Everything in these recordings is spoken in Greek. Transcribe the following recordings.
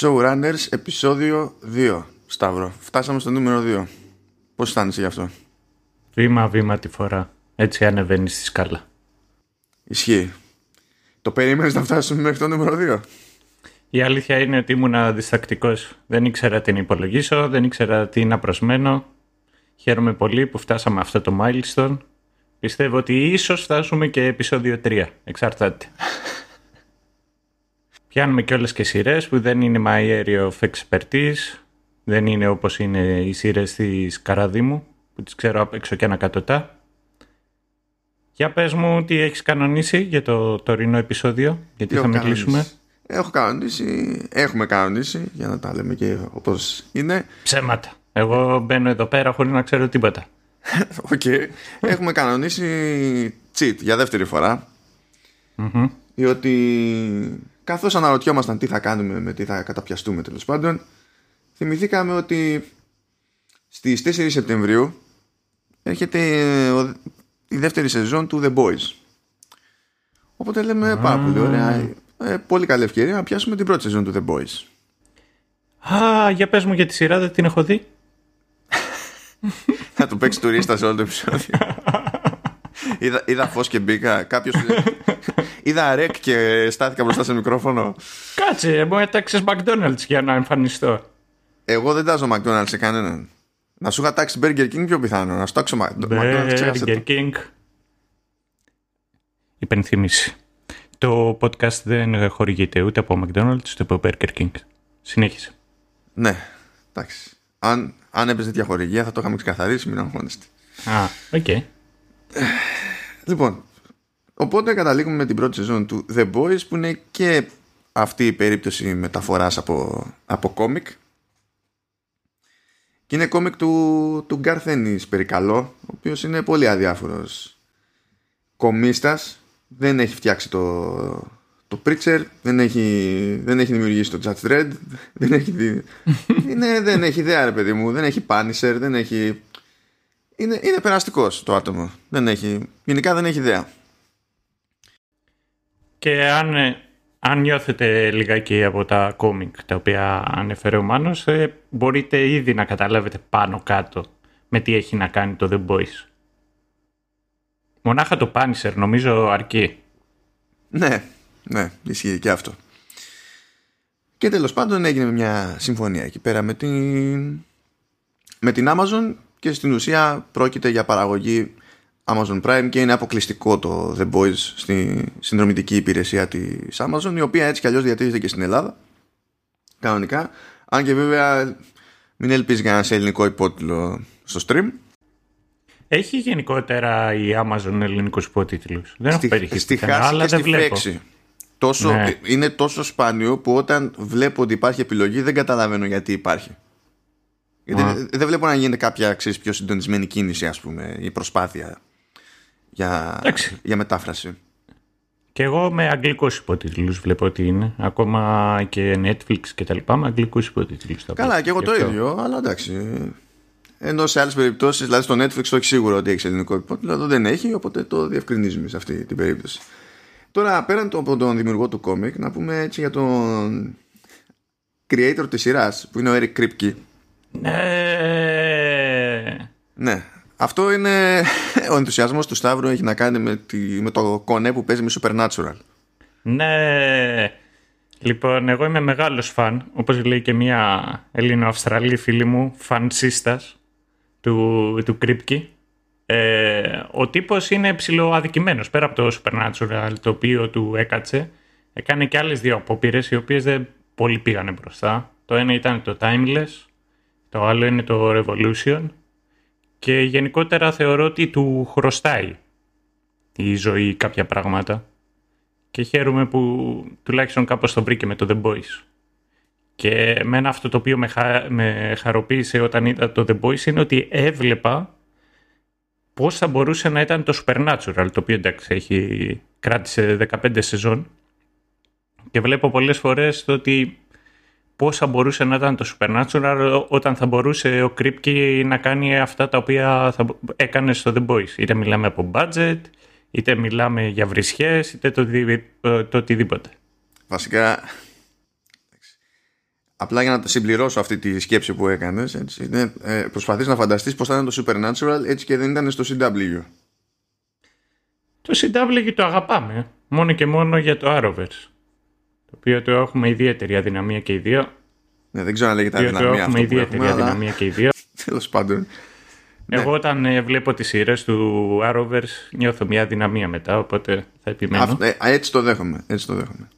Showrunners επεισόδιο 2. Σταύρο, φτάσαμε στο νούμερο 2. Πώς αισθάνεσαι γι' αυτό; Βήμα-βήμα τη φορά. Έτσι ανεβαίνει στη σκάλα. Ισχύει. Το περίμενες να φτάσουμε μέχρι το νούμερο 2. Η αλήθεια είναι ότι ήμουν διστακτικός. Δεν ήξερα τι να υπολογίσω, δεν ήξερα τι να προσμένω. Χαίρομαι πολύ που φτάσαμε αυτό το milestone. Πιστεύω ότι ίσως φτάσουμε και επεισόδιο 3. Εξαρτάται. Πιάνουμε και όλες και σειρές που δεν είναι my area of expertise. Δεν είναι όπως είναι οι σειρές της καρδιάς μου που τις ξέρω απ' έξω και ανακατωτά. Για πες μου τι έχεις κανονίσει για το τωρινό επεισόδιο, γιατί Τι θα έχω μιλήσουμε. Έχω κανονίσει, έχουμε κανονίσει, για να τα λέμε και όπως είναι. Ψέματα. Εγώ μπαίνω εδώ πέρα χωρίς να ξέρω τίποτα. Οκ. Έχουμε κανονίσει cheat για δεύτερη φορά. Μμμ. Διότι καθώς αναρωτιόμασταν τι θα κάνουμε με τι θα καταπιαστούμε τέλος πάντων, θυμηθήκαμε ότι στις 4 Σεπτεμβρίου έρχεται ο- η δεύτερη σεζόν του The Boys. Οπότε λέμε πάρα πολύ ωραία. ε, πολύ καλή ευκαιρία να πιάσουμε την πρώτη σεζόν του The Boys. Α, για πες μου για τη σειρά, δεν την έχω δει. Θα του παίξει τουρίστα σε όλο το επεισόδιο. Είδα, είδα φως και μπήκα. Κάποιος... είδα ρεκ και στάθηκα μπροστά σε μικρόφωνο. Κάτσε, μου έταξες McDonald's για να εμφανιστώ. Εγώ δεν τάζω McDonald's σε κανέναν. Να σου είχα τάξει Burger King πιο πιθανό. Να σου τάξω Mac- McDonald's. ξέχασε Burger το. King. Υπενθύμηση. Το podcast δεν χορηγείται ούτε από McDonald's ούτε από Burger King. Συνέχισε. Ναι, εντάξει. Αν, αν έπαιζε τέτοια χορηγία θα το είχαμε ξεκαθαρίσει, μην αγχώνεστε. Α, οκ. Λοιπόν, οπότε καταλήγουμε με την πρώτη σεζόν του The Boys που είναι και αυτή η περίπτωση μεταφοράς από, από κόμικ. Και είναι κόμικ του, του Garth Ennis περικαλώ ο οποίος είναι πολύ αδιάφορος κομίστας δεν έχει φτιάξει το, το Preacher δεν έχει, δεν έχει δημιουργήσει το Judge Dredd δεν έχει, δι- είναι, δεν έχει ιδέα ρε παιδί μου δεν έχει Punisher δεν έχει είναι, είναι περαστικός το άτομο δεν έχει, γενικά δεν έχει ιδέα Και αν, ε, αν νιώθετε λιγάκι από τα κόμικ τα οποία ανέφερε ο Μάνος, ε, μπορείτε ήδη να καταλάβετε πάνω κάτω με τι έχει να κάνει το The Boys. Μονάχα το Punisher νομίζω αρκεί. Ναι, ναι, ισχύει και αυτό. Και τέλος πάντων έγινε μια συμφωνία εκεί πέρα με την, με την Amazon και στην ουσία πρόκειται για παραγωγή Amazon Prime και είναι αποκλειστικό το The Boys στη συνδρομητική υπηρεσία της Amazon η οποία έτσι κι αλλιώς διατίθεται και στην Ελλάδα κανονικά αν και βέβαια μην ελπίζεις κανένα σε ελληνικό υπότιτλο στο stream Έχει γενικότερα η Amazon ελληνικούς υπότιτλους; Δεν έχω στη, περιχθεί στη πουθενά, χάση αλλά και στη δεν βλέπω. φέξη. Τόσο, Ναι. ε, Είναι τόσο σπάνιο που όταν βλέπω ότι υπάρχει επιλογή δεν καταλαβαίνω γιατί υπάρχει. Γιατί Α. δεν- δεν βλέπω να γίνεται κάποια ξέρεις, πιο συντονισμένη κίνηση ας πούμε ή προσπάθεια για, Εντάξει. για μετάφραση. Και εγώ με αγγλικούς υπότιτλους βλέπω ότι είναι. Ακόμα και Netflix και τα λοιπά με αγγλικούς υπότιτλους. τα Καλά βλέπω. και εγώ Γι' το αυτό. ίδιο αλλά εντάξει. Ενώ σε άλλες περιπτώσεις, δηλαδή στο Netflix το έχει σίγουρο ότι έχεις ελληνικό υπότιτλο, εδώ δεν έχει, οπότε το διευκρινίζουμε σε αυτή την περίπτωση. Τώρα, πέραν το- από τον δημιουργό του κόμικ, να πούμε έτσι για τον creator της σειράς, που είναι ο Eric Kripke. Ναι. Ναι. Αυτό είναι ο ενθουσιασμός του Σταύρου έχει να κάνει με, τη, με το κονέ που παίζει με Supernatural. Ναι. Λοιπόν, εγώ είμαι μεγάλος φαν, όπως λέει και μια Έλληνο-Αυστραλή φίλη μου, φανσίστας του, του Κρύπκι. Ε, ο τύπος είναι ψηλοαδικημένος, πέρα από το Supernatural, το οποίο του έκατσε. Έκανε και άλλες δύο απόπειρες, οι οποίες δεν πολύ πήγανε μπροστά. Το ένα ήταν το Timeless, το άλλο είναι το Revolution. Και γενικότερα θεωρώ ότι του χρωστάει η ζωή κάποια πράγματα και χαίρομαι που τουλάχιστον κάπως το βρήκε με το The Boys. Και εμένα αυτό το οποίο με, χα... με χαροποίησε όταν είδα το The Boys είναι ότι έβλεπα πώς θα μπορούσε να ήταν το Supernatural, το οποίο εντάξει έχει κράτησε 15 σεζόν και βλέπω πολλές φορές το ότι πώς θα μπορούσε να ήταν το Supernatural όταν θα μπορούσε ο Kripke να κάνει αυτά τα οποία θα... μπο- έκανε στο The Boys. Είτε μιλάμε από budget, είτε μιλάμε για βρισιές, είτε το, δι- το οτιδήποτε. Βασικά, απλά για να συμπληρώσω αυτή τη σκέψη που έκανες έτσι, ε, προσπαθείς να φανταστείς πως θα ήταν το Supernatural έτσι και δεν ήταν στο CW το CW το αγαπάμε μόνο και μόνο για το Arrowverse το οποίο το έχουμε ιδιαίτερη αδυναμία και οι δύο ναι, δεν ξέρω αν λέγεται αδυναμία το έχουμε ιδιαίτερη αδυναμία και οι δύο τέλος πάντων ναι. Εγώ όταν ε, βλέπω τις σειρές του Arrowverse νιώθω μια δυναμία μετά, οπότε θα επιμένω. ε, έτσι το δέχομαι, έτσι το δέχομαι.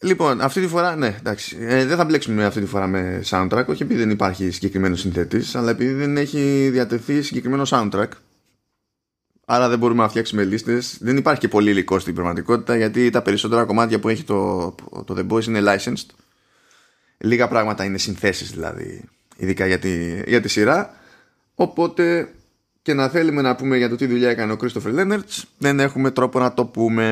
Λοιπόν, αυτή τη φορά, ναι, εντάξει. Ε, δεν θα μπλέξουμε αυτή τη φορά με soundtrack, όχι επειδή δεν υπάρχει συγκεκριμένος συνθέτης, αλλά επειδή δεν έχει διατεθεί συγκεκριμένο soundtrack. Άρα δεν μπορούμε να φτιάξουμε λίστε. Δεν υπάρχει και πολύ υλικό στην πραγματικότητα, γιατί τα περισσότερα κομμάτια που έχει το, το The Boys είναι licensed. Λίγα πράγματα είναι συνθέσει δηλαδή, ειδικά για τη, για τη σειρά. Οπότε και να θέλουμε να πούμε για το τι δουλειά έκανε ο Christopher Leonard, δεν έχουμε τρόπο να το πούμε.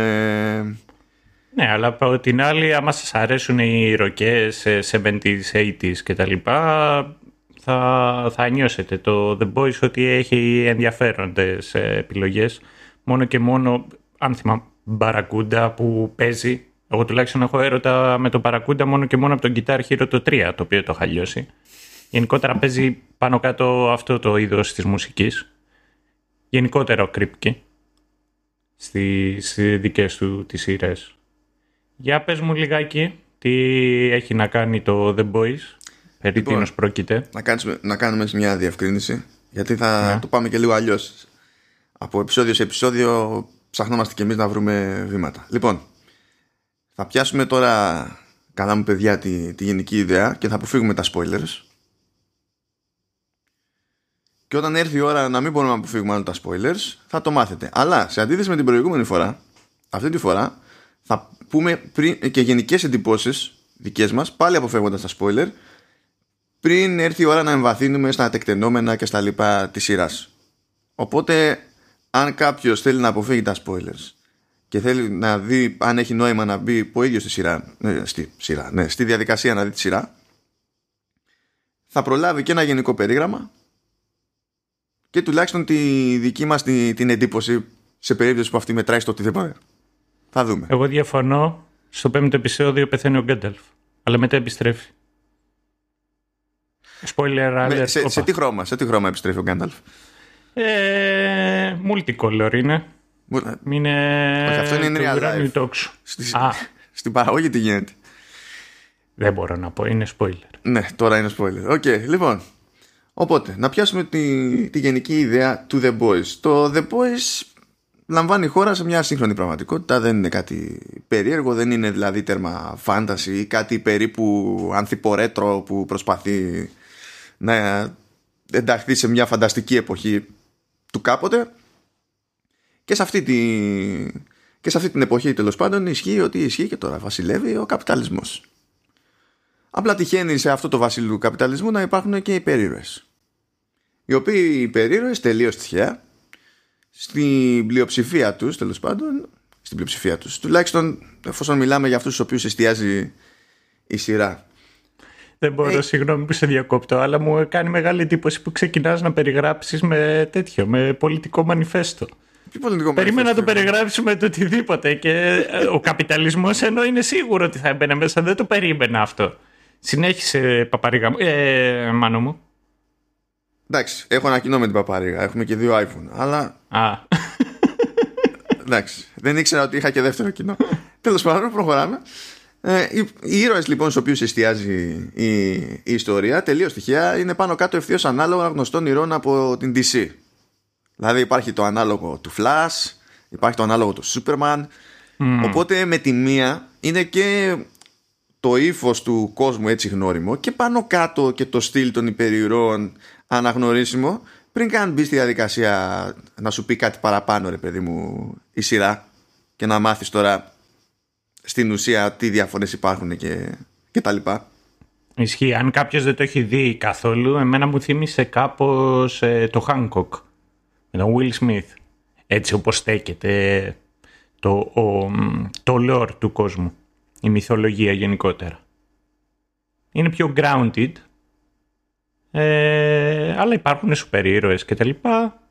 Ναι, αλλά από την άλλη, άμα σας αρέσουν οι ροκές 70s, 80s και τα λοιπά, θα, θα νιώσετε το The Boys ότι έχει ενδιαφέροντες επιλογές. Μόνο και μόνο, αν θυμάμαι, Μπαρακούντα που παίζει. Εγώ τουλάχιστον έχω έρωτα με τον Μπαρακούντα μόνο και μόνο από τον Guitar Hero το 3, το οποίο το είχα λιώσει. Γενικότερα παίζει πάνω κάτω αυτό το είδος της μουσικής. Γενικότερα ο Κρύπκι στις δικές του τις σειρές. Για πες μου λιγάκι τι έχει να κάνει το The Boys, περί λοιπόν, τίνος πρόκειται. Να, κάνουμε, να κάνουμε μια διευκρίνηση, γιατί θα ναι. το πάμε και λίγο αλλιώς. Από επεισόδιο σε επεισόδιο ψαχνόμαστε και εμείς να βρούμε βήματα. Λοιπόν, θα πιάσουμε τώρα, καλά μου παιδιά, τη, τη γενική ιδέα και θα αποφύγουμε τα spoilers. Και όταν έρθει η ώρα να μην μπορούμε να αποφύγουμε άλλο τα spoilers, θα το μάθετε. Αλλά σε αντίθεση με την προηγούμενη φορά, αυτή τη φορά θα πούμε πριν, και γενικές εντυπώσεις δικές μας, πάλι αποφεύγοντας τα spoiler, πριν έρθει η ώρα να εμβαθύνουμε στα τεκτενόμενα και στα λοιπά της σειράς. Οπότε, αν κάποιος θέλει να αποφύγει τα spoilers και θέλει να δει αν έχει νόημα να μπει ο ίδιος στη σειρά, ναι, στη, σειρά ναι, στη διαδικασία να δει τη σειρά, θα προλάβει και ένα γενικό περίγραμμα και τουλάχιστον τη δική μας την, την εντύπωση σε περίπτωση που αυτή μετράει στο οτιδήποτε. Θα δούμε. Εγώ διαφωνώ. Στο πέμπτο επεισόδιο πεθαίνει ο Γκένταλφ. Αλλά μετά επιστρέφει. Spoiler alert. σε, σε, τι χρώμα, σε τι χρώμα επιστρέφει ο Γκένταλφ. Ε, multicolor είναι. Είναι... Όχι, αυτό είναι real life. Στη, στην παραγωγή τι γίνεται. Δεν μπορώ να πω, είναι spoiler. Ναι, τώρα είναι spoiler. OK, okay, λοιπόν. Οπότε, να πιάσουμε τη, τη γενική ιδέα του The Boys. Το The Boys λαμβάνει χώρα σε μια σύγχρονη πραγματικότητα. Δεν είναι κάτι περίεργο, δεν είναι δηλαδή τέρμα fantasy ή κάτι περίπου ανθιπορέτρο που προσπαθεί να ενταχθεί σε μια φανταστική εποχή του κάποτε. Και σε αυτή, τη... και σε αυτή την εποχή τέλος πάντων ισχύει ότι ισχύει και τώρα βασιλεύει ο καπιταλισμός. Απλά τυχαίνει σε αυτό το βασίλειο του καπιταλισμού να υπάρχουν και οι περίεργες οι οποίοι οι περίεργες τελείως τυχαία στην πλειοψηφία τους τέλος πάντων στην πλειοψηφία τους τουλάχιστον εφόσον μιλάμε για αυτούς τους οποίους εστιάζει η σειρά δεν μπορώ, ε... συγγνώμη που σε διακόπτω, αλλά μου κάνει μεγάλη εντύπωση που ξεκινάς να περιγράψεις με τέτοιο, με πολιτικό μανιφέστο. Περίμενα να το περιγράψεις με το οτιδήποτε και ε, ο καπιταλισμός ενώ είναι σίγουρο ότι θα έμπαινε μέσα, δεν το περίμενα αυτό. Συνέχισε, παπαρίγα μου, ε, μάνο μου. Εντάξει, έχω ένα κοινό με την παπαρίγα. Έχουμε και δύο iPhone. Αλλά. Α. Εντάξει, δεν ήξερα ότι είχα και δεύτερο κοινό. Τέλος πάντων, προχωράμε. Ε, οι, οι ήρωες λοιπόν στους οποίους εστιάζει η, η ιστορία τελείως τυχαία είναι πάνω κάτω ευθείως ανάλογα γνωστών ηρώων από την DC. Δηλαδή υπάρχει το ανάλογο του Flash, υπάρχει το ανάλογο του Superman. Οπότε με τη μία είναι και το ύφος του κόσμου έτσι γνώριμο και πάνω κάτω και το στυλ των υπερηρώων αναγνωρίσιμο πριν καν μπει στη διαδικασία να σου πει κάτι παραπάνω ρε παιδί μου η σειρά και να μάθεις τώρα στην ουσία τι διαφορές υπάρχουν και, και τα λοιπά. Ισχύει. Αν κάποιος δεν το έχει δει καθόλου, εμένα μου θύμισε κάπως ε, το Hancock με τον Will Smith. Έτσι όπως στέκεται το, ο, το lore του κόσμου, η μυθολογία γενικότερα. Είναι πιο grounded, ε, αλλά υπάρχουν σούπερ ήρωες και τα λοιπά.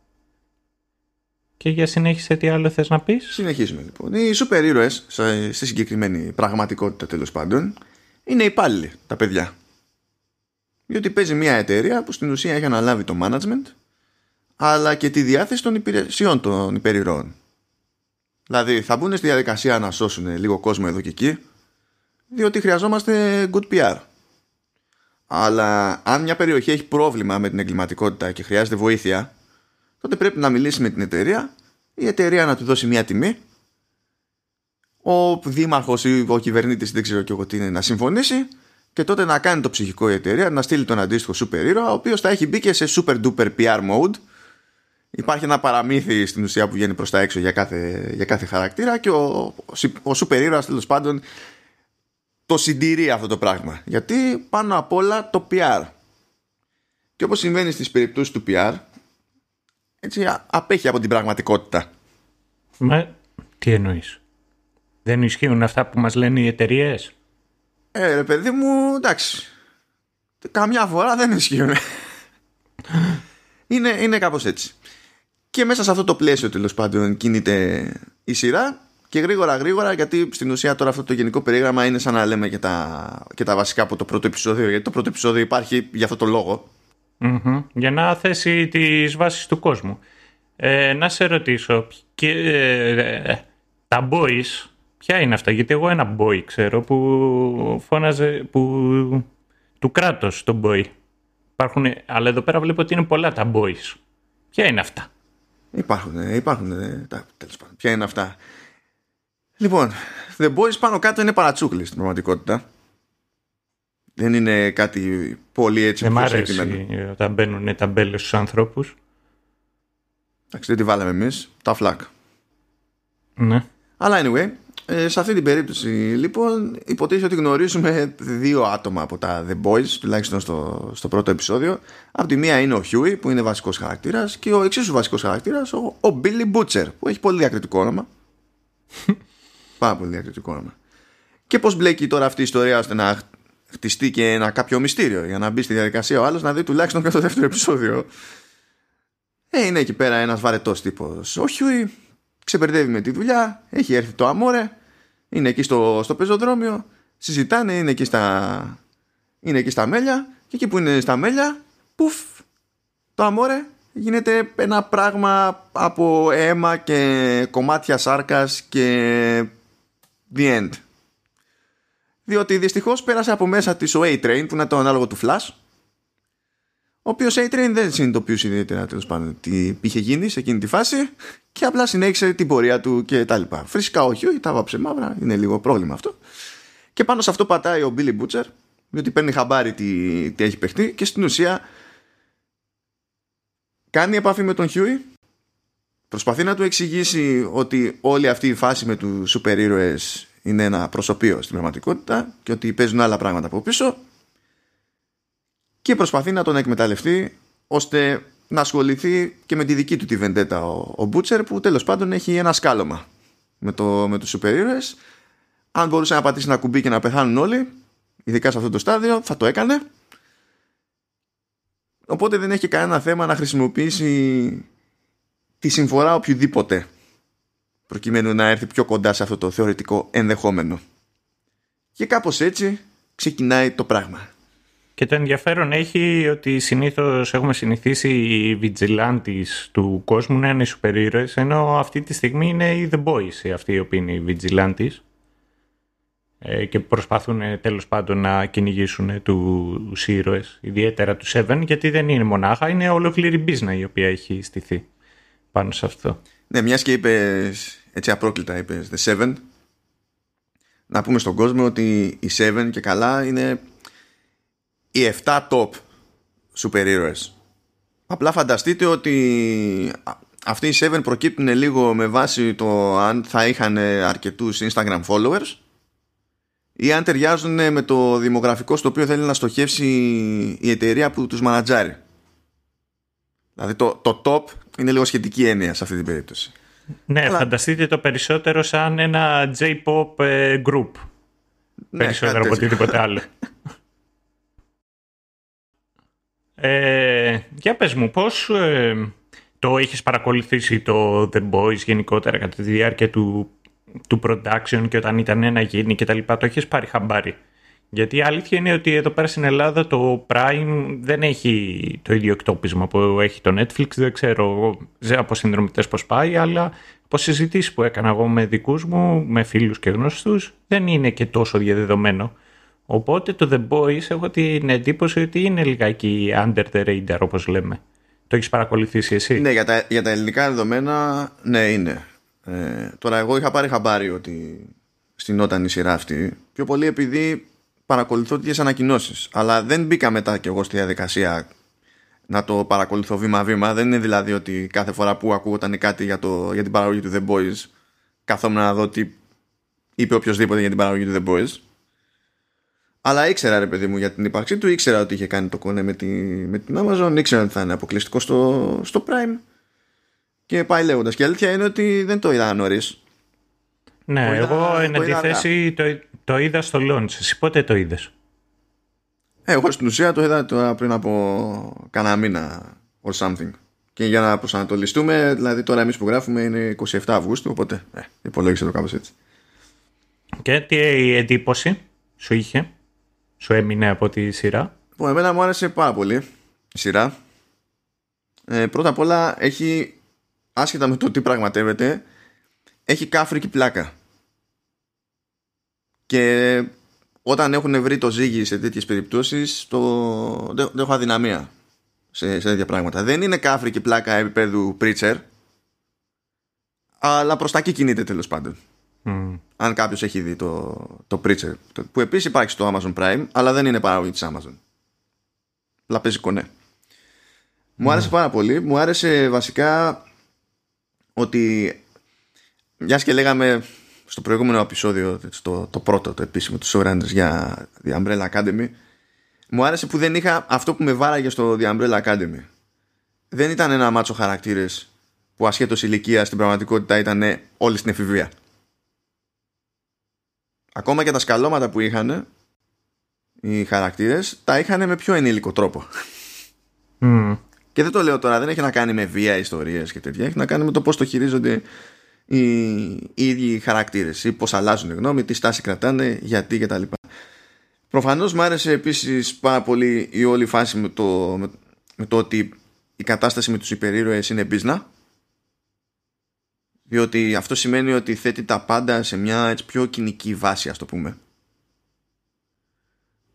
Και για συνέχισε τι άλλο θες να πεις; Συνεχίζουμε λοιπόν. Οι σούπερ ήρωες στη συγκεκριμένη πραγματικότητα τέλος πάντων είναι υπάλληλοι τα παιδιά. Διότι παίζει μια εταιρεία που στην ουσία έχει αναλάβει το management αλλά και τη διάθεση των υπηρεσιών των υπερηρώων. Δηλαδή θα μπουν στη διαδικασία να σώσουν λίγο κόσμο εδώ και εκεί διότι χρειαζόμαστε good PR. Αλλά αν μια περιοχή έχει πρόβλημα με την εγκληματικότητα και χρειάζεται βοήθεια τότε πρέπει να μιλήσει με την εταιρεία η εταιρεία να του δώσει μια τιμή. Ο δήμαρχος ή ο κυβερνήτης δεν ξέρω και εγώ τι είναι να συμφωνήσει και τότε να κάνει το ψυχικό η εταιρεία να στείλει τον αντίστοιχο super ήρωα ο οποίος θα έχει μπει και σε super duper PR mode. Υπάρχει ένα παραμύθι στην ουσία που βγαίνει προς τα έξω για κάθε, για κάθε χαρακτήρα και ο, ο super ήρωας τέλος πάντων το συντηρεί αυτό το πράγμα. Γιατί πάνω απ' όλα το PR και όπως συμβαίνει στις περιπτώσεις του PR έτσι απέχει από την πραγματικότητα Μα τι εννοείς; Δεν ισχύουν αυτά που μας λένε οι εταιρείες; Ε, ρε παιδί μου, εντάξει. Καμιά φορά δεν ισχύουν. είναι, είναι κάπως έτσι. Και μέσα σε αυτό το πλαίσιο τέλος πάντων κινείται η σειρά και γρήγορα γρήγορα γιατί στην ουσία τώρα αυτό το γενικό περίγραμμα είναι σαν να λέμε και τα, και τα βασικά από το πρώτο επεισόδιο γιατί το πρώτο επεισόδιο υπάρχει για αυτό το λογο Για να θέσει τις βάσεις του κόσμου. Ε, να σε ρωτήσω, και, ε, τα boys Ποια είναι αυτά, γιατί εγώ ένα boy ξέρω που φώναζε, που... του κράτος το boy. Υπάρχουν, αλλά εδώ πέρα βλέπω ότι είναι πολλά τα boys. Ποια είναι αυτά; Υπάρχουν, υπάρχουν, τα, τέλος πάντων. Ποια είναι αυτά; Λοιπόν, The Boys πάνω κάτω είναι παρατσούκλι στην πραγματικότητα. Δεν είναι κάτι πολύ έτσι Δεν μ' αρέσει όταν μπαίνουν ταμπέλες στους ανθρώπους. Εντάξει, δεν τη βάλαμε εμείς. Τα φλακ. Ναι. Αλλά anyway, ε, σε αυτή την περίπτωση λοιπόν υποτίθεται ότι γνωρίζουμε δύο άτομα από τα The Boys τουλάχιστον στο, στο πρώτο επεισόδιο από τη μία είναι ο Huey που είναι βασικός χαρακτήρας και ο εξίσου βασικός χαρακτήρας ο, ο Billy Butcher που έχει πολύ διακριτικό όνομα πάρα πολύ διακριτικό όνομα και πως μπλέκει τώρα αυτή η ιστορία ώστε να χτιστεί και ένα κάποιο μυστήριο για να μπει στη διαδικασία ο άλλος να δει τουλάχιστον και το δεύτερο επεισόδιο ε, είναι εκεί πέρα ένας βαρετός τύπος ο Huey ξεπερδεύει με τη δουλειά, έχει έρθει το αμόρε, είναι εκεί στο, στο πεζοδρόμιο, συζητάνε, είναι εκεί, στα, είναι εκεί στα μέλια και εκεί που είναι στα μέλια, πουφ, το αμόρε γίνεται ένα πράγμα από αίμα και κομμάτια σάρκας και the end. Διότι δυστυχώς πέρασε από μέσα της ο A-Train που είναι το ανάλογο του Flash ο οποίος A-Train δεν συνειδητοποιούσε ιδιαίτερα τέλος πάντων τι είχε γίνει σε εκείνη τη φάση και απλά συνέχισε την πορεία του και τα λοιπά. Φυσικά όχι, τα βάψε μαύρα, είναι λίγο πρόβλημα αυτό. Και πάνω σε αυτό πατάει ο Billy Butcher, διότι παίρνει χαμπάρι τι, τι έχει παιχτεί και στην ουσία κάνει επαφή με τον Huey, προσπαθεί να του εξηγήσει ότι όλη αυτή η φάση με τους σούπερ ήρωες είναι ένα προσωπείο στην πραγματικότητα και ότι παίζουν άλλα πράγματα από πίσω και προσπαθεί να τον εκμεταλλευτεί ώστε να ασχοληθεί και με τη δική του τη βεντέτα ο, ο Μπούτσερ που τέλος πάντων έχει ένα σκάλωμα με, το, με τους σούπερ ήρωες. Αν μπορούσε να πατήσει ένα κουμπί και να πεθάνουν όλοι, ειδικά σε αυτό το στάδιο, θα το έκανε. Οπότε δεν έχει κανένα θέμα να χρησιμοποιήσει τη συμφορά οποιοδήποτε προκειμένου να έρθει πιο κοντά σε αυτό το θεωρητικό ενδεχόμενο. Και κάπως έτσι ξεκινάει το πράγμα. Και το ενδιαφέρον έχει ότι συνήθως έχουμε συνηθίσει οι vigilantes του κόσμου να είναι οι super ενώ αυτή τη στιγμή είναι οι The Boys αυτοί οι οποίοι είναι οι vigilantes ε, και προσπαθούν ε, τέλος πάντων να κυνηγήσουν τους ήρωες, ιδιαίτερα τους Seven, γιατί δεν είναι μονάχα, είναι ολόκληρη μπίζνα η οποία έχει στηθεί πάνω σε αυτό. Ναι, μιας και είπες έτσι απρόκλητα είπε The Seven, να πούμε στον κόσμο ότι οι Seven και καλά είναι οι 7 top σούπερ ήρωες. Απλά φανταστείτε ότι αυτοί οι 7 προκύπτουν λίγο με βάση το αν θα είχαν αρκετούς Instagram followers ή αν ταιριάζουν με το δημογραφικό στο οποίο θέλει να στοχεύσει η εταιρεία που τους μανατζάρει. Δηλαδή το, το top είναι λίγο σχετική έννοια σε αυτή την περίπτωση. Ναι, φανταστείτε το περισσότερο σαν ένα J-pop ε, group. Ναι, περισσότερο από οτιδήποτε άλλο. Ε, για πες μου, πώς ε, το έχεις παρακολουθήσει το The Boys γενικότερα κατά τη διάρκεια του, του production και όταν ήταν ένα γίνει και τα λοιπά, το έχεις πάρει χαμπάρι; Γιατί η αλήθεια είναι ότι εδώ πέρα στην Ελλάδα το Prime δεν έχει το ίδιο εκτόπισμα που έχει το Netflix. Δεν ξέρω από συνδρομητές πώς πάει, αλλά από συζητήσεις που έκανα εγώ με δικούς μου, με φίλους και γνωστούς, δεν είναι και τόσο διαδεδομένο. Οπότε το The Boys έχω την εντύπωση ότι είναι λιγάκι under the radar όπως λέμε. Το έχεις παρακολουθήσει εσύ; Ναι, για τα, για τα ελληνικά δεδομένα, ναι, είναι. Ε, τώρα, εγώ είχα πάρει χαμπάρι ότι στην η σειρά αυτή. Πιο πολύ επειδή παρακολουθώ τέτοιες ανακοινώσεις. Αλλά δεν μπήκα μετά κι εγώ στη διαδικασία να το παρακολουθώ βήμα-βήμα. Δεν είναι δηλαδή ότι κάθε φορά που ακούγονταν κάτι για, το, για την παραγωγή του The Boys καθόμουν να δω τι είπε οποιοδήποτε για την παραγωγή του The Boys. Αλλά ήξερα ρε παιδί μου για την ύπαρξή του, ήξερα ότι είχε κάνει το κονέ με, τη, με την Amazon, ήξερα ότι θα είναι αποκλειστικό στο, στο Prime. Και πάει λέγοντας. Και η αλήθεια είναι ότι δεν το είδα νωρίς. Ναι, εγώ εν αντιθέσει το, το είδα στο launch. Εσύ πότε το είδες; Ε, εγώ στην ουσία το είδα τώρα πριν από κανένα μήνα or something. Και για να προσανατολιστούμε, δηλαδή τώρα εμείς που γράφουμε είναι 27 Αυγούστου, οπότε ε, υπολόγισε το κάπως έτσι. Και τι εντύπωση σου είχε σου έμεινε από τη σειρά; Λοιπόν, εμένα μου άρεσε πάρα πολύ η σειρά. Ε, πρώτα απ' όλα έχει, άσχετα με το τι πραγματεύεται, έχει κάφρικη πλάκα. Και όταν έχουν βρει το ζύγι σε τέτοιες περιπτώσεις, το... δεν, έχω αδυναμία σε, σε τέτοια πράγματα. Δεν είναι κάφρικη πλάκα επίπεδου preacher, αλλά προς τα εκεί κινείται τέλος πάντων. Αν κάποιος έχει δει το, το Preacher, που επίσης υπάρχει στο Amazon Prime, αλλά δεν είναι παραγωγή της Amazon. Αλλά παίζει κονέ. Μου άρεσε πάρα πολύ. Μου άρεσε βασικά ότι μιας και λέγαμε στο προηγούμενο επεισόδιο, το, το πρώτο, το επίσημο του Showrunners για The Umbrella Academy, μου άρεσε που δεν είχα αυτό που με βάραγε στο The Umbrella Academy. Δεν ήταν ένα μάτσο χαρακτήρες που ασχέτως ηλικίας στην πραγματικότητα ήταν όλοι στην εφηβεία. Ακόμα και τα σκαλώματα που είχαν οι χαρακτήρες τα είχαν με πιο ενήλικο τρόπο. Και δεν το λέω τώρα δεν έχει να κάνει με βία ιστορίες και τέτοια. Έχει να κάνει με το πώς το χειρίζονται οι, οι ίδιοι χαρακτήρες ή πώς αλλάζουν γνώμη, τι στάση κρατάνε, γιατί κτλ. Προφανώς μου άρεσε επίσης πάρα πολύ η όλη φάση με το, με, το ότι η κατάσταση με τους υπερήρωες είναι μπίζνα. Διότι αυτό σημαίνει ότι θέτει τα πάντα σε μια έτσι, πιο κοινική βάση ας το πούμε.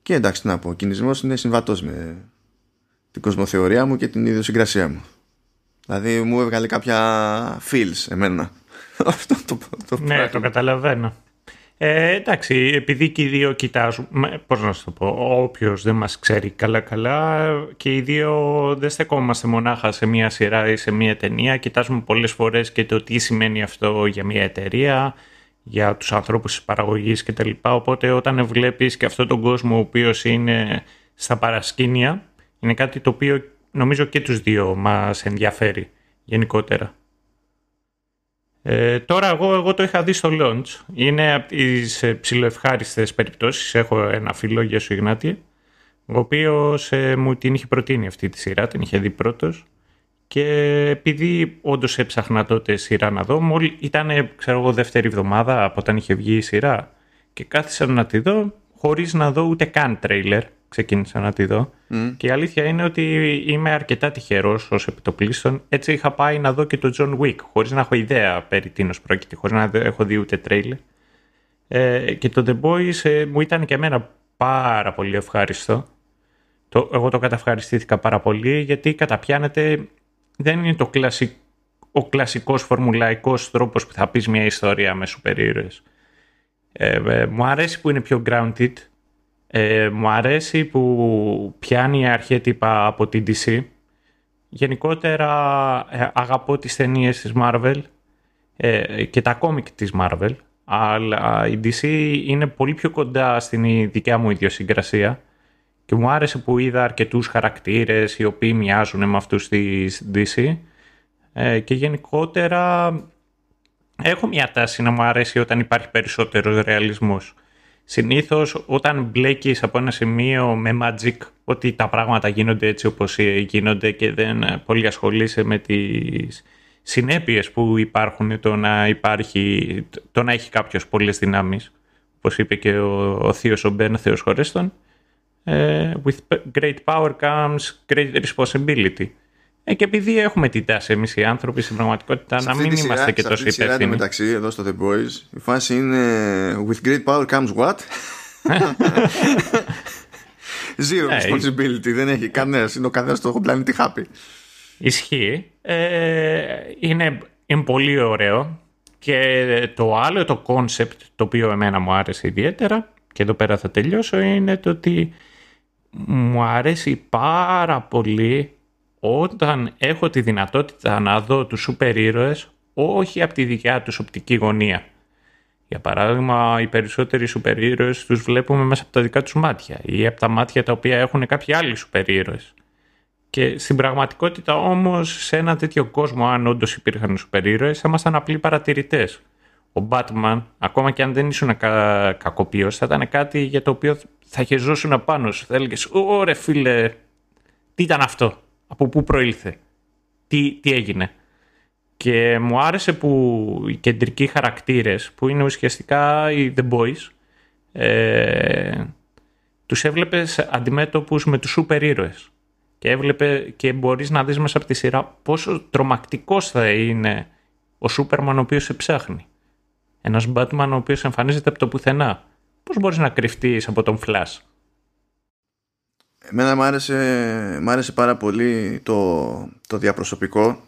Και εντάξει να πω ο κινησμός είναι συμβατός με την κοσμοθεωρία μου και την ιδιοσυγκρασία μου. Δηλαδή μου έβγαλε κάποια feels εμένα αυτό το, το ναι το καταλαβαίνω ε, εντάξει, επειδή και οι δύο κοιτάζουν, πώς να σου το πω, όποιος δεν μας ξέρει καλά-καλά και οι δύο δεν στεκόμαστε μονάχα σε μία σειρά ή σε μία ταινία, κοιτάζουμε πολλές φορές και το τι σημαίνει αυτό για μία εταιρεία, για τους ανθρώπους της παραγωγής κτλ. Οπότε όταν βλέπεις και αυτόν τον κόσμο ο οποίος είναι στα παρασκήνια, είναι κάτι το οποίο νομίζω και τους δύο μας ενδιαφέρει γενικότερα. Ε, τώρα εγώ, εγώ το είχα δει στο launch. Είναι από τις ε, ψηλοευχάριστες περιπτώσεις. Έχω ένα φίλο, για σου Ιγνάτη, ο οποίος ε, μου την είχε προτείνει αυτή τη σειρά, την είχε δει πρώτος. Και επειδή όντως έψαχνα τότε σειρά να δω, μόλι ήταν ξέρω εγώ δεύτερη εβδομάδα από όταν είχε βγει η σειρά και κάθισα να τη δω χωρίς να δω ούτε καν τρέιλερ ξεκίνησα να τη δω. Και η αλήθεια είναι ότι είμαι αρκετά τυχερός ως επιτοπλίστων. Έτσι είχα πάει να δω και το John Wick, χωρίς να έχω ιδέα περί τίνος πρόκειται, χωρίς να έχω δει ούτε τρέιλερ. Ε, και το The Boys ε, μου ήταν και εμένα πάρα πολύ ευχάριστο. Το, εγώ το καταυχαριστήθηκα πάρα πολύ γιατί καταπιάνεται δεν είναι το κλασικό, ο κλασικός φορμουλαϊκός τρόπος που θα πεις μια ιστορία με σούπερ ε, ε, μου αρέσει που είναι πιο grounded ε, μου αρέσει που πιάνει αρχέτυπα από την DC. Γενικότερα ε, αγαπώ τις ταινίες της Marvel ε, και τα κόμικ της Marvel. Αλλά η DC είναι πολύ πιο κοντά στην δικιά μου ιδιοσυγκρασία και μου άρεσε που είδα αρκετούς χαρακτήρες οι οποίοι μοιάζουν με αυτούς της DC και γενικότερα έχω μια τάση να μου αρέσει όταν υπάρχει περισσότερος ρεαλισμός συνήθως όταν μπλέκεις από ένα σημείο με magic ότι τα πράγματα γίνονται έτσι όπως γίνονται και δεν πολύ ασχολείσαι με τις συνέπειες που υπάρχουν το να υπάρχει, το να έχει κάποιος πολλές δυνάμεις όπως είπε και ο, ο θείος ο Μπεν, ο Θεός Χωρέστον, ε, with great power comes great responsibility. Ε, και επειδή έχουμε την τάση εμείς οι άνθρωποι στην πραγματικότητα να μην είμαστε σειρά, και τόσο υπεύθυνοι. μεταξύ εδώ στο The Boys η φάση είναι with great power comes what? Zero ναι, responsibility. Δεν έχει κανένας. Είναι ο καθένα στο πλανήτη happy. Ισχύει. Ε, είναι, είναι πολύ ωραίο. Και το άλλο, το concept το οποίο εμένα μου άρεσε ιδιαίτερα και εδώ πέρα θα τελειώσω είναι το ότι μου αρέσει πάρα πολύ όταν έχω τη δυνατότητα να δω τους σούπερ ήρωες όχι από τη δικιά τους οπτική γωνία. Για παράδειγμα, οι περισσότεροι σούπερ ήρωες τους βλέπουμε μέσα από τα δικά τους μάτια ή από τα μάτια τα οποία έχουν κάποιοι άλλοι σούπερ ήρωες. Και στην πραγματικότητα όμως σε ένα τέτοιο κόσμο αν όντως υπήρχαν σούπερ ήρωες θα ήμασταν απλοί παρατηρητές. Ο Batman, ακόμα και αν δεν ήσουν κα... κακοποιός, θα ήταν κάτι για το οποίο θα χεζόσουν πάνω σου. Θα έλεγες, ωρε φίλε, τι ήταν αυτό; Από πού προήλθε, τι, τι έγινε. Και μου άρεσε που οι κεντρικοί χαρακτήρες που είναι ουσιαστικά οι The Boys ε, τους έβλεπες αντιμέτωπους με τους σούπερ ήρωες και, έβλεπε, και μπορείς να δεις μέσα από τη σειρά πόσο τρομακτικός θα είναι ο Σούπερμαν ο οποίος σε ψάχνει. Ένας Batman ο οποίος εμφανίζεται από το πουθενά. Πώς μπορείς να κρυφτείς από τον Flash; Εμένα μου άρεσε, μ άρεσε πάρα πολύ το, το διαπροσωπικό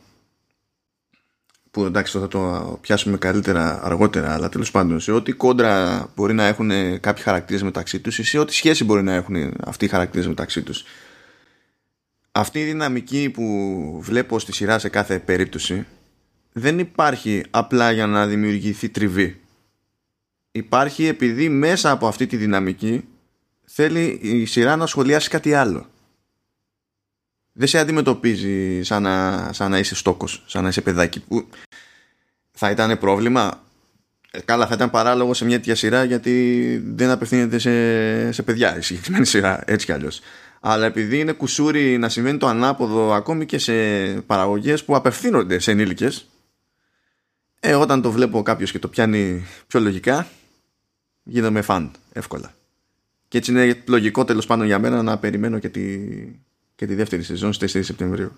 που εντάξει θα το πιάσουμε καλύτερα αργότερα αλλά τέλος πάντων σε ό,τι κόντρα μπορεί να έχουν κάποιοι χαρακτήρες μεταξύ τους ή σε ό,τι σχέση μπορεί να έχουν αυτοί οι χαρακτήρες μεταξύ τους. Αυτή η δυναμική που βλέπω στη σειρά σε κάθε περίπτωση δεν υπάρχει απλά για να δημιουργηθεί τριβή. Υπάρχει επειδή μέσα από αυτή τη δυναμική θέλει η σειρά να σχολιάσει κάτι άλλο. Δεν σε αντιμετωπίζει σαν να, σαν να είσαι στόκος, σαν να είσαι παιδάκι. Που θα ήταν πρόβλημα. Ε, καλά, θα ήταν παράλογο σε μια τέτοια σειρά γιατί δεν απευθύνεται σε, σε παιδιά η συγκεκριμένη σειρά, έτσι κι αλλιώς. Αλλά επειδή είναι κουσούρι να συμβαίνει το ανάποδο ακόμη και σε παραγωγές που απευθύνονται σε ενήλικες, ε, όταν το βλέπω κάποιος και το πιάνει πιο λογικά, γίνομαι φαν εύκολα. Και έτσι είναι λογικό τέλος πάντων για μένα να περιμένω και τη, και τη δεύτερη σεζόν στις 4 Σεπτεμβρίου.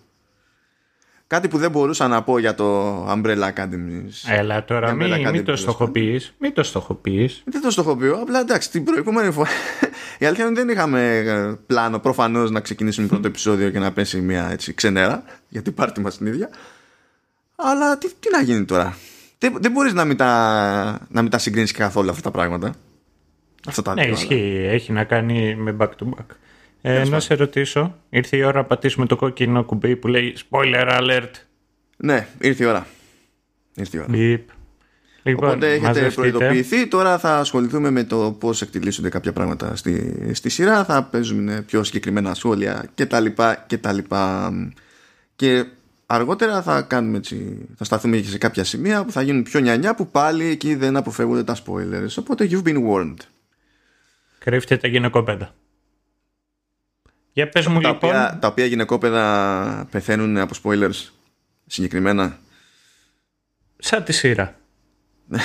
Κάτι που δεν μπορούσα να πω για το Umbrella Academy. Έλα τώρα, μην, μη το στοχοποιείς. Μην το στοχοποιείς. Δεν το στοχοποιώ, απλά εντάξει, την προηγούμενη φορά. Η αλήθεια είναι δεν είχαμε ε, πλάνο προφανώς να ξεκινήσουμε πρώτο επεισόδιο και να πέσει μια έτσι ξενέρα για την πάρτι μας την ίδια. Αλλά τι, τι να γίνει τώρα; Δεν, δεν μπορείς να μην τα, να τα συγκρίνεις καθόλου αυτά τα πράγματα. Αυτά τα ναι, ισχύει. Έχει να κάνει με back to back. Ε, να σε ρωτήσω, ήρθε η ώρα να πατήσουμε το κόκκινο κουμπί που λέει spoiler alert. Ναι, ήρθε η ώρα. Ήρθε η ώρα. Beep. Λοιπόν, Οπότε έχετε προειδοποιηθεί. Τώρα θα ασχοληθούμε με το πώς εκτελήσονται κάποια πράγματα στη, στη σειρά. Θα παίζουμε πιο συγκεκριμένα σχόλια κτλ. κτλ. Και αργότερα θα κάνουμε έτσι, θα σταθούμε και σε κάποια σημεία που θα γίνουν πιο νιανιά που πάλι εκεί δεν αποφεύγονται τα spoilers. Οπότε you've been warned κρύφτεται τα γυναικόπαιδα. Για πες μου τα λοιπόν... Οποία, τα οποία γυναικόπαιδα πεθαίνουν από spoilers συγκεκριμένα; Σαν τη σειρά.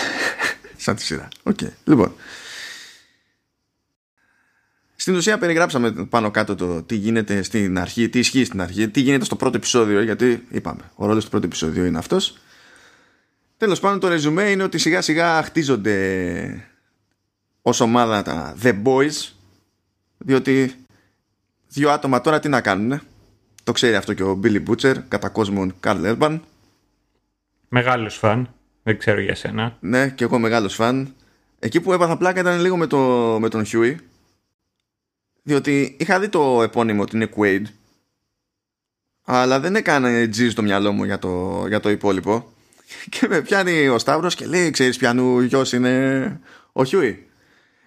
Σαν τη σειρά. OK. Okay. Λοιπόν. Στην ουσία περιγράψαμε πάνω κάτω το τι γίνεται στην αρχή, τι ισχύει στην αρχή, τι γίνεται στο πρώτο επεισόδιο, γιατί είπαμε, ο ρόλος του πρώτου επεισόδιο είναι αυτός. Τέλος πάντων το ρεζουμέ είναι ότι σιγά σιγά χτίζονται ως ομάδα τα The Boys διότι δύο άτομα τώρα τι να κάνουν το ξέρει αυτό και ο Billy Butcher κατά κόσμον Carl Urban. Μεγάλος φαν δεν ξέρω για σένα. Ναι και εγώ μεγάλος φαν. Εκεί που έπαθα πλάκα ήταν λίγο με, το, με τον Huey διότι είχα δει το επώνυμο ότι είναι Quaid αλλά δεν έκανε G στο μυαλό μου για το, για το υπόλοιπο. Και με πιάνει ο Σταύρος και λέει ξέρεις πιανού γιος είναι ο Hughie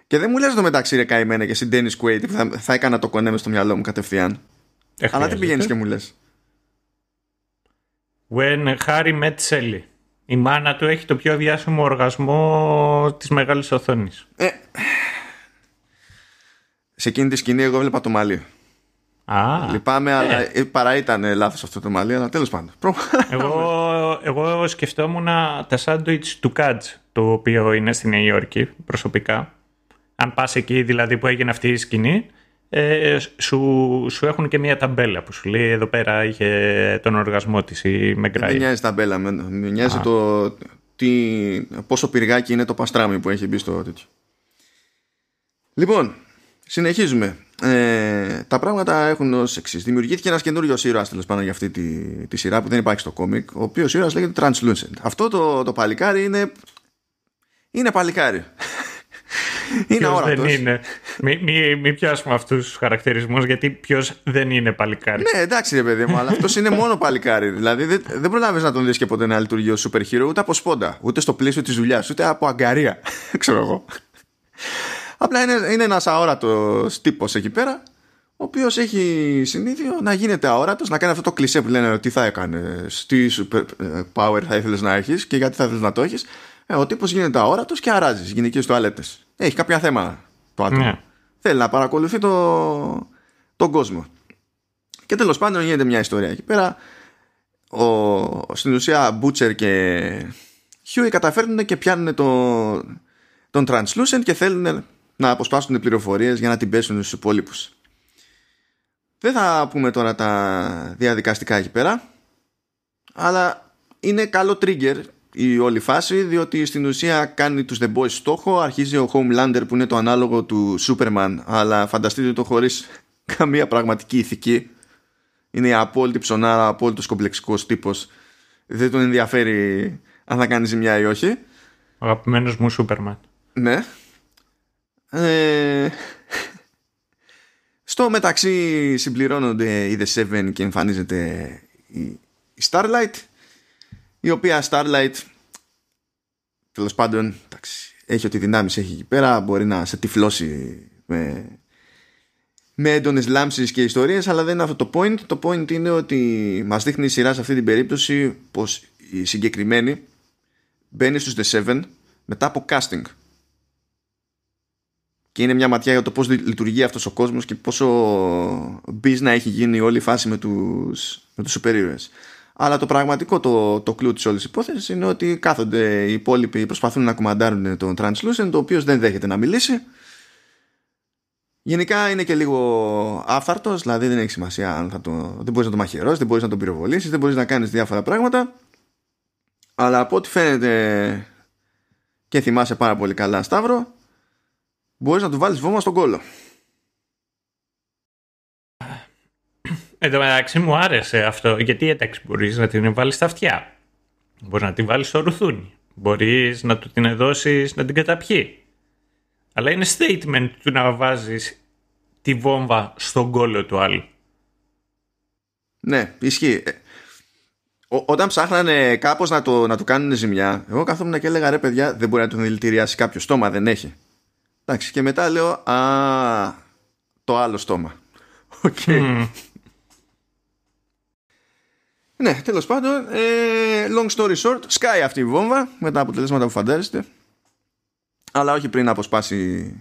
και δεν μου λες το μεταξύ ρε καημένε και εσύ Dennis Quaid που θα, θα έκανα το κονέ στο μυαλό μου κατευθείαν. Αλλά τι πηγαίνεις και μου λες. When Harry met Sally. Η μάνα του έχει το πιο διάσημο οργασμό της μεγάλης οθόνης. Ε, σε εκείνη τη σκηνή εγώ έβλεπα το μαλλί. Α, Λυπάμαι, ε. αλλά ε, παρά ήταν λάθος αυτό το μαλλί, αλλά τέλος πάντων. εγώ, εγώ σκεφτόμουν τα σάντουιτς του Κάτζ, το οποίο είναι στη Νέα Υόρκη προσωπικά Αν πας εκεί δηλαδή που έγινε αυτή η σκηνή, ε, σου, σου έχουν και μια ταμπέλα που σου λέει εδώ πέρα είχε τον οργασμό της η Μεγκράι. Δεν νοιάζει ταμπέλα, με, με νοιάζει το τι, πόσο πυργάκι είναι το παστράμι που έχει μπει στο τέτοιο. Λοιπόν, συνεχίζουμε. Ε, τα πράγματα έχουν ως εξής. Δημιουργήθηκε ένας καινούριος ήρωας τέλος πάντων για αυτή τη, τη σειρά που δεν υπάρχει στο κόμικ, ο οποίος ήρωας λέγεται Translucent. Αυτό το, το παλικάρι είναι. Είναι παλικάρι. Είναι όρατος. Δεν είναι. Μην μη, μη πιάσουμε αυτούς τους χαρακτηρισμούς, γιατί ποιος δεν είναι παλικάρι. Ναι, εντάξει, ρε παιδί μου, αλλά αυτός είναι μόνο παλικάρι. Δηλαδή δεν, δεν προλάβεις να τον δεις και ποτέ να λειτουργεί ως super hero ούτε από σπόντα, ούτε στο πλαίσιο της δουλειάς, ούτε από αγκαρία. Ξέρω εγώ. Απλά είναι, είναι ένας αόρατος τύπος εκεί πέρα, ο οποίος έχει συνήθειο να γίνεται αόρατος, να κάνει αυτό το κλισέ που λένε τι θα έκανες, τι super ε, power θα ήθελες να έχεις και γιατί θα ήθελε να το έχεις. Ε, ο τύπος γίνεται αόρατος και αράζει γυναικείε τουαλέτες. Έχει κάποια θέμα το άτομο. Ναι. Θέλει να παρακολουθεί το, τον κόσμο. Και τέλος πάντων γίνεται μια ιστορία εκεί πέρα. Ο, στην ουσία Μπούτσερ και Χιούι καταφέρνουν και πιάνουν το, τον Translucent και θέλουν να αποσπάσουν πληροφορίες για να την πέσουν στους υπόλοιπους. Δεν θα πούμε τώρα τα διαδικαστικά εκεί πέρα, αλλά είναι καλό trigger η όλη φάση, διότι στην ουσία κάνει τους The Boys στόχο, αρχίζει ο Homelander που είναι το ανάλογο του Superman, αλλά φανταστείτε το χωρίς καμία πραγματική ηθική. Είναι η απόλυτη ψωνάρα, απόλυτος κομπλεξικός τύπος. Δεν τον ενδιαφέρει αν θα κάνει ζημιά ή όχι. Ο αγαπημένος μου Superman. Ναι, ε, στο μεταξύ συμπληρώνονται οι The Seven και εμφανίζεται η, Starlight η οποία Starlight τέλος πάντων εντάξει, έχει ό,τι δυνάμεις έχει εκεί πέρα μπορεί να σε τυφλώσει με, με έντονες λάμψεις και ιστορίες αλλά δεν είναι αυτό το point το point είναι ότι μας δείχνει η σειρά σε αυτή την περίπτωση πως η συγκεκριμένη μπαίνει στους The Seven μετά από casting και είναι μια ματιά για το πώς λειτουργεί αυτός ο κόσμος και πόσο μπει να έχει γίνει όλη η φάση με τους, με τους υπερήρωες. Αλλά το πραγματικό το, το κλου της όλης υπόθεσης είναι ότι κάθονται οι υπόλοιποι προσπαθούν να κουμαντάρουν τον Translucent το οποίος δεν δέχεται να μιλήσει Γενικά είναι και λίγο άφθαρτος, δηλαδή δεν έχει σημασία αν θα το, δεν μπορείς να το μαχαιρώσεις, δεν μπορείς να τον πυροβολήσεις, δεν μπορείς να κάνεις διάφορα πράγματα. Αλλά από ό,τι φαίνεται και θυμάσαι πάρα πολύ καλά Σταύρο, μπορείς να του βάλεις βόμβα στον κόλο. Εν τω μεταξύ μου άρεσε αυτό, γιατί εντάξει μπορείς να την βάλεις στα αυτιά. Μπορείς να την βάλεις στο ρουθούνι. Μπορείς να του την δώσεις να την καταπιεί. Αλλά είναι statement του να βάζεις τη βόμβα στον κώλο του άλλου. Ναι, ισχύει. Ε, όταν ψάχνανε κάπως να, το, να του κάνουν ζημιά, εγώ καθόμουν και έλεγα ρε παιδιά δεν μπορεί να τον δηλητηριάσει κάποιος στόμα, δεν έχει. Εντάξει, και μετά λέω Α, το άλλο στόμα. OK. Okay. Ναι, τέλος πάντων, ε, long story short, σκάει αυτή η βόμβα με τα αποτελέσματα που φαντάζεστε. Αλλά όχι πριν αποσπάσει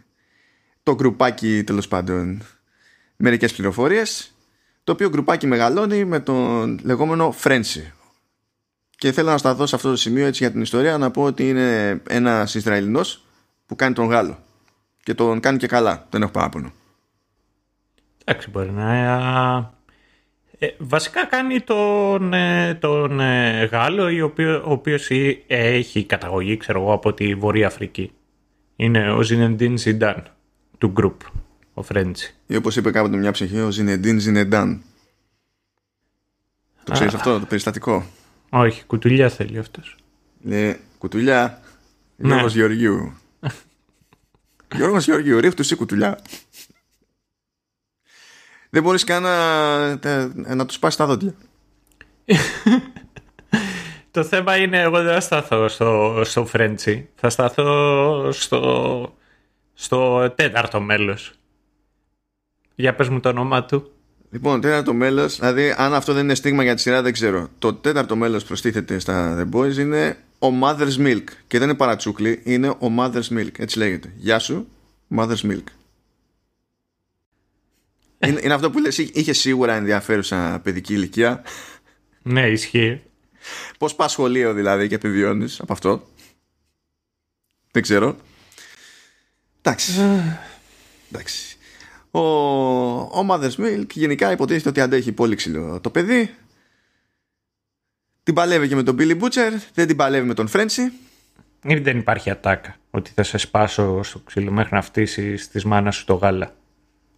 το γκρουπάκι τέλος πάντων μερικές πληροφορίες. Το οποίο γκρουπάκι μεγαλώνει με τον λεγόμενο Φρένσι. Και θέλω να σταθώ σε αυτό το σημείο έτσι για την ιστορία να πω ότι είναι ένας Ισραηλινός που κάνει τον Γάλλο και τον κάνει και καλά. Δεν έχω παράπονο. Εντάξει, μπορεί να. Ε, βασικά κάνει τον, ε, τον ε, Γάλλο ο, οποίο, ο οποίος έχει καταγωγή ξέρω εγώ από τη Βορεια Αφρική. Είναι ο Ζινεντίν Ζιντάν του group, ο Φρέντσι. Ή όπως είπε κάποτε μια ψυχή, ο Ζινεντίν Ζινεντάν. Το ξέρεις αυτό, το περιστατικό; Όχι, κουτουλιά θέλει αυτός. Ναι, κουτουλιά. Ναι. Γιώργος Γεωργίου. Γιώργος Γεωργίου, ρίχτου εσύ κουτουλιά. Δεν μπορείς καν να, να τους σπάσει τα δόντια. Το θέμα είναι εγώ δεν θα σταθώ στο, στο Φρέντσι. Θα σταθώ στο, στο τέταρτο μέλος. Για πες μου το όνομά του. Λοιπόν, τέταρτο μέλος, δηλαδή αν αυτό δεν είναι στίγμα για τη σειρά, δεν ξέρω. Το τέταρτο μέλος προστίθεται στα The Boys είναι ο Mother's Milk. Και δεν είναι παρατσούκλι, είναι ο Mother's Milk. Έτσι λέγεται. Γεια σου, Mother's Milk. Είναι, είναι αυτό που λες, είχε σίγουρα ενδιαφέρουσα παιδική ηλικία. Ναι, ισχύει. Πώς πας σχολείο δηλαδή και επιβιώνει από αυτό; Δεν ξέρω. Εντάξει. Εντάξει. Ο, ο Mother's Milk γενικά υποτίθεται ότι αντέχει πολύ ξύλο το παιδί. Την παλεύει και με τον Billy Butcher, δεν την παλεύει με τον Φρέντσι. Ή δεν υπάρχει ατάκα ότι θα σε σπάσω στο ξύλο μέχρι να φτύσεις τη μάνα σου το γάλα.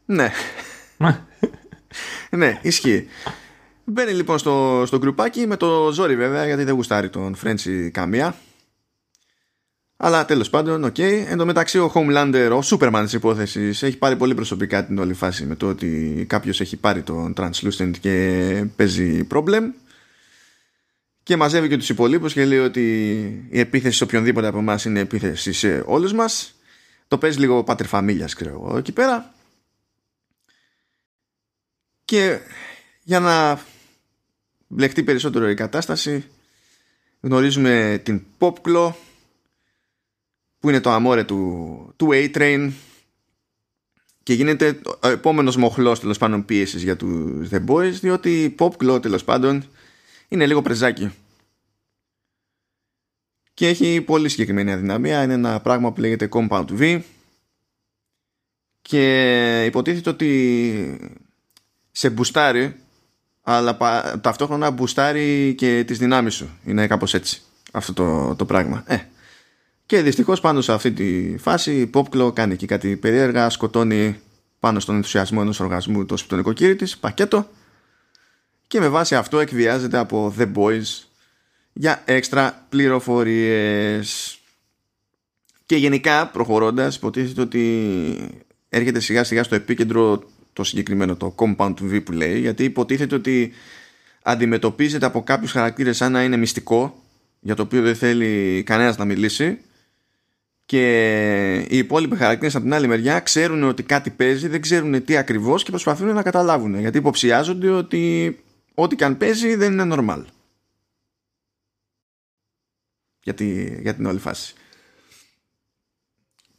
Ναι. Ναι, ισχύει. Μπαίνει λοιπόν στο, στο γκρουπάκι με το ζόρι βέβαια γιατί δεν γουστάρει τον Frenchie καμία. Αλλά τέλος πάντων, OK. Okay. Εν τω μεταξύ ο Homelander, ο Superman της υπόθεσης, έχει πάρει πολύ προσωπικά την όλη φάση με το ότι κάποιος έχει πάρει τον Translucent και παίζει problem. Και μαζεύει και τους υπόλοιπους και λέει ότι η επίθεση σε οποιονδήποτε από εμάς είναι επίθεση σε όλους μας. Το παίζει λίγο πατρεφαμίλιας, ξέρω εγώ, εκεί πέρα. Και για να μπλεχτεί περισσότερο η κατάσταση γνωρίζουμε την Popclaw που είναι το αμόρε του, του A-Train. Και γίνεται ο επόμενος μοχλός τέλος πάντων πίεσης για τους The Boys διότι η Popclaw τέλος πάντων είναι λίγο πρεζάκι. Και έχει πολύ συγκεκριμένη αδυναμία. Είναι ένα πράγμα που λέγεται Compound V. Και υποτίθεται ότι σε μπουστάρει αλλά ταυτόχρονα μπουστάρει και τις δυνάμεις σου. Είναι κάπως έτσι αυτό το, το πράγμα. Ε. Και δυστυχώς πάνω σε αυτή τη φάση η Popclaw κάνει και κάτι περίεργα, σκοτώνει πάνω στον ενθουσιασμό ενός οργασμού το σπιτονικό κύριο της, πακέτο και με βάση αυτό εκβιάζεται από The Boys για έξτρα πληροφορίες. Και γενικά προχωρώντας υποτίθεται ότι έρχεται σιγά σιγά στο επίκεντρο το συγκεκριμένο το compound V που λέει γιατί υποτίθεται ότι αντιμετωπίζεται από κάποιους χαρακτήρες σαν να είναι μυστικό για το οποίο δεν θέλει κανένας να μιλήσει και οι υπόλοιποι χαρακτήρες από την άλλη μεριά ξέρουν ότι κάτι παίζει, δεν ξέρουν τι ακριβώς και προσπαθούν να καταλάβουν γιατί υποψιάζονται ότι ό,τι και αν παίζει δεν είναι normal για, για την όλη φάση.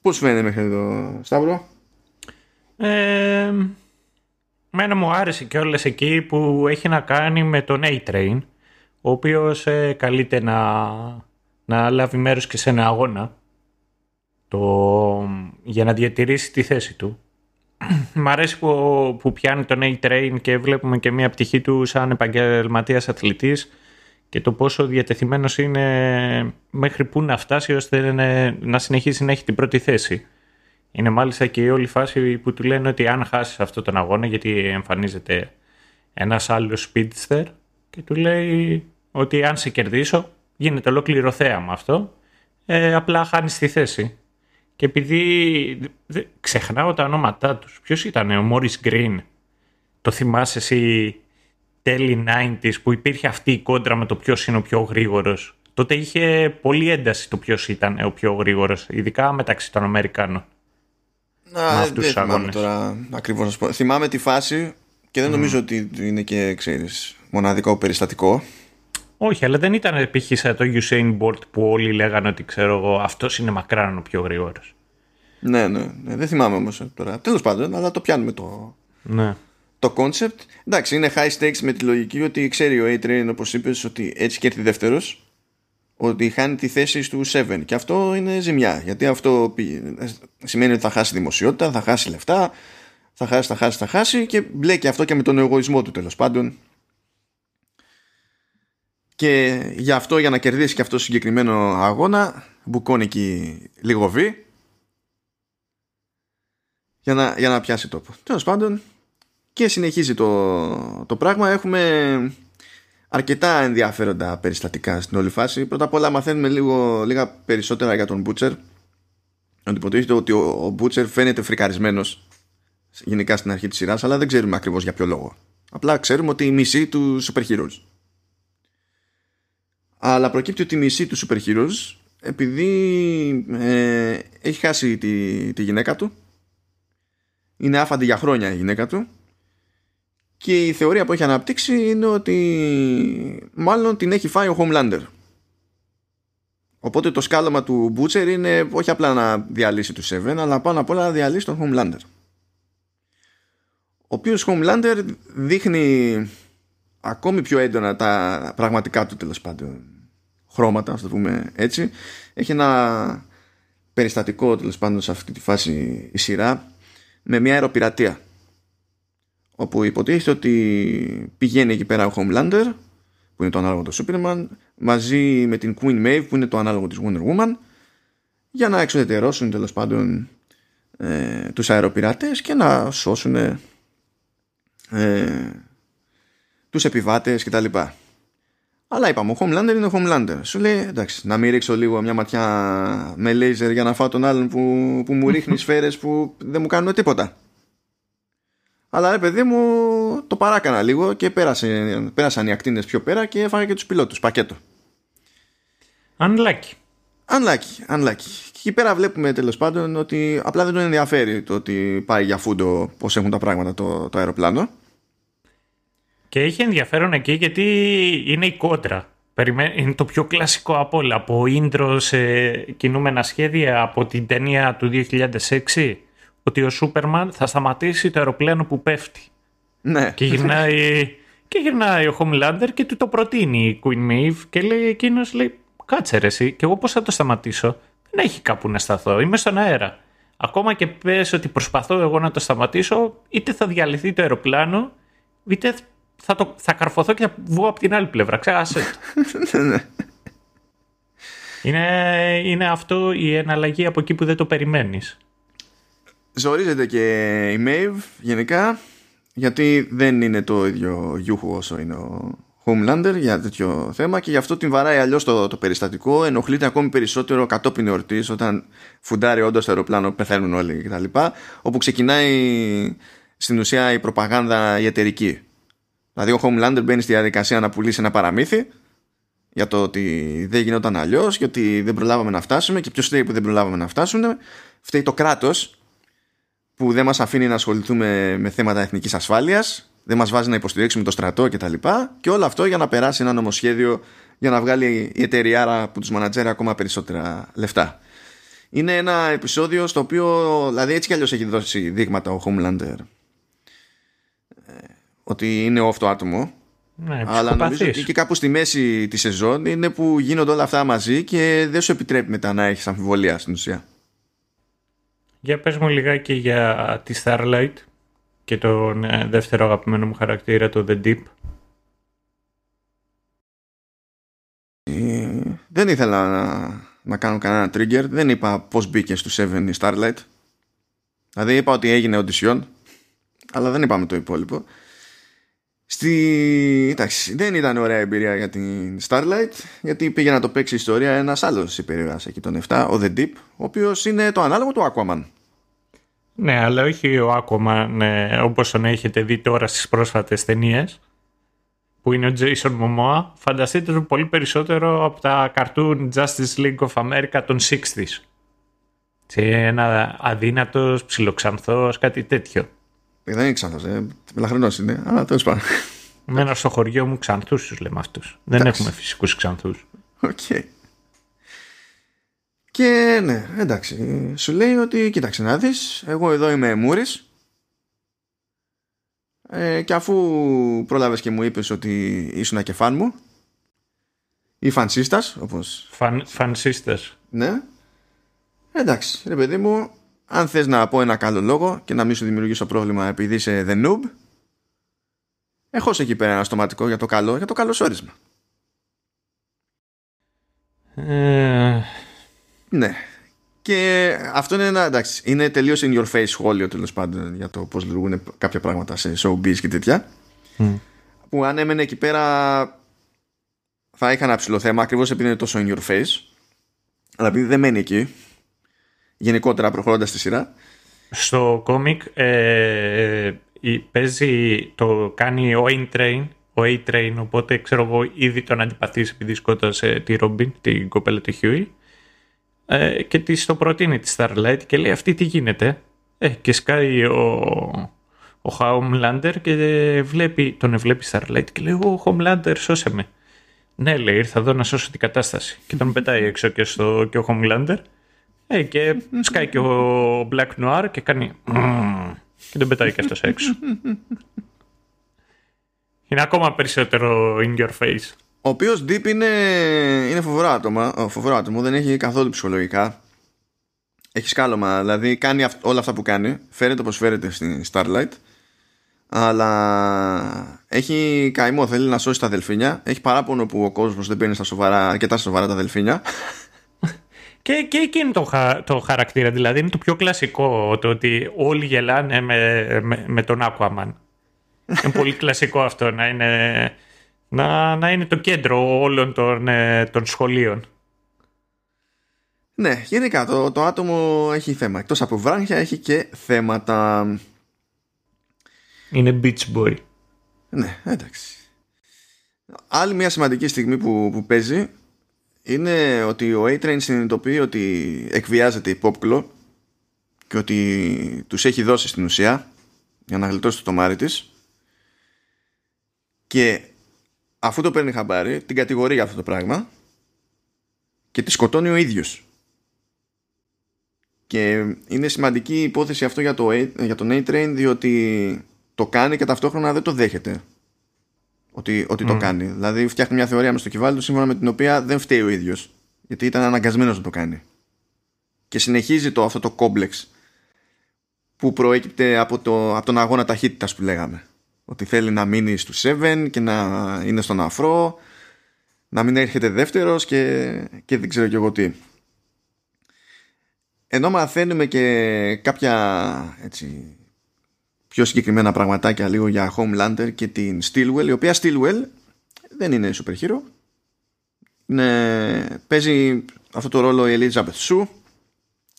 Πώς φαίνεται μέχρι εδώ Σταύρο; Ε, Μένα μου άρεσε και όλες εκεί που έχει να κάνει με τον A-Train, ο οποίος ε, καλείται να, να λάβει μέρος και σε ένα αγώνα το, για να διατηρήσει τη θέση του. Μ' αρέσει που, που πιάνει τον A-Train και βλέπουμε και μια πτυχή του σαν επαγγελματίας αθλητής και το πόσο διατεθειμένος είναι μέχρι που να φτάσει ώστε να συνεχίσει να έχει την πρώτη θέση. Είναι μάλιστα και η όλη φάση που του λένε ότι αν χάσεις αυτόν τον αγώνα, γιατί εμφανίζεται ένας άλλος speedster και του λέει ότι αν σε κερδίσω, γίνεται ολόκληρο θέαμα αυτό, ε, απλά χάνεις τη θέση. Και επειδή ξεχνάω τα ονόματά τους, ποιος ήταν ο Μόρις Γκριν, το θυμάσαι εσύ τέλη 90s που υπήρχε αυτή η κόντρα με το ποιος είναι ο πιο γρήγορος; Τότε είχε πολύ ένταση το ποιος ήταν ο πιο γρήγορος, ειδικά μεταξύ των Αμερικάνων. Να, δεν θυμάμαι τώρα ακριβώς να σου πω. Θυμάμαι τη φάση και δεν νομίζω ότι είναι και ξέρεις, μοναδικό περιστατικό. Όχι, αλλά δεν ήταν π.χ. το Usain Bolt που όλοι λέγανε ότι ξέρω εγώ αυτός είναι μακράν ο πιο γρήγορος. Ναι, ναι, ναι, δεν θυμάμαι όμως τώρα. Τέλος πάντων, αλλά το πιάνουμε το. Ναι. Το concept. Εντάξει, είναι high stakes με τη λογική ότι ξέρει ο A-Train, όπως είπες, ότι έτσι και έρθει δεύτερος ότι χάνει τη θέση του 7 και αυτό είναι ζημιά γιατί αυτό σημαίνει ότι θα χάσει δημοσιότητα, θα χάσει λεφτά θα χάσει, θα χάσει, θα χάσει και μπλέκει αυτό και με τον εγωισμό του τέλος πάντων. Και γι' αυτό για να κερδίσει και αυτό το συγκεκριμένο αγώνα μπουκώνει εκεί λίγο βή για να, για να πιάσει τόπο. Τέλος πάντων και συνεχίζει το, το πράγμα. Έχουμε αρκετά ενδιαφέροντα περιστατικά στην όλη φάση. Πρώτα απ' όλα μαθαίνουμε λίγο, λίγα περισσότερα για τον Μπούτσερ. Ότι υποτίθεται ότι ο, ο Μπούτσερ φαίνεται φρικαρισμένος γενικά στην αρχή της σειράς, αλλά δεν ξέρουμε ακριβώς για ποιο λόγο. Απλά ξέρουμε ότι η μισή του super heroes. Αλλά προκύπτει ότι η μισή του super heroes επειδή ε, έχει χάσει τη, τη γυναίκα του είναι άφαντη για χρόνια η γυναίκα του και η θεωρία που έχει αναπτύξει είναι ότι μάλλον την έχει φάει ο Homelander. Οπότε το σκάλωμα του Butcher είναι όχι απλά να διαλύσει τους Seven, αλλά πάνω απ' όλα να διαλύσει τον Homelander. Ο οποίος Homelander δείχνει ακόμη πιο έντονα τα πραγματικά του τέλος πάντων χρώματα, ας το πούμε έτσι. Έχει ένα περιστατικό τέλος πάντων σε αυτή τη φάση η σειρά με μια αεροπειρατεία όπου υποτίθεται ότι πηγαίνει εκεί πέρα ο Homelander που είναι το ανάλογο του Superman μαζί με την Queen Maeve που είναι το ανάλογο της Wonder Woman για να εξοδετερώσουν τέλος πάντων ε, τους αεροπειρατές και να σώσουν ε, τους επιβάτες κτλ. Αλλά είπαμε, ο Homelander είναι ο Homelander. Σου λέει, εντάξει, να μην ρίξω λίγο μια ματιά με λέιζερ για να φάω τον άλλον που, που μου ρίχνει σφαίρες που δεν μου κάνουν τίποτα. Αλλά ρε παιδί μου, το παράκανα λίγο και πέρασε, πέρασαν οι ακτίνες πιο πέρα και έφαγε και τους πιλότους, πακέτο. Unlucky. Unlucky, unlucky. Και εκεί πέρα βλέπουμε τέλος πάντων ότι απλά δεν τον ενδιαφέρει το ότι πάει για φούντο πώς έχουν τα πράγματα το, το αεροπλάνο. Και έχει ενδιαφέρον εκεί γιατί είναι η κόντρα. Είναι το πιο κλασικό από όλα. Από ίντρο σε κινούμενα σχέδια από την ταινία του 2006 ότι ο Σούπερμαν θα σταματήσει το αεροπλάνο που πέφτει. Ναι. Και γυρνάει, και γυρνάει ο Homelander και του το προτείνει η Queen Maeve και λέει εκείνος λέει κάτσε ρε εσύ και εγώ πώς θα το σταματήσω; Δεν έχει κάπου να σταθώ, είμαι στον αέρα. Ακόμα και πες ότι προσπαθώ εγώ να το σταματήσω είτε θα διαλυθεί το αεροπλάνο είτε θα, το, θα καρφωθώ και θα βγω από την άλλη πλευρά. Ξέχασε το. Ναι. είναι, είναι αυτό η εναλλαγή από εκεί που δεν το περιμένεις. Ζορίζεται και η Maeve γενικά γιατί δεν είναι το ίδιο γιούχου όσο είναι ο Homelander για τέτοιο θέμα και γι' αυτό την βαράει αλλιώς το, το περιστατικό. Ενοχλείται ακόμη περισσότερο κατόπιν εορτής όταν φουντάρει όντως το αεροπλάνο, πεθαίνουν όλοι κτλ. Όπου ξεκινάει στην ουσία η προπαγάνδα η εταιρική. Δηλαδή ο Homelander μπαίνει στη διαδικασία να πουλήσει ένα παραμύθι για το ότι δεν γινόταν αλλιώς και ότι δεν προλάβαμε να φτάσουμε και ποιος φταίει που δεν προλάβαμε να φτάσουμε. Φταίει το κράτος που δεν μας αφήνει να ασχοληθούμε με θέματα εθνικής ασφάλειας, δεν μας βάζει να υποστηρίξουμε το στρατό κτλ. Και, και όλο αυτό για να περάσει ένα νομοσχέδιο για να βγάλει η εταιρεία που τους μανατζέρει ακόμα περισσότερα λεφτά. Είναι ένα επεισόδιο στο οποίο, δηλαδή έτσι κι αλλιώς έχει δώσει δείγματα ο Homelander ότι είναι off το άτομο. Ναι, αλλά νομίζω ότι και κάπου στη μέση της σεζόν είναι που γίνονται όλα αυτά μαζί και δεν σου επιτρέπει μετά να έχεις αμφιβολία στην ουσία. Για πες μου λιγάκι για τη Starlight και τον ε, δεύτερο αγαπημένο μου χαρακτήρα, το The Deep. Ε, δεν ήθελα να, να κάνω κανένα trigger. Δεν είπα πώς μπήκε στο 7 η Starlight. Δηλαδή είπα ότι έγινε audition, αλλά δεν είπαμε το υπόλοιπο. Στη... Εντάξει, δεν ήταν ωραία εμπειρία για την Starlight γιατί πήγε να το παίξει ιστορία ένας άλλος υπερήρωας εκεί τον 7, ο The Deep ο οποίος είναι το ανάλογο του Aquaman. Ναι, αλλά όχι ο Aquaman ναι, όπως τον έχετε δει τώρα στις πρόσφατες ταινίες, που είναι ο Jason Momoa. Φανταστείτε το πολύ περισσότερο από τα cartoon Justice League of America των 60s σε ένα αδύνατος, ψιλοξανθός, κάτι τέτοιο. ε, δεν είναι ξανθός, ε, είναι, αλλά τέλος πάντων. Μένα στο χωριό μου ξανθούς τους λέμε αυτούς. Δεν έχουμε φυσικούς ξανθούς. Οκ. Και ναι, εντάξει. Σου λέει ότι κοίταξε να δεις, εγώ εδώ είμαι Μούρης. Ε, και αφού πρόλαβες και μου είπες ότι ήσουν και φαν μου ή φανσίστας όπως... Φαν, φανσίστας Ναι Εντάξει ρε παιδί μου αν θες να πω ένα καλό λόγο και να μην σου δημιουργήσω πρόβλημα επειδή είσαι the noob έχω σε εκεί πέρα ένα στοματικό για το καλό, για το καλό σώρισμα. Ε... Ναι. Και αυτό είναι ένα, εντάξει, είναι τελείως in your face σχόλιο τέλος πάντων για το πώς λειτουργούν κάποια πράγματα σε showbiz και τέτοια. Που αν έμενε εκεί πέρα θα είχα ένα ψιλοθέμα ακριβώς επειδή είναι τόσο in your face. Αλλά επειδή δεν μένει εκεί, γενικότερα προχωρώντας τη σειρά. Στο κόμικ ε, παίζει, το κάνει ο A-Train, ο A-Train, οπότε ξέρω εγώ ήδη τον αντιπαθείς επειδή σκότωσε τη Robin, την κοπέλα του Hughie ε, και τη το προτείνει τη Starlight και λέει αυτή τι γίνεται; Ε, και σκάει ο, ο Homelander και βλέπει, τον βλέπει Starlight και λέει ο Homelander σώσε με. Ναι λέει ήρθα εδώ να σώσω την κατάσταση και τον πετάει έξω και, στο, και ο Homelander ε, και σκάει και ο Black Noir και κάνει και τον πετάει και αυτός έξω. Είναι ακόμα περισσότερο in your face. Ο οποίος Deep είναι, είναι φοβερό, άτομο, φοβερό άτομο, δεν έχει καθόλου ψυχολογικά. έχει σκάλωμα. Δηλαδή κάνει όλα αυτά που κάνει. Φέρεται όπως φέρεται στην Starlight. Αλλά έχει καημό. Θέλει να σώσει τα δελφίνια. Έχει παράπονο που ο κόσμος δεν παίρνει στα σοβαρά, αρκετά σοβαρά τα δελφίνια. Και, και εκείνο το, το χαρακτήρα, δηλαδή είναι το πιο κλασικό το ότι όλοι γελάνε με, με, με τον Aquaman. είναι πολύ κλασικό αυτό να είναι, να, να είναι το κέντρο όλων των, ε, των σχολείων. Ναι, γενικά το, το άτομο έχει θέμα. Εκτός από βράχια έχει και θέματα. Είναι beach boy. Ναι, εντάξει. Άλλη μια σημαντική στιγμή που, που παίζει είναι ότι ο A-Train συνειδητοποιεί ότι εκβιάζεται η Popclaw και ότι τους έχει δώσει στην ουσία για να γλιτώσει το τομάρι της. Και αφού το παίρνει χαμπάρι την κατηγορεί για αυτό το πράγμα και τη σκοτώνει ο ίδιος. Και είναι σημαντική υπόθεση αυτό για, το, για τον A-Train διότι το κάνει και ταυτόχρονα δεν το δέχεται ότι, ότι το κάνει. Δηλαδή φτιάχνει μια θεωρία μες στο κεφάλι του σύμφωνα με την οποία δεν φταίει ο ίδιος γιατί ήταν αναγκασμένος να το κάνει. Και συνεχίζει το, αυτό το κόμπλεξ που προέκυπτε από, το, από τον αγώνα ταχύτητας που λέγαμε. Ότι θέλει να μείνει στους 7 και να είναι στον αφρό, να μην έρχεται δεύτερος και, και δεν ξέρω κι εγώ τι ενώ μαθαίνουμε και κάποια έτσι, πιο συγκεκριμένα πραγματάκια λίγο για Homelander και την Stillwell η οποία Stillwell δεν είναι super hero είναι, παίζει αυτό το ρόλο η Elizabeth Shue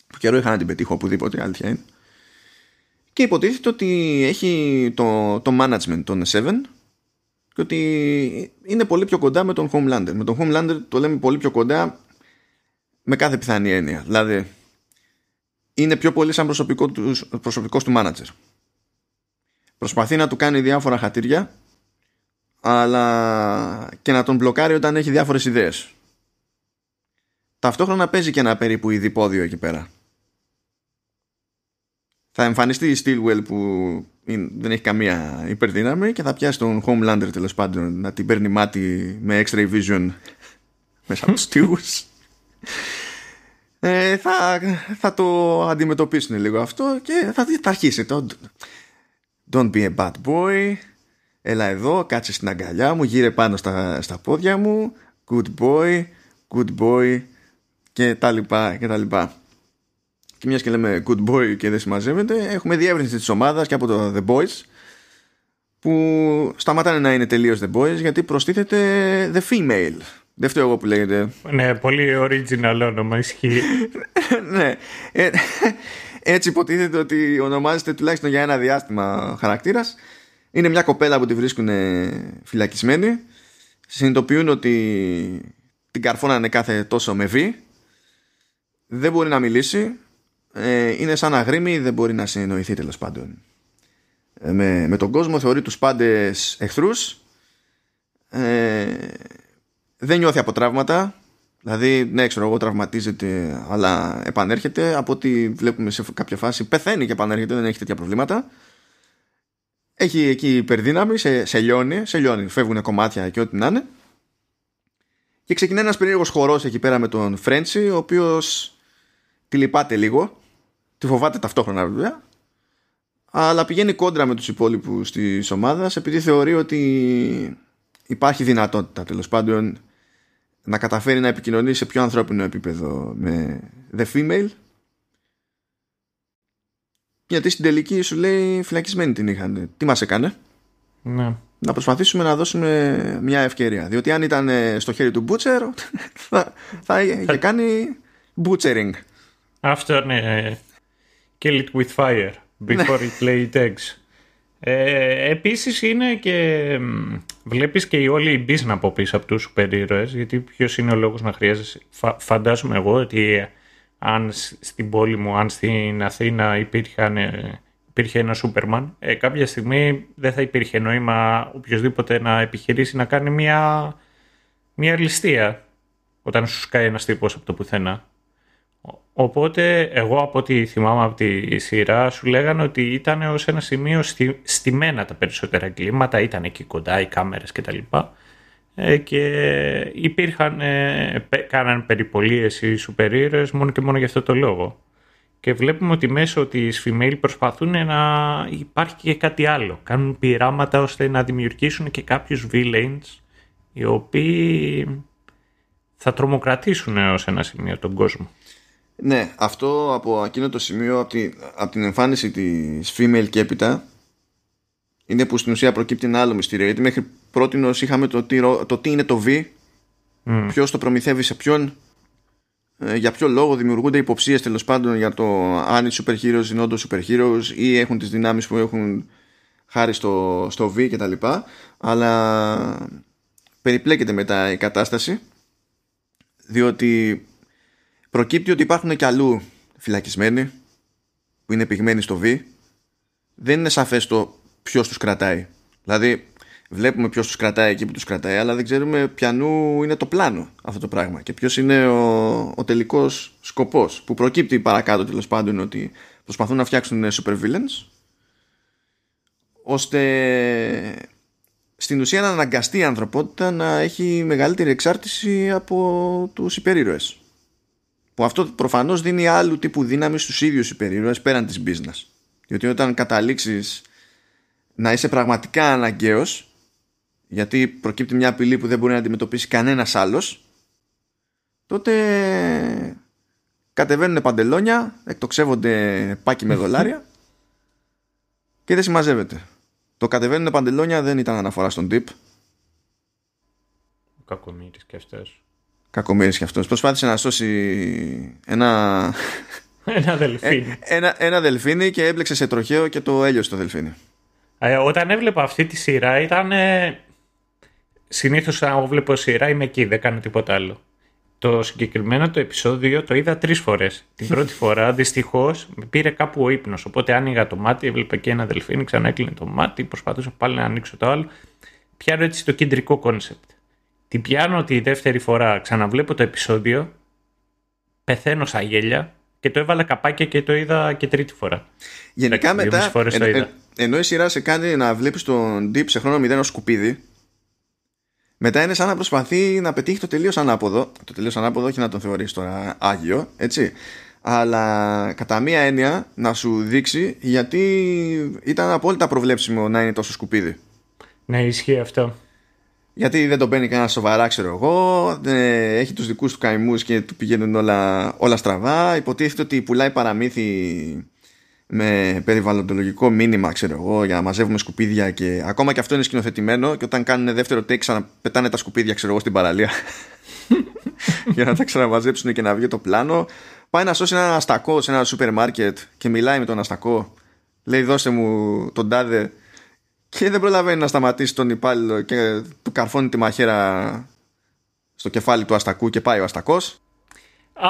που καιρό είχα να την πετύχω οπουδήποτε αλήθεια είναι. Και υποτίθεται ότι έχει το, το management των Seven και ότι είναι πολύ πιο κοντά με τον Homelander. Με τον Homelander το λέμε πολύ πιο κοντά με κάθε πιθανή έννοια. Δηλαδή είναι πιο πολύ σαν προσωπικό τους, προσωπικός του μάνατζερ. Προσπαθεί να του κάνει διάφορα χατήρια αλλά και να τον μπλοκάρει όταν έχει διάφορες ιδέες. Ταυτόχρονα παίζει και ένα περίπου ειδipόδιο εκεί πέρα. Θα εμφανιστεί η Steelwell που δεν έχει καμία υπερδύναμη και θα πιάσει τον Homelander τέλος πάντων να την παίρνει μάτι με X-ray vision μέσα από τους τείχους ε, θα, θα το αντιμετωπίσουν λίγο αυτό και θα, θα αρχίσει το Don't be a bad boy Έλα εδώ, κάτσε στην αγκαλιά μου, γύρε πάνω στα, στα πόδια μου Good boy, good boy και τα λοιπά και τα λοιπά. Και μιας και λέμε good boy και δεν συμμαζεύεται έχουμε διεύρυνση της ομάδας και από το The Boys που σταματάνε να είναι τελείως The Boys γιατί προστίθεται The Female δεν φταίω εγώ που λέγεται. Ναι, πολύ original όνομα, ισχύει. ναι. Ε, έτσι υποτίθεται ότι ονομάζεται τουλάχιστον για ένα διάστημα χαρακτήρας. Είναι μια κοπέλα που τη βρίσκουν φυλακισμένη. Συνειδητοποιούν ότι την καρφώνανε κάθε τόσο με βή. Δεν μπορεί να μιλήσει. Ε, είναι σαν αγρίμη, δεν μπορεί να συνεννοηθεί τέλος πάντων. Ε, με, με τον κόσμο θεωρεί τους πάντες εχθρούς ε, δεν νιώθει από τραύματα. Δηλαδή, ναι, ξέρω εγώ, τραυματίζεται, αλλά επανέρχεται. Από ό,τι βλέπουμε σε κάποια φάση, πεθαίνει και επανέρχεται, δεν έχει τέτοια προβλήματα. Έχει εκεί υπερδύναμη, σε, σε λιώνει, σε λιώνει. Φεύγουν κομμάτια και ό,τι να είναι. Και ξεκινάει ένας περίεργος χορός εκεί πέρα με τον Φρέντσι, ο οποίος τη λυπάται λίγο. Τη φοβάται ταυτόχρονα βέβαια. Αλλά πηγαίνει κόντρα με τους υπόλοιπους της ομάδας επειδή θεωρεί ότι υπάρχει δυνατότητα τέλος πάντων να καταφέρει να επικοινωνεί σε πιο ανθρώπινο επίπεδο με the female γιατί στην τελική σου λέει φυλακισμένη την είχαν. Τι μας έκανε; Ναι. Να προσπαθήσουμε να δώσουμε μια ευκαιρία. Διότι αν ήταν στο χέρι του Butcher θα, θα είχε κάνει butchering. Αυτό ναι. Kill it with fire before it lay eggs. Ε, επίσης είναι και βλέπεις και η όλη η business από πίσω από τους σούπερ ήρωες γιατί ποιος είναι ο λόγος να χρειάζεσαι. Φαντάζομαι εγώ ότι αν στην πόλη μου, αν στην Αθήνα υπήρχε, υπήρχε ένα Σούπερμαν ε, κάποια στιγμή δεν θα υπήρχε νόημα οποιοδήποτε να επιχειρήσει να κάνει μια, μια ληστεία όταν σου σκάει ένας τύπος από το πουθενά Οπότε εγώ από ό,τι θυμάμαι από τη σειρά σου λέγανε ότι ήταν ως ένα σημείο στη, στημένα τα περισσότερα κλίματα, ήταν εκεί κοντά οι κάμερες κτλ. Ε, και υπήρχαν, ε, κάναν περιπολίες οι σούπερ μόνο και μόνο για αυτό το λόγο. και βλέπουμε ότι μέσω της female προσπαθούν να υπάρχει και κάτι άλλο. Κάνουν πειράματα ώστε να δημιουργήσουν και κάποιους villains οι οποίοι θα τρομοκρατήσουν έως ένα σημείο τον κόσμο. Ναι, αυτό από εκείνο το σημείο, από, τη, από την εμφάνιση της female και έπειτα, είναι που στην ουσία προκύπτει ένα άλλο μυστήριο. Γιατί μέχρι πρώτη είχαμε το τι, το τι είναι το V, mm. ποιος το προμηθεύει σε ποιον, ε, για ποιο λόγο δημιουργούνται υποψίες τέλος πάντων για το αν οι super heroes είναι όντως super heroes ή έχουν τις δυνάμεις που έχουν χάρη στο, στο V κτλ. Αλλά περιπλέκεται μετά η κατάσταση διότι προκύπτει ότι υπάρχουν και αλλού φυλακισμένοι που είναι πυγμένοι στο V δεν είναι σαφές το ποιος τους κρατάει δηλαδή βλέπουμε ποιος τους κρατάει εκεί που τους κρατάει, αλλά δεν ξέρουμε ποιανού είναι το πλάνο αυτό το πράγμα και ποιος είναι ο, ο τελικός σκοπός. Που προκύπτει παρακάτω τέλος πάντων ότι προσπαθούν να φτιάξουν super villains ώστε στην ουσία να αναγκαστεί η ανθρωπότητα να έχει μεγαλύτερη εξάρτηση από τους υπερήρωες. Που αυτό προφανώς δίνει άλλου τύπου δύναμη στους ίδιους υπερήρωες πέραν της business. Διότι όταν καταλήξεις να είσαι πραγματικά αναγκαίος γιατί προκύπτει μια απειλή που δεν μπορεί να αντιμετωπίσει κανένας άλλος τότε κατεβαίνουν παντελόνια εκτοξεύονται πάκι με δολάρια και δεν συμμαζεύεται. Το κατεβαίνουν παντελόνια δεν ήταν αναφορά στον τύπ. Κακομύρης και αυτός Κακομύρης και αυτός προσπάθησε να σώσει ένα ένα δελφίνι. Ε, ένα, ένα δελφίνι και έμπλεξε σε τροχαίο και το έλειωσε το δελφίνι. Ε, όταν έβλεπα αυτή τη σειρά ήταν συνήθως αν βλέπω σειρά είμαι εκεί, δεν κάνω τίποτα άλλο. Το συγκεκριμένο το επεισόδιο το είδα τρεις φορές. Την πρώτη φορά δυστυχώς με πήρε κάπου ο ύπνος. Οπότε άνοιγα το μάτι, έβλεπα και ένα δελφίνι, ξανά έκλεινε το μάτι, προσπαθούσα πάλι να ανοίξω το άλλο. Πιάνω έτσι το κεντρικό κόνσεπτ. Την πιάνω τη δεύτερη φορά, ξαναβλέπω το επεισόδιο, πεθαίνω σαν γέλια και το έβαλα καπάκια και το είδα και τρίτη φορά. Γενικά μετά, ενώ η σειρά σε κάνει να βλέπεις τον Deep σε χρόνο μηδέν σκουπίδι, μετά είναι σαν να προσπαθεί να πετύχει το τελείως ανάποδο. Το τελείως ανάποδο, όχι να τον θεωρήσει τώρα άγιο, έτσι. Αλλά κατά μία έννοια να σου δείξει γιατί ήταν απόλυτα προβλέψιμο να είναι τόσο σκουπίδι. Ναι, ισχύει αυτό. Γιατί δεν τον παίρνει κανένα σοβαρά, ξέρω εγώ. Έχει τους δικούς του καημούς και του πηγαίνουν όλα, όλα στραβά. Υποτίθεται ότι πουλάει παραμύθι με περιβαλλοντολογικό μήνυμα, ξέρω εγώ, για να μαζεύουμε σκουπίδια και ακόμα και αυτό είναι σκηνοθετημένο και όταν κάνουν δεύτερο take ξαναπετάνε τα σκουπίδια, ξέρω εγώ, στην παραλία για να τα ξαναμαζέψουν και να βγει το πλάνο. Πάει να σώσει ένα αστακό σε ένα σούπερ μάρκετ και μιλάει με τον αστακό. Λέει δώσε μου τον τάδε και δεν προλαβαίνει να σταματήσει τον υπάλληλο και του καρφώνει τη μαχαίρα στο κεφάλι του αστακού και πάει ο αστακός.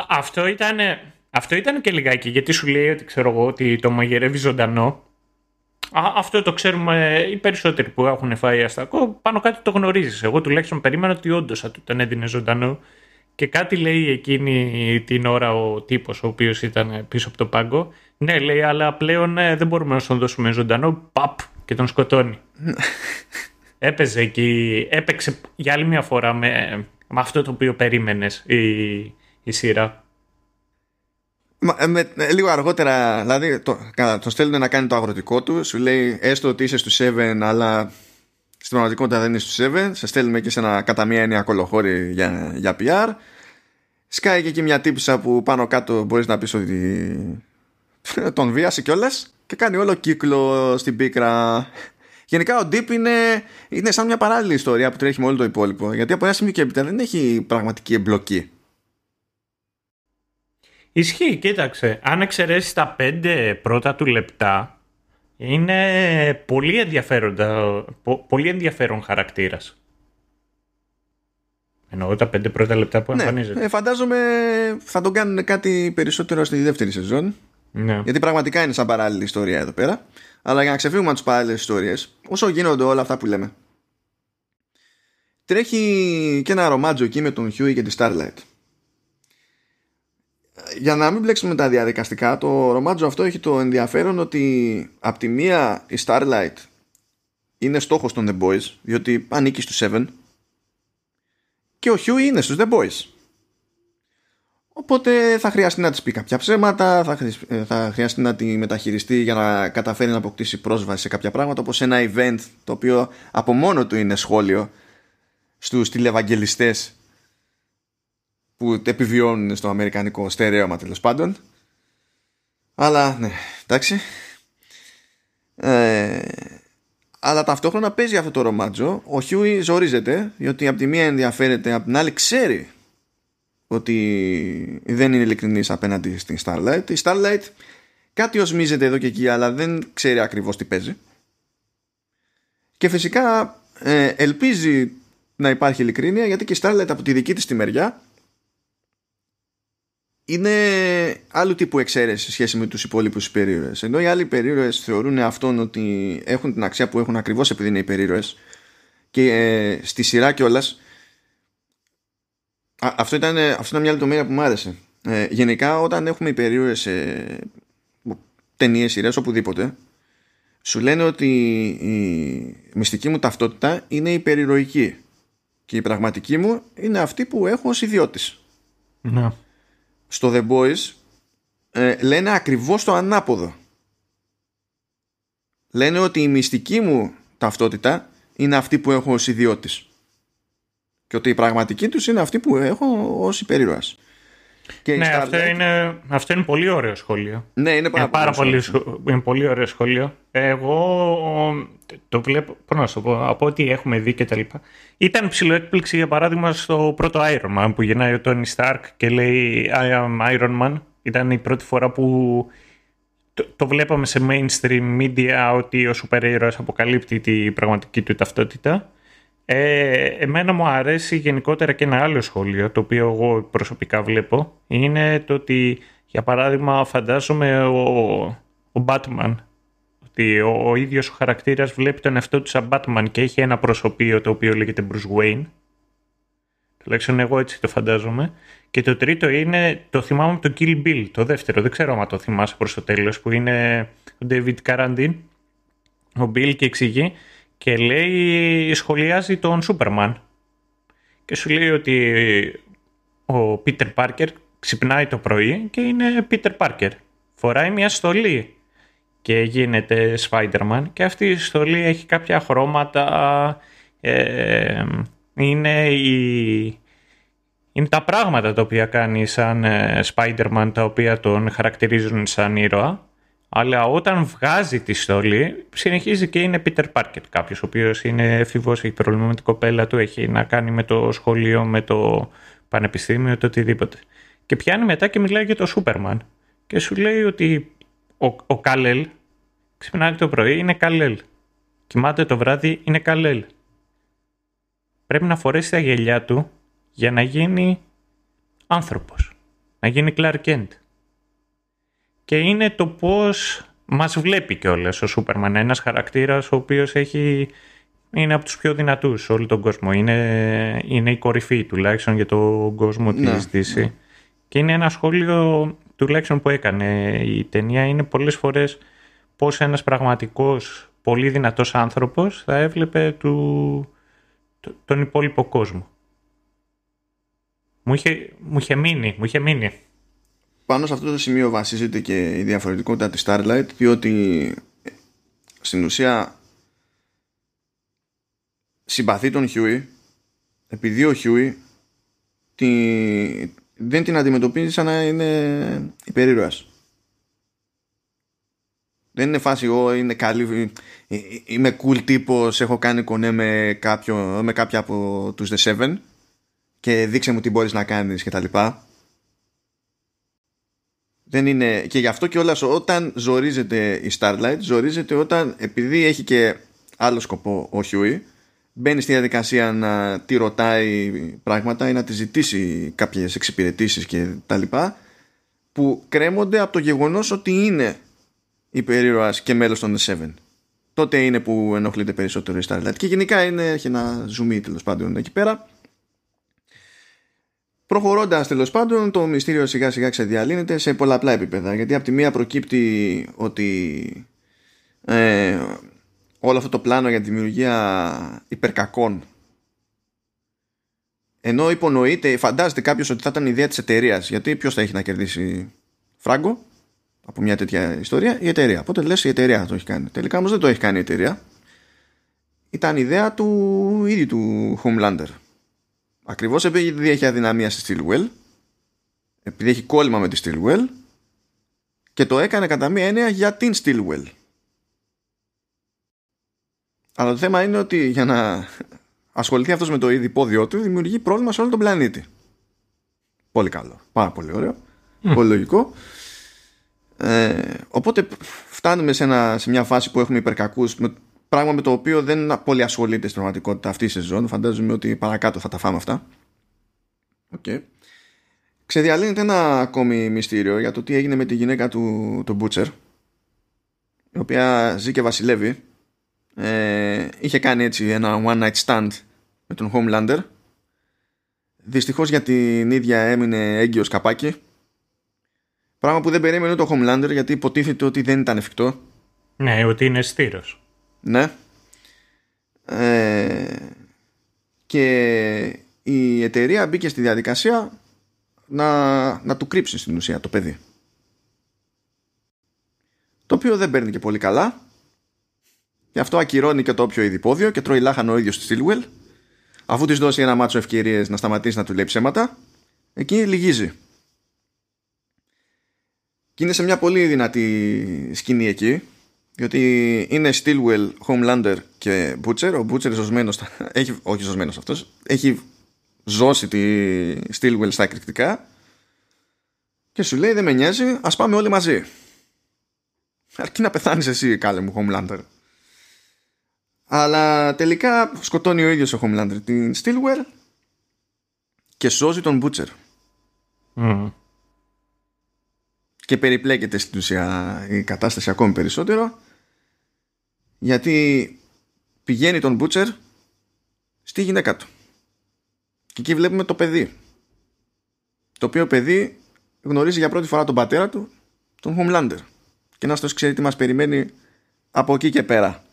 αυτό ήταν αυτό ήταν και λιγάκι, γιατί σου λέει ότι ξέρω εγώ ότι το μαγειρεύει ζωντανό. Α, αυτό το ξέρουμε οι περισσότεροι που έχουν φάει αστακό, πάνω κάτι το γνωρίζεις. Εγώ τουλάχιστον περίμενα ότι όντως θα του τον έδινε ζωντανό. Και κάτι λέει εκείνη την ώρα ο τύπος ο οποίος ήταν πίσω από το πάγκο. Ναι, λέει, αλλά πλέον ε, δεν μπορούμε να τον δώσουμε ζωντανό. Παπ και τον σκοτώνει. Έπαιζε εκεί, έπαιξε για άλλη μια φορά με, με αυτό το οποίο περίμενες η, η σειρά. Ε, με, ε, λίγο αργότερα, δηλαδή το, τον στέλνουν να κάνει το αγροτικό του, σου λέει έστω ότι είσαι στους 7, αλλά στην πραγματικότητα δεν είναι στους 7. Σε στέλνουμε και σε ένα κατά μία έννοια κολοχώρι για, για PR. Σκάει και εκεί μια τύπησα που πάνω κάτω μπορείς να πεις ότι τον βίασε κιόλας και κάνει όλο κύκλο στην πίκρα. Γενικά ο Deep είναι, είναι σαν μια παράλληλη ιστορία που τρέχει με όλο το υπόλοιπο. Γιατί από ένα σημείο και έπειτα δεν έχει πραγματική εμπλοκή. Ισχύει, κοίταξε. Αν εξαιρέσεις τα πέντε πρώτα του λεπτά, είναι πολύ, ενδιαφέροντα, πολύ ενδιαφέρον χαρακτήρας. Εννοώ τα πέντε πρώτα λεπτά που ναι, εμφανίζεται. Ε, φαντάζομαι θα τον κάνουν κάτι περισσότερο στη δεύτερη σεζόν. Ναι. Γιατί πραγματικά είναι σαν παράλληλη ιστορία εδώ πέρα. Αλλά για να ξεφύγουμε από τις παράλληλες ιστορίες, όσο γίνονται όλα αυτά που λέμε, τρέχει και ένα ρομάτζο εκεί με τον Χιούι και τη Starlight για να μην μπλέξουμε τα διαδικαστικά, το ρομάτζο αυτό έχει το ενδιαφέρον ότι από τη μία η Starlight είναι στόχος των The Boys, διότι ανήκει στους Seven και ο Hugh είναι στους The Boys. Οπότε θα χρειαστεί να της πει κάποια ψέματα, θα, χρειαστεί, θα χρειαστεί να τη μεταχειριστεί για να καταφέρει να αποκτήσει πρόσβαση σε κάποια πράγματα, όπως ένα event το οποίο από μόνο του είναι σχόλιο στους τηλευαγγελιστές που επιβιώνουν στο αμερικανικό στερέωμα τέλος πάντων. Αλλά ναι, εντάξει. Ε, αλλά ταυτόχρονα παίζει αυτό το ρομάτζο. Ο Χιούι ζορίζεται, διότι από τη μία ενδιαφέρεται, από την άλλη ξέρει ότι δεν είναι ειλικρινής απέναντι στην Starlight. Η Starlight κάτι οσμίζεται εδώ και εκεί, αλλά δεν ξέρει ακριβώς τι παίζει. Και φυσικά ε, ελπίζει να υπάρχει ειλικρίνεια, γιατί και η Starlight από τη δική της τη μεριά είναι άλλου τύπου εξαίρεση σε σχέση με τους υπόλοιπους υπερήρωες. Ενώ οι άλλοι υπερήρωες θεωρούν αυτόν ότι έχουν την αξία που έχουν ακριβώς επειδή είναι υπερήρωες και ε, στη σειρά κιόλα. Αυτό ήταν, αυτό ήταν μια λεπτομέρεια που μου άρεσε. Ε, γενικά όταν έχουμε υπερήρωες σε ταινίες, σειρές, οπουδήποτε σου λένε ότι η μυστική μου ταυτότητα είναι υπερηρωική και η πραγματική μου είναι αυτή που έχω ως ιδιώτης. Ναι στο The Boys ε, λένε ακριβώς το ανάποδο. Λένε ότι η μυστική μου ταυτότητα είναι αυτή που έχω ως ιδιώτης. Και ότι η πραγματική τους είναι αυτή που έχω ως υπερήρωας. Και ναι, αυτό, είναι, αυτό είναι πολύ ωραίο σχόλιο. Ναι, είναι πάρα, είναι πάρα πολύ, είναι πολύ ωραίο σχόλιο. Εγώ το βλέπω, πώς να σου πω, από ό,τι έχουμε δει και τα λοιπά. Ήταν ψηλό έκπληξη για παράδειγμα στο πρώτο Iron Man που γεννάει ο Tony Stark και λέει I am Iron Man. Ήταν η πρώτη φορά που το, το βλέπαμε σε mainstream media ότι ο σούπερ ήρωας αποκαλύπτει την πραγματική του ταυτότητα. Ε, εμένα μου αρέσει γενικότερα και ένα άλλο σχόλιο, το οποίο εγώ προσωπικά βλέπω, είναι το ότι, για παράδειγμα, φαντάζομαι ο, ο Batman, ότι ο, ο ίδιος ο χαρακτήρας βλέπει τον εαυτό του σαν Batman και έχει ένα προσωπείο το οποίο λέγεται Bruce Wayne. Τουλάχιστον εγώ έτσι το φαντάζομαι. Και το τρίτο είναι, το θυμάμαι από το Kill Bill, το δεύτερο, δεν ξέρω αν το θυμάσαι προς το τέλος, που είναι ο David Carradine, ο Bill και εξηγεί και λέει, σχολιάζει τον Σούπερμαν. Και σου λέει ότι ο Πίτερ Πάρκερ ξυπνάει το πρωί και είναι Πίτερ Πάρκερ. Φοράει μια στολή και γίνεται Spider-Man. Και αυτή η στολή έχει κάποια χρώματα ε, είναι, η, είναι τα πράγματα τα οποία κάνει σαν ε, Spider-Man τα οποία τον χαρακτηρίζουν σαν ήρωα αλλά όταν βγάζει τη στολή, συνεχίζει και είναι Peter Parker. Κάποιος ο οποίος είναι έφηβο, έχει πρόβλημα με την κοπέλα του, έχει να κάνει με το σχολείο, με το πανεπιστήμιο, το οτιδήποτε. Και πιάνει μετά και μιλάει για το Σούπερμαν. Και σου λέει ότι ο, ο Καλέλ ξυπνάει το πρωί, είναι Καλέλ. Κοιμάται το βράδυ, είναι Καλέλ. Πρέπει να φορέσει τα γελιά του για να γίνει άνθρωπος. Να γίνει Clark Kent και είναι το πώς μας βλέπει κιόλας ο Σούπερμαν. Ένας χαρακτήρας ο οποίος έχει... είναι από τους πιο δυνατούς σε όλο τον κόσμο. Είναι, είναι η κορυφή τουλάχιστον για τον κόσμο ναι, της DC. Ναι. Και είναι ένα σχόλιο τουλάχιστον που έκανε η ταινία. Είναι πολλές φορές πώς ένας πραγματικός πολύ δυνατός άνθρωπος θα έβλεπε του, τον υπόλοιπο κόσμο. Μου είχε, μου είχε μείνει, μου είχε μείνει πάνω σε αυτό το σημείο βασίζεται και η διαφορετικότητα της Starlight διότι στην ουσία συμπαθεί τον Χιούι επειδή ο Χιούι τη, δεν την αντιμετωπίζει σαν να είναι υπερήρωας. Δεν είναι φάση εγώ είναι καλή είμαι cool τύπος έχω κάνει κονέ με, κάποιο, με κάποια από τους The Seven και δείξε μου τι μπορείς να κάνεις και τα λοιπά δεν είναι... Και γι' αυτό και όλα όταν ζορίζεται η Starlight, ζορίζεται όταν επειδή έχει και άλλο σκοπό ο Χιούι, μπαίνει στη διαδικασία να τη ρωτάει πράγματα ή να τη ζητήσει κάποιες εξυπηρετήσεις και τα λοιπά, που κρέμονται από το γεγονός ότι είναι υπερήρωας και μέλος των The Seven. Τότε είναι που ενοχλείται περισσότερο η Starlight. Και γενικά είναι, έχει ένα zoom τέλος πάντων εκεί πέρα Προχωρώντας τέλος πάντων, το μυστήριο σιγά σιγά ξεδιαλύνεται σε πολλαπλά επίπεδα. Γιατί από τη μία προκύπτει ότι ε, όλο αυτό το πλάνο για τη δημιουργία υπερκακών ενώ υπονοείται, φαντάζεται κάποιος ότι θα ήταν η ιδέα της εταιρείας. Γιατί ποιος θα έχει να κερδίσει φράγκο από μια τέτοια ιστορία, η εταιρεία. Οπότε λες η εταιρεία το έχει κάνει. Τελικά όμως δεν το έχει κάνει η εταιρεία. Ήταν ιδέα του ίδιου του Homelander. Ακριβώς επειδή έχει αδυναμία στη Stillwell, επειδή έχει κόλλημα με τη Stillwell και το έκανε κατά μία έννοια για την Stillwell. Αλλά το θέμα είναι ότι για να ασχοληθεί αυτός με το είδη πόδιό του δημιουργεί πρόβλημα σε όλο τον πλανήτη. Πολύ καλό. Πάρα πολύ ωραίο. Πολύ λογικό. Ε, οπότε φτάνουμε σε, ένα, σε μια φάση που έχουμε υπερκακούς με, πράγμα με το οποίο δεν πολύ ασχολείται στην πραγματικότητα αυτή η σεζόν. Φαντάζομαι ότι παρακάτω θα τα φάμε αυτά. Okay. Ξεδιαλύνεται ένα ακόμη μυστήριο για το τι έγινε με τη γυναίκα του τον Μπούτσερ η οποία ζει και βασιλεύει ε, είχε κάνει έτσι ένα one night stand με τον Homelander δυστυχώς για την ίδια έμεινε έγκυος καπάκι πράγμα που δεν περίμενε το Homelander γιατί υποτίθεται ότι δεν ήταν εφικτό ναι ότι είναι στήρος ναι ε, και η εταιρεία μπήκε στη διαδικασία να, να του κρύψει στην ουσία το παιδί το οποίο δεν παίρνει και πολύ καλά Γι' αυτό ακυρώνει και το όποιο ειδipόδιο και τρώει λάχανο ο ίδιος στη Στίλουελ. Αφού της δώσει ένα μάτσο ευκαιρίες να σταματήσει να του λέει ψέματα, εκεί λυγίζει. Και είναι σε μια πολύ δυνατή σκηνή εκεί, διότι είναι Stillwell, Homelander και Butcher. Ο Butcher ζωσμένο, έχει, όχι ζωσμένο αυτός, έχει ζώσει τη Stillwell στα εκρηκτικά και σου λέει δεν με νοιάζει, ας πάμε όλοι μαζί. Αρκεί να πεθάνεις εσύ, κάλε μου, Homelander. Αλλά τελικά σκοτώνει ο ίδιος ο Homelander την Stillwell και σώζει τον Butcher. Και περιπλέκεται στην ουσία η κατάσταση ακόμη περισσότερο γιατί πηγαίνει τον Butcher στη γυναίκα του. Και εκεί βλέπουμε το παιδί. Το οποίο παιδί γνωρίζει για πρώτη φορά τον πατέρα του, τον Homelander. Και να αυτός ξέρει τι μας περιμένει από εκεί και πέρα.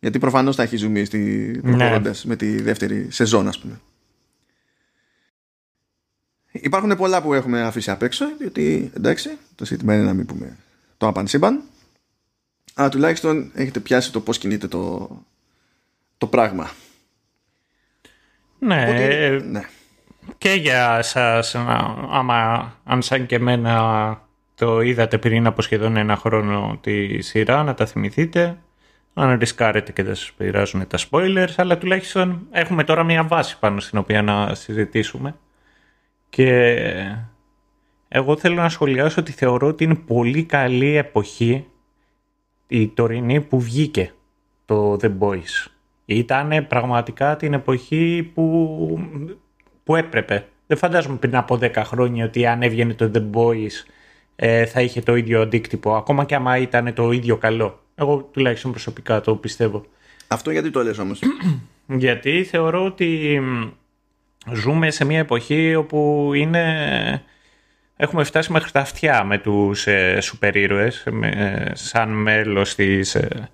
Γιατί προφανώς θα έχει ζουμί στη ναι. με τη δεύτερη σεζόν ας πούμε. Υπάρχουν πολλά που έχουμε αφήσει απ' έξω, διότι εντάξει, το σύντημα είναι να μην πούμε το απανσύμπαν, αλλά τουλάχιστον έχετε πιάσει το πώς κινείται το, το πράγμα. Ναι, ναι. Και για σας, άμα αν σαν και εμένα το είδατε πριν από σχεδόν ένα χρόνο τη σειρά, να τα θυμηθείτε αν ρισκάρετε και δεν σας πειράζουν τα spoilers, αλλά τουλάχιστον έχουμε τώρα μια βάση πάνω στην οποία να συζητήσουμε. Και εγώ θέλω να σχολιάσω ότι θεωρώ ότι είναι πολύ καλή εποχή η τωρινή που βγήκε το The Boys. Ήταν πραγματικά την εποχή που, που έπρεπε. Δεν φαντάζομαι πριν από 10 χρόνια ότι αν έβγαινε το The Boys ε, θα είχε το ίδιο αντίκτυπο, ακόμα και άμα ήταν το ίδιο καλό. Εγώ τουλάχιστον προσωπικά το πιστεύω. Αυτό γιατί το λες όμως; γιατί θεωρώ ότι ζούμε σε μια εποχή όπου είναι... Έχουμε φτάσει μέχρι τα αυτιά με τους ε, σούπερ ήρωες, σαν μέλος της, ε,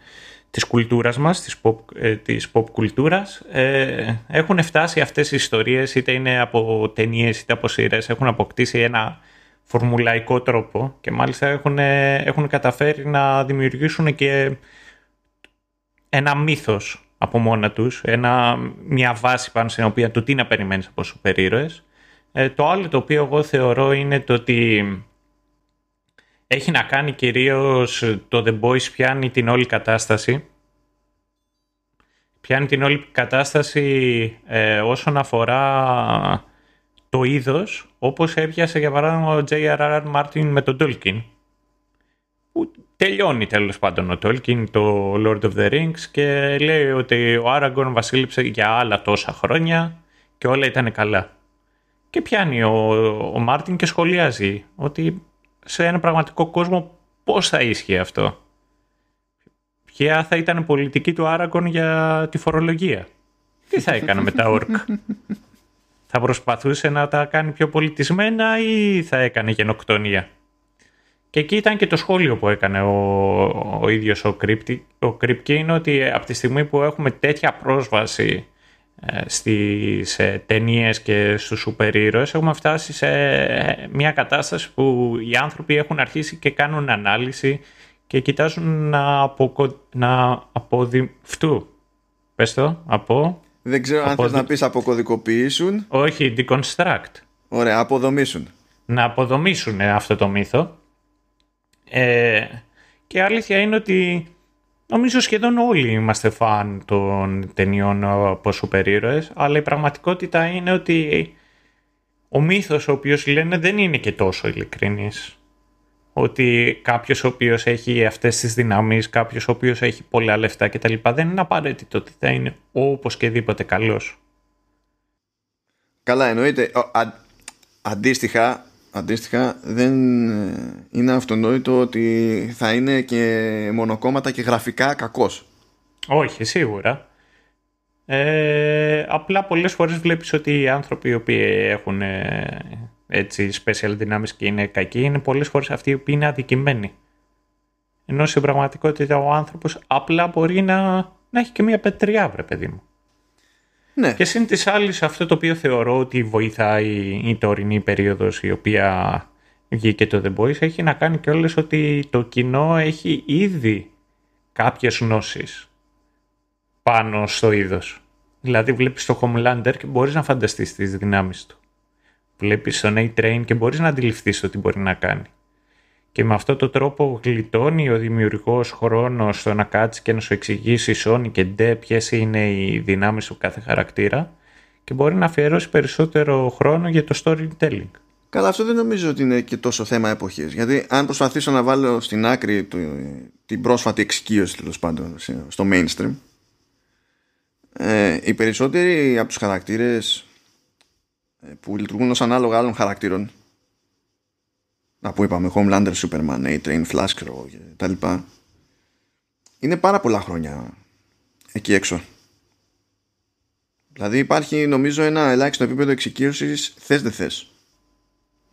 της κουλτούρας μας, της pop, ε, της pop κουλτούρας. Ε, έχουν φτάσει αυτές οι ιστορίες, είτε είναι από ταινίες είτε από σειρές, έχουν αποκτήσει ένα φορμουλαϊκό τρόπο και μάλιστα έχουν, έχουν καταφέρει να δημιουργήσουν και ένα μύθος από μόνα τους, ένα, μια βάση πάνω στην οποία το τι να περιμένεις από σούπερ ήρωες. Ε, το άλλο το οποίο εγώ θεωρώ είναι το ότι έχει να κάνει κυρίως το The Boys πιάνει την όλη κατάσταση πιάνει την όλη κατάσταση ε, όσον αφορά το είδος όπως έπιασε για παράδειγμα ο J.R.R. Martin με τον Tolkien που τελειώνει τέλος πάντων ο Tolkien το Lord of the Rings και λέει ότι ο Aragorn βασίλειψε για άλλα τόσα χρόνια και όλα ήταν καλά. Και πιάνει ο, ο Μάρτιν και σχολιάζει ότι σε ένα πραγματικό κόσμο πώς θα ίσχυε αυτό. Ποια θα ήταν η πολιτική του Aragorn για τη φορολογία. Τι θα έκανε με τα όρκ. θα προσπαθούσε να τα κάνει πιο πολιτισμένα ή θα έκανε γενοκτονία. Και εκεί ήταν και το σχόλιο που έκανε ο, ο ίδιος ο, Κρύπτη, ο Κρύπκι είναι ότι από τη στιγμή που έχουμε τέτοια πρόσβαση ε, στις ε, ταινίες και στους σούπερ ήρωες έχουμε φτάσει σε ε, μια κατάσταση που οι άνθρωποι έχουν αρχίσει και κάνουν ανάλυση και κοιτάζουν να, αποκο... να αποδειφτούν. Πες το, από... Δεν ξέρω αν θες να πεις αποκωδικοποιήσουν. Όχι, deconstruct. Ωραία, αποδομήσουν. Να αποδομήσουν αυτό το μύθο. Ε, και αλήθεια είναι ότι νομίζω σχεδόν όλοι είμαστε φαν των ταινιών από σούπερ ήρωες, αλλά η πραγματικότητα είναι ότι ο μύθος ο οποίος λένε δεν είναι και τόσο ειλικρινής. Ότι κάποιος ο οποίος έχει αυτές τις δυνάμεις, κάποιος ο οποίος έχει πολλά λεφτά κτλ. δεν είναι απαραίτητο ότι θα είναι όπως και δίποτε καλός. Καλά εννοείται. αντίστοιχα Αντίστοιχα, δεν είναι αυτονόητο ότι θα είναι και μονοκόμματα και γραφικά κακός. Όχι, σίγουρα. Ε, απλά πολλές φορές βλέπεις ότι οι άνθρωποι οι οποίοι έχουν ε, έτσι special δυνάμεις και είναι κακοί είναι πολλές φορές αυτοί οι οποίοι είναι αδικημένοι. Ενώ στην πραγματικότητα ο άνθρωπος απλά μπορεί να, να έχει και μια πετριά, βρε παιδί μου. Ναι. Και συν της άλλης, αυτό το οποίο θεωρώ ότι βοηθάει η τωρινή περίοδος η οποία βγήκε το The Boys έχει να κάνει και όλες ότι το κοινό έχει ήδη κάποιες γνώσεις πάνω στο είδος. Δηλαδή βλέπεις το Homelander και μπορείς να φανταστείς τις δυνάμεις του. Βλέπεις τον A-Train και μπορείς να αντιληφθείς το τι μπορεί να κάνει. Και με αυτόν τον τρόπο γλιτώνει ο δημιουργός χρόνος στο να κάτσει και να σου εξηγήσει Sony και Ντε ποιες είναι οι δυνάμεις του κάθε χαρακτήρα και μπορεί να αφιερώσει περισσότερο χρόνο για το storytelling. Καλά, αυτό δεν νομίζω ότι είναι και τόσο θέμα εποχής. Γιατί αν προσπαθήσω να βάλω στην άκρη του, την πρόσφατη εξοικείωση τέλος πάντων στο mainstream, ε, οι περισσότεροι από τους χαρακτήρες ε, που λειτουργούν ως ανάλογα άλλων χαρακτήρων να που είπαμε Homelander, Superman, A-Train, Flash και τα λοιπά. Είναι πάρα πολλά χρόνια εκεί έξω. Δηλαδή υπάρχει νομίζω ένα ελάχιστο επίπεδο εξοικείωσης θες δεν θες.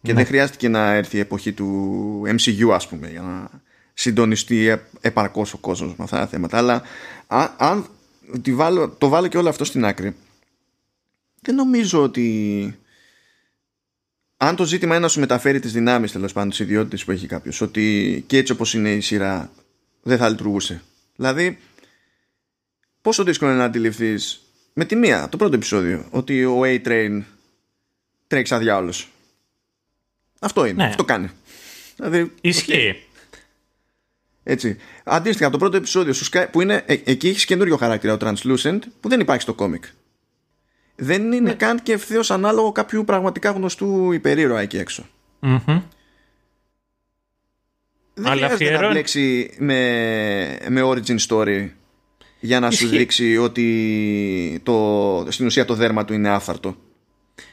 Και ναι. δεν χρειάστηκε να έρθει η εποχή του MCU ας πούμε για να συντονιστεί επαρκώς ο κόσμος με αυτά τα θέματα. Αλλά αν το βάλω και όλο αυτό στην άκρη δεν νομίζω ότι αν το ζήτημα είναι να σου μεταφέρει τις δυνάμεις τέλος πάντων, τι ιδιότητε που έχει κάποιος, ότι και έτσι όπως είναι η σειρά δεν θα λειτουργούσε. Δηλαδή, πόσο δύσκολο είναι να αντιληφθείς με τη μία, το πρώτο επεισόδιο, ότι ο A-Train τρέχει σαν διάολος. Αυτό είναι. Ναι. Αυτό κάνει. Δηλαδή, Ισχύει. Έτσι. Αντίστοιχα, το πρώτο επεισόδιο που είναι, ε, εκεί έχεις καινούριο χαρακτήρα, ο Translucent, που δεν υπάρχει στο κόμικ δεν είναι ναι. καν και ευθέως ανάλογο κάποιου πραγματικά γνωστού υπερήρωα εκεί έξω. Mm-hmm. Δεν Αλλά χρειάζεται να μπλέξει με, με origin story για να σου δείξει ότι το, στην ουσία το δέρμα του είναι άφαρτο.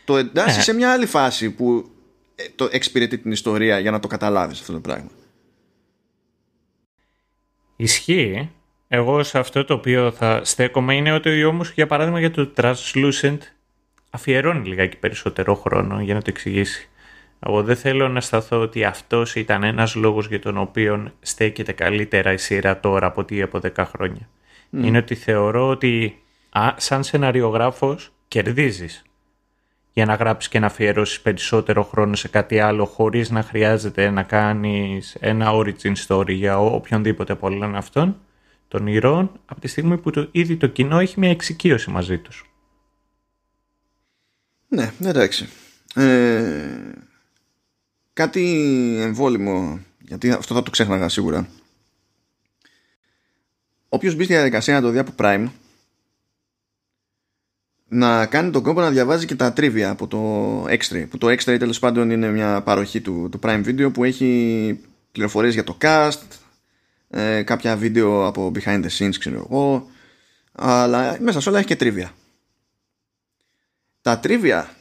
Το εντάσσει ναι. σε μια άλλη φάση που ε, το εξυπηρετεί την ιστορία για να το καταλάβεις αυτό το πράγμα. Ισχύει, εγώ σε αυτό το οποίο θα στέκομαι είναι ότι όμως για παράδειγμα για το Translucent αφιερώνει λιγάκι περισσότερο χρόνο για να το εξηγήσει. Εγώ δεν θέλω να σταθώ ότι αυτός ήταν ένας λόγος για τον οποίο στέκεται καλύτερα η σειρά τώρα από ότι από 10 χρόνια. Είναι ότι θεωρώ ότι α, σαν σεναριογράφος κερδίζεις για να γράψεις και να αφιερώσεις περισσότερο χρόνο σε κάτι άλλο χωρίς να χρειάζεται να κάνεις ένα origin story για οποιονδήποτε από όλων αυτών των ηρώων από τη στιγμή που το, ήδη το κοινό έχει μια εξοικείωση μαζί τους. Ναι, εντάξει. Ε, κάτι εμβόλυμο, γιατί αυτό θα το ξέχναγα σίγουρα. Όποιος μπει στη διαδικασία να το δει από Prime, να κάνει τον κόμπο να διαβάζει και τα τρίβια από το Extra. Που το Extra τέλος πάντων είναι μια παροχή του, του Prime Video που έχει πληροφορίες για το cast, ε, κάποια βίντεο από behind the scenes ξέρω εγώ. Αλλά μέσα σε όλα έχει και τρίβια. Τα τρίβια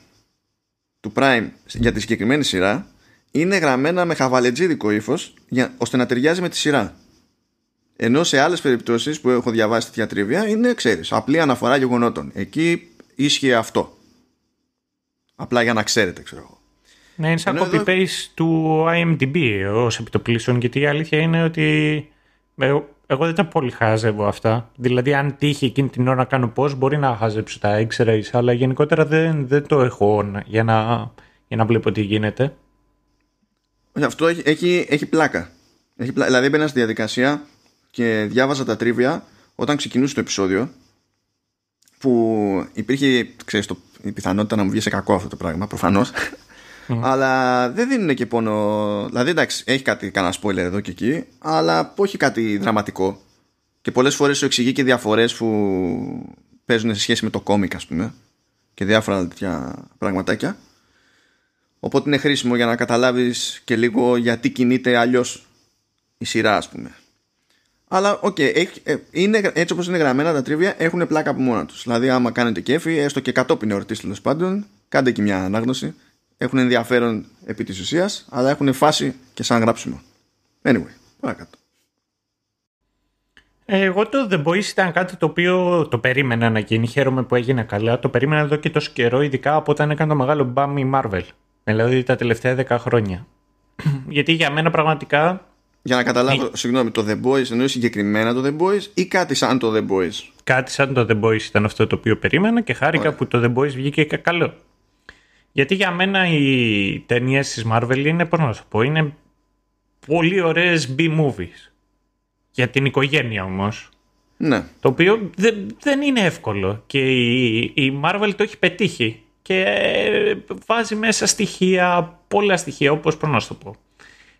του Prime για τη συγκεκριμένη σειρά είναι γραμμένα με χαβαλετζίδικο ύφος ώστε να ταιριάζει με τη σειρά. Ενώ σε άλλες περιπτώσεις που έχω διαβάσει τέτοια τρίβια είναι ξέρεις απλή αναφορά γεγονότων. Εκεί ίσχυε αυτό. Απλά για να ξέρετε ξέρω εγώ. Ναι, είναι σαν copy-paste του IMDb ως επιτοπλίστων γιατί η αλήθεια είναι ότι εγώ δεν τα πολύ χάζευω αυτά. Δηλαδή, αν τύχει εκείνη την ώρα να κάνω πώ, μπορεί να χάζεψω τα X-rays, αλλά γενικότερα δεν, δεν το έχω για να, για να βλέπω τι γίνεται. Αυτό έχει, έχει, έχει πλάκα. Έχει πλάκα. Δηλαδή, έμπαινα στη διαδικασία και διάβαζα τα τρίβια όταν ξεκινούσε το επεισόδιο που υπήρχε ξέρεις, το, η πιθανότητα να μου βγει σε κακό αυτό το πράγμα, προφανώς αλλά δεν δίνουν και πόνο. Δηλαδή, εντάξει, έχει κάτι, κανένα spoiler εδώ και εκεί, αλλά όχι κάτι δραματικό. Και πολλές φορές σου εξηγεί και διαφορές που παίζουν σε σχέση με το κόμικ, ας πούμε, και διάφορα τέτοια πραγματάκια. Οπότε είναι χρήσιμο για να καταλάβεις και λίγο γιατί κινείται αλλιώς η σειρά, ας πούμε. Αλλά, OK, okay, ε, είναι, έτσι όπως είναι γραμμένα τα trivia, έχουν πλάκα από μόνα τους. Δηλαδή, άμα κάνετε κέφι, έστω και κατόπιν εορτής τέλος πάντων, κάντε και μια ανάγνωση έχουν ενδιαφέρον επί της ουσίας αλλά έχουν φάση και σαν γράψιμο anyway παρακάτω εγώ το The Boys ήταν κάτι το οποίο το περίμενα να γίνει. Χαίρομαι που έγινε καλά. Το περίμενα εδώ και τόσο καιρό, ειδικά από όταν έκανε το μεγάλο μπαμ η Marvel. Δηλαδή τα τελευταία 10 χρόνια. Γιατί για μένα πραγματικά. Για να καταλάβω, η... συγγνώμη, το The Boys εννοείς συγκεκριμένα το The Boys ή κάτι σαν το The Boys; Κάτι σαν το The Boys ήταν αυτό το οποίο περίμενα και χάρηκα που το The Boys βγήκε καλό. Γιατί για μένα οι ταινίες της Marvel είναι, πώς να σου πω, είναι πολύ ωραίες B-movies. Για την οικογένεια όμως. Ναι. Το οποίο δεν, δεν είναι εύκολο. Και η, η Marvel το έχει πετύχει. Και βάζει μέσα στοιχεία, πολλά στοιχεία, όπως πώς να σου το πω.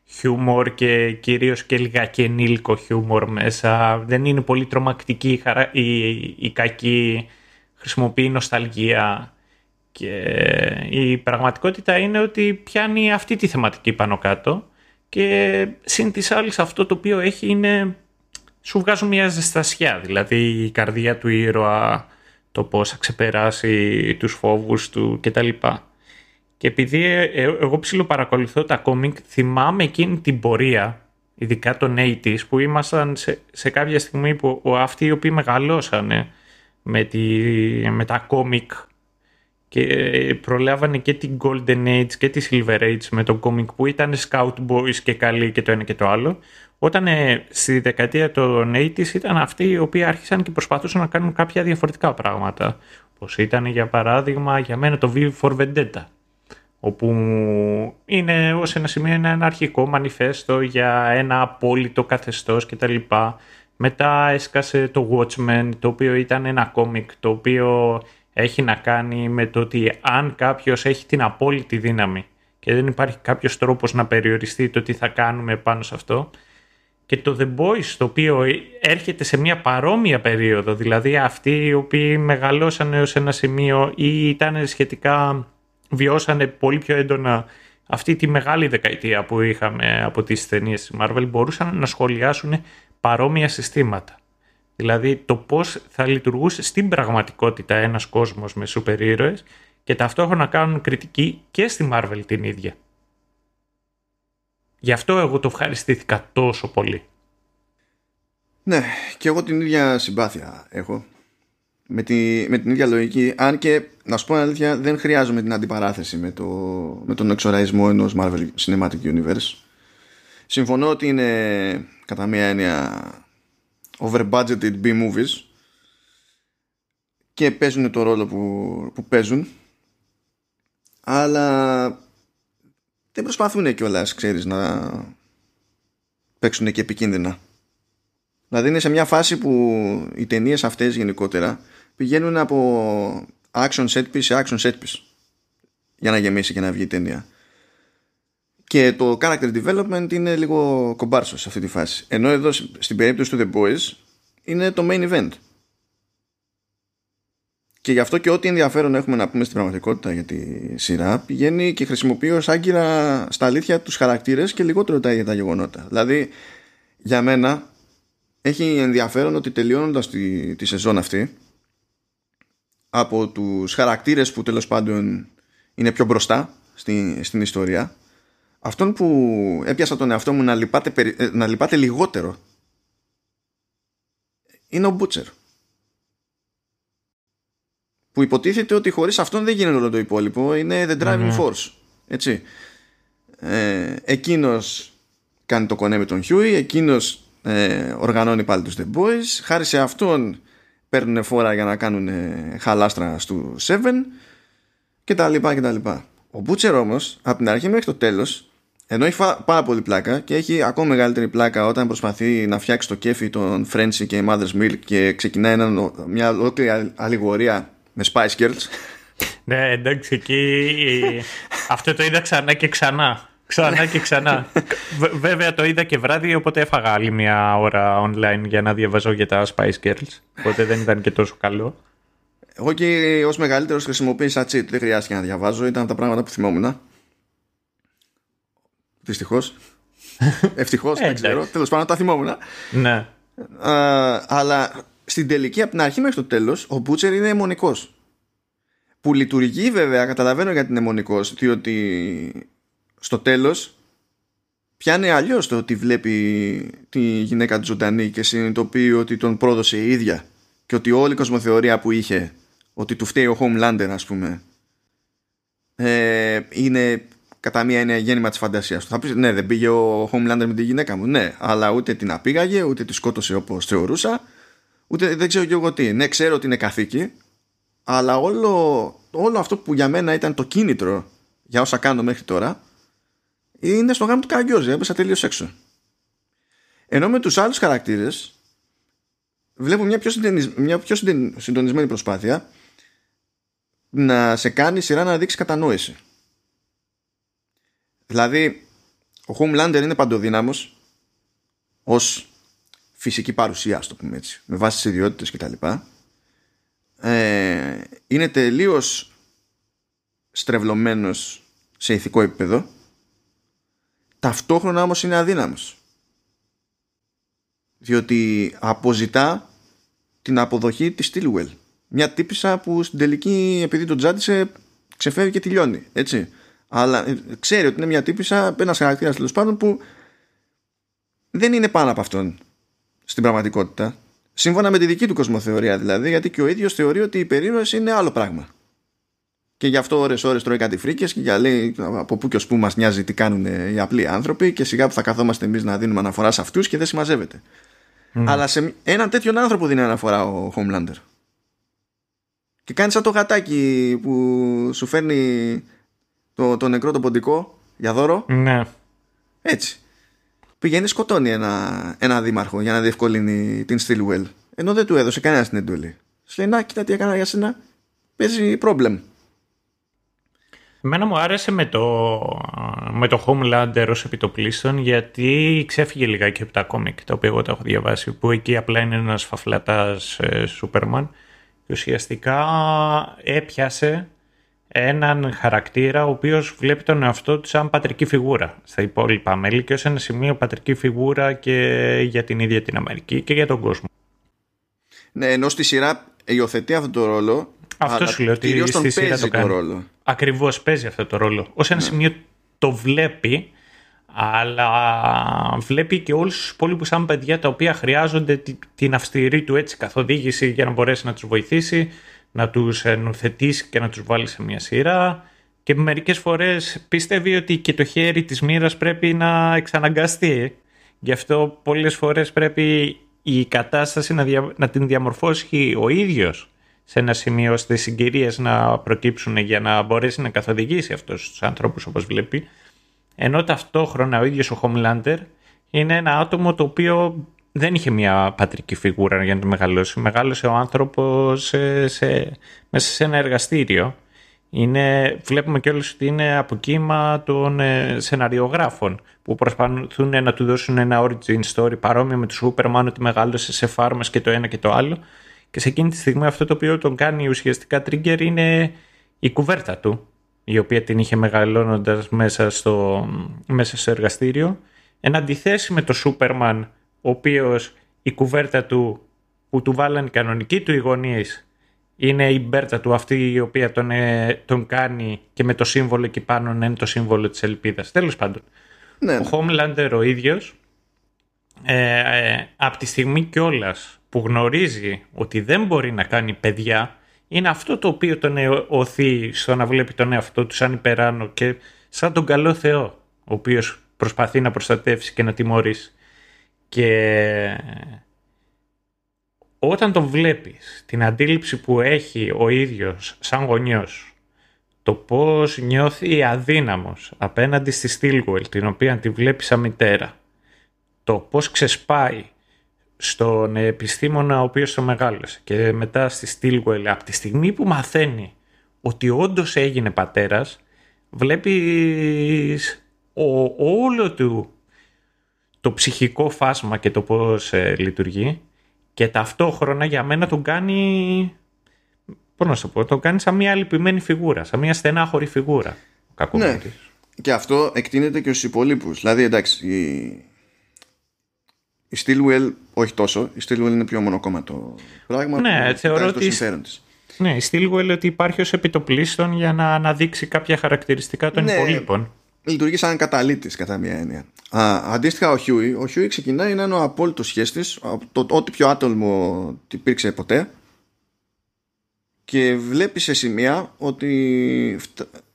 Χιούμορ και κυρίως και λιγάκι ενήλικο χιούμορ μέσα. Δεν είναι πολύ τρομακτική η, η, η κακή. Χρησιμοποιεί νοσταλγία. Και η πραγματικότητα είναι ότι πιάνει αυτή τη θεματική πάνω κάτω και συν της άλλης αυτό το οποίο έχει είναι σου βγάζουν μια ζεστασιά δηλαδή η καρδιά του ήρωα το πώς θα ξεπεράσει τους φόβους του κτλ. Και επειδή ε, ε, εγώ ψηλοπαρακολουθώ τα κόμικ θυμάμαι εκείνη την πορεία ειδικά των 80's που ήμασταν σε, σε κάποια στιγμή που αυτοί οι οποίοι μεγαλώσανε με, τη, με τα κόμικ και προλάβανε και την Golden Age και τη Silver Age με τον κόμικ που ήταν Scout Boys και καλή και το ένα και το άλλο όταν ε, στη δεκαετία των 80's ήταν αυτοί οι οποίοι άρχισαν και προσπαθούσαν να κάνουν κάποια διαφορετικά πράγματα όπως ήταν για παράδειγμα για μένα το V for Vendetta όπου είναι ως ένα σημείο ένα αρχικό μανιφέστο για ένα απόλυτο καθεστώς κτλ. Μετά έσκασε το Watchmen το οποίο ήταν ένα κόμικ το οποίο έχει να κάνει με το ότι αν κάποιος έχει την απόλυτη δύναμη και δεν υπάρχει κάποιος τρόπος να περιοριστεί το τι θα κάνουμε πάνω σε αυτό και το The Boys το οποίο έρχεται σε μια παρόμοια περίοδο δηλαδή αυτοί οι οποίοι μεγαλώσαν έως ένα σημείο ή ήταν σχετικά βιώσανε πολύ πιο έντονα αυτή τη μεγάλη δεκαετία που είχαμε από τις ταινίες Marvel μπορούσαν να σχολιάσουν παρόμοια συστήματα. Δηλαδή το πώς θα λειτουργούσε στην πραγματικότητα ένας κόσμος με σούπερ ήρωες και ταυτόχρονα κάνουν κριτική και στη Marvel την ίδια. Γι' αυτό εγώ το ευχαριστήθηκα τόσο πολύ. Ναι, και εγώ την ίδια συμπάθεια έχω. Με, τη, με την ίδια λογική, αν και να σου πω αλήθεια δεν χρειάζομαι την αντιπαράθεση με, το, με τον εξοραϊσμό ενός Marvel Cinematic Universe. Συμφωνώ ότι είναι κατά μία έννοια over-budgeted B-movies και παίζουν το ρόλο που, που παίζουν αλλά δεν προσπαθούν κιόλας, ξέρεις, να παίξουν και επικίνδυνα. Δηλαδή είναι σε μια φάση που οι ταινίες αυτές γενικότερα πηγαίνουν από action set piece σε action set piece για να γεμίσει και να βγει η ταινία. Και το character development είναι λίγο κομπάρσο σε αυτή τη φάση. Ενώ εδώ στην περίπτωση του The Boys είναι το main event. Και γι' αυτό και ό,τι ενδιαφέρον έχουμε να πούμε στην πραγματικότητα για τη σειρά πηγαίνει και χρησιμοποιεί ως άγκυρα στα αλήθεια τους χαρακτήρες και λιγότερο τα ίδια τα γεγονότα. Δηλαδή για μένα έχει ενδιαφέρον ότι τελειώνοντας τη, τη σεζόν αυτή από τους χαρακτήρες που τέλος πάντων είναι πιο μπροστά στην, στην ιστορία αυτόν που έπιασα τον εαυτό μου να λυπάται, ε, να λυπάται λιγότερο είναι ο Μπούτσερ που υποτίθεται ότι χωρίς αυτόν δεν γίνεται όλο το υπόλοιπο. Είναι the driving force έτσι. Ε, εκείνος κάνει το κονέ με τον Χιούι εκείνος ε, οργανώνει πάλι τους The Boys. Χάρη σε αυτόν παίρνουν φόρα για να κάνουν ε, χαλάστρα του 7 και τα λοιπά και τα λοιπά. Ο Μπούτσερ όμως από την αρχή μέχρι το τέλος ενώ έχει πάρα πολύ πλάκα και έχει ακόμα μεγαλύτερη πλάκα όταν προσπαθεί να φτιάξει το κέφι των Frenzy και Mother's Milk και ξεκινάει ένα, μια ολόκληρη αλληγορία με Spice Girls. Ναι, εντάξει, εκεί αυτό το είδα ξανά και ξανά. Ξανά και ξανά. Βέβαια το είδα και βράδυ, οπότε έφαγα άλλη μια ώρα online για να διαβαζώ για τα Spice Girls. Οπότε δεν ήταν και τόσο καλό. Εγώ και ως μεγαλύτερος χρησιμοποίησα cheat. Δεν χρειάστηκε να διαβάζω. Ήταν τα πράγματα που θυμόμουν. Δυστυχώς. Ευτυχώς, δεν ξέρω. Τέλος πάντων, τα θυμόμουν. Ναι. αλλά στην τελική, από την αρχή μέχρι το τέλος, ο Μπούτσερ είναι αιμονικός. Που λειτουργεί βέβαια, καταλαβαίνω γιατί είναι αιμονικός, διότι στο τέλος πιάνει αλλιώς το ότι βλέπει τη γυναίκα του ζωντανή και συνειδητοποιεί ότι τον πρόδωσε η ίδια και ότι όλη η κοσμοθεωρία που είχε, ότι του φταίει ο Homelander, ας πούμε, ε, είναι κατά μία είναι γέννημα της φαντασίας του. Θα πεις, ναι, δεν πήγε ο Homelander με τη γυναίκα μου. Ναι, αλλά ούτε την απήγαγε, ούτε τη σκότωσε όπως θεωρούσα, ούτε δεν ξέρω και εγώ τι. Ναι, ξέρω ότι είναι καθήκη, αλλά όλο, όλο αυτό που για μένα ήταν το κίνητρο για όσα κάνω μέχρι τώρα είναι στο γάμο του Καραγκιόζη. Έπεσα τελείως έξω. Ενώ με τους άλλους χαρακτήρες βλέπω μια πιο, μια πιο συντονισμένη προσπάθεια να σε κάνει σειρά να δείξει κατανόηση. Δηλαδή, ο Homelander είναι παντοδύναμος ως φυσική παρουσία, ας το πούμε έτσι, με βάση τι ιδιότητε κτλ. Ε, είναι τελείως στρεβλωμένος σε ηθικό επίπεδο. Ταυτόχρονα όμως είναι αδύναμος. Διότι αποζητά την αποδοχή της Stillwell. Μια τύπησα που στην τελική επειδή τον τζάντισε ξεφεύγει και τελειώνει έτσι αλλά ε, ξέρει ότι είναι μια τύπησα, ένας χαρακτήρας τέλος πάντων που δεν είναι πάνω από αυτόν στην πραγματικότητα. Σύμφωνα με τη δική του κοσμοθεωρία δηλαδή, γιατί και ο ίδιος θεωρεί ότι η περίνοση είναι άλλο πράγμα. Και γι' αυτό ώρες ώρες τρώει κάτι φρίκες και για λέει από πού και ως πού μας νοιάζει τι κάνουν οι απλοί άνθρωποι και σιγά που θα καθόμαστε εμείς να δίνουμε αναφορά σε αυτούς και δεν συμμαζεύεται. Αλλά σε έναν τέτοιον άνθρωπο δίνει αναφορά ο Homelander. Και κάνει σαν το γατάκι που σου φέρνει το, το νεκρό το ποντικό για δώρο. Ναι. Έτσι. Πηγαίνει σκοτώνει ένα, ένα δήμαρχο για να διευκολύνει την Stillwell. Ενώ δεν του έδωσε κανένα την εντολή. Σου λέει, να κοίτα τι έκανα για σένα. Παίζει πρόβλημα. Εμένα μου άρεσε με το, με το Homelander ως επιτοπλίστων γιατί ξέφυγε λιγάκι από τα κόμικ τα οποία εγώ τα έχω διαβάσει που εκεί απλά είναι ένας φαφλατάς ε, Σούπερμαν και ουσιαστικά έπιασε έναν χαρακτήρα ο οποίος βλέπει τον εαυτό του σαν πατρική φιγούρα στα υπόλοιπα μέλη και ως ένα σημείο πατρική φιγούρα και για την ίδια την Αμερική και για τον κόσμο. Ναι, ενώ στη σειρά υιοθετεί αυτό το ρόλο αυτό σου λέω ότι στη σειρά το κάνει. ρόλο. Ακριβώς παίζει αυτό το ρόλο. Ως ένα ναι. σημείο το βλέπει αλλά βλέπει και όλους τους υπόλοιπους σαν παιδιά τα οποία χρειάζονται την αυστηρή του έτσι καθοδήγηση για να μπορέσει να τους βοηθήσει να τους ενουθετήσει και να τους βάλει σε μια σειρά και μερικές φορές πιστεύει ότι και το χέρι της μοίρας πρέπει να εξαναγκαστεί. Γι' αυτό πολλές φορές πρέπει η κατάσταση να, να την διαμορφώσει ο ίδιος σε ένα σημείο ώστε συγκυρίες να προκύψουν για να μπορέσει να καθοδηγήσει αυτούς τους ανθρώπους όπως βλέπει. Ενώ ταυτόχρονα ο ίδιος ο Homelander είναι ένα άτομο το οποίο δεν είχε μια πατρική φιγούρα για να το μεγαλώσει. Μεγάλωσε ο άνθρωπος σε, σε, μέσα σε ένα εργαστήριο. Είναι, βλέπουμε κιόλας ότι είναι αποκύμα των ε, σεναριογράφων που προσπαθούν να του δώσουν ένα origin story παρόμοιο με το Superman ότι μεγάλωσε σε φάρμας και το ένα και το άλλο και σε εκείνη τη στιγμή αυτό το οποίο τον κάνει ουσιαστικά trigger είναι η κουβέρτα του η οποία την είχε μεγαλώνοντας μέσα στο, μέσα στο εργαστήριο εν αντιθέσει με το Superman ο οποίος η κουβέρτα του που του βάλαν κανονική του οι γονείς είναι η μπέρτα του αυτή η οποία τον, ε, τον κάνει και με το σύμβολο εκεί πάνω είναι το σύμβολο της ελπίδας. Τέλος πάντων. Ναι. Ο Homelander ο ίδιος ε, ε, από τη στιγμή κιόλας που γνωρίζει ότι δεν μπορεί να κάνει παιδιά είναι αυτό το οποίο τον οθεί στο να βλέπει τον εαυτό του σαν υπεράνω και σαν τον καλό Θεό ο οποίος προσπαθεί να προστατεύσει και να τιμωρήσει Και όταν τον βλέπεις, την αντίληψη που έχει ο ίδιος σαν γονιός, το πώς νιώθει αδύναμος απέναντι στη Στίλγουελ, την οποία τη βλέπεις σαν μητέρα, το πώς ξεσπάει στον επιστήμονα ο οποίος το μεγάλωσε και μετά στη Στίλγουελ από τη στιγμή που μαθαίνει ότι όντως έγινε πατέρας βλέπεις ο, όλο του το ψυχικό φάσμα και το πώς ε, λειτουργεί και ταυτόχρονα για μένα τον κάνει πώς να σου πω, τον κάνει σαν μια λυπημένη φιγούρα, σαν μια στενάχωρη φιγούρα ο ναι. Και αυτό εκτείνεται και στους υπόλοιπους. Δηλαδή εντάξει, η, η Stillwell όχι τόσο, η Stillwell είναι πιο μονοκόμματο πράγμα ναι, θεωρώ ότι... της. Ναι, η Stillwell ότι υπάρχει ως επί το πλείστον για να αναδείξει κάποια χαρακτηριστικά των ναι, υπολοίπων. Λειτουργεί σαν καταλύτης κατά μία έννοια. Α, αντίστοιχα ο Χιούι, ο Χιούι ξεκινάει να είναι ο απόλυτος χέστης, το, ό,τι πιο άτολμο υπήρξε ποτέ και βλέπει σε σημεία ότι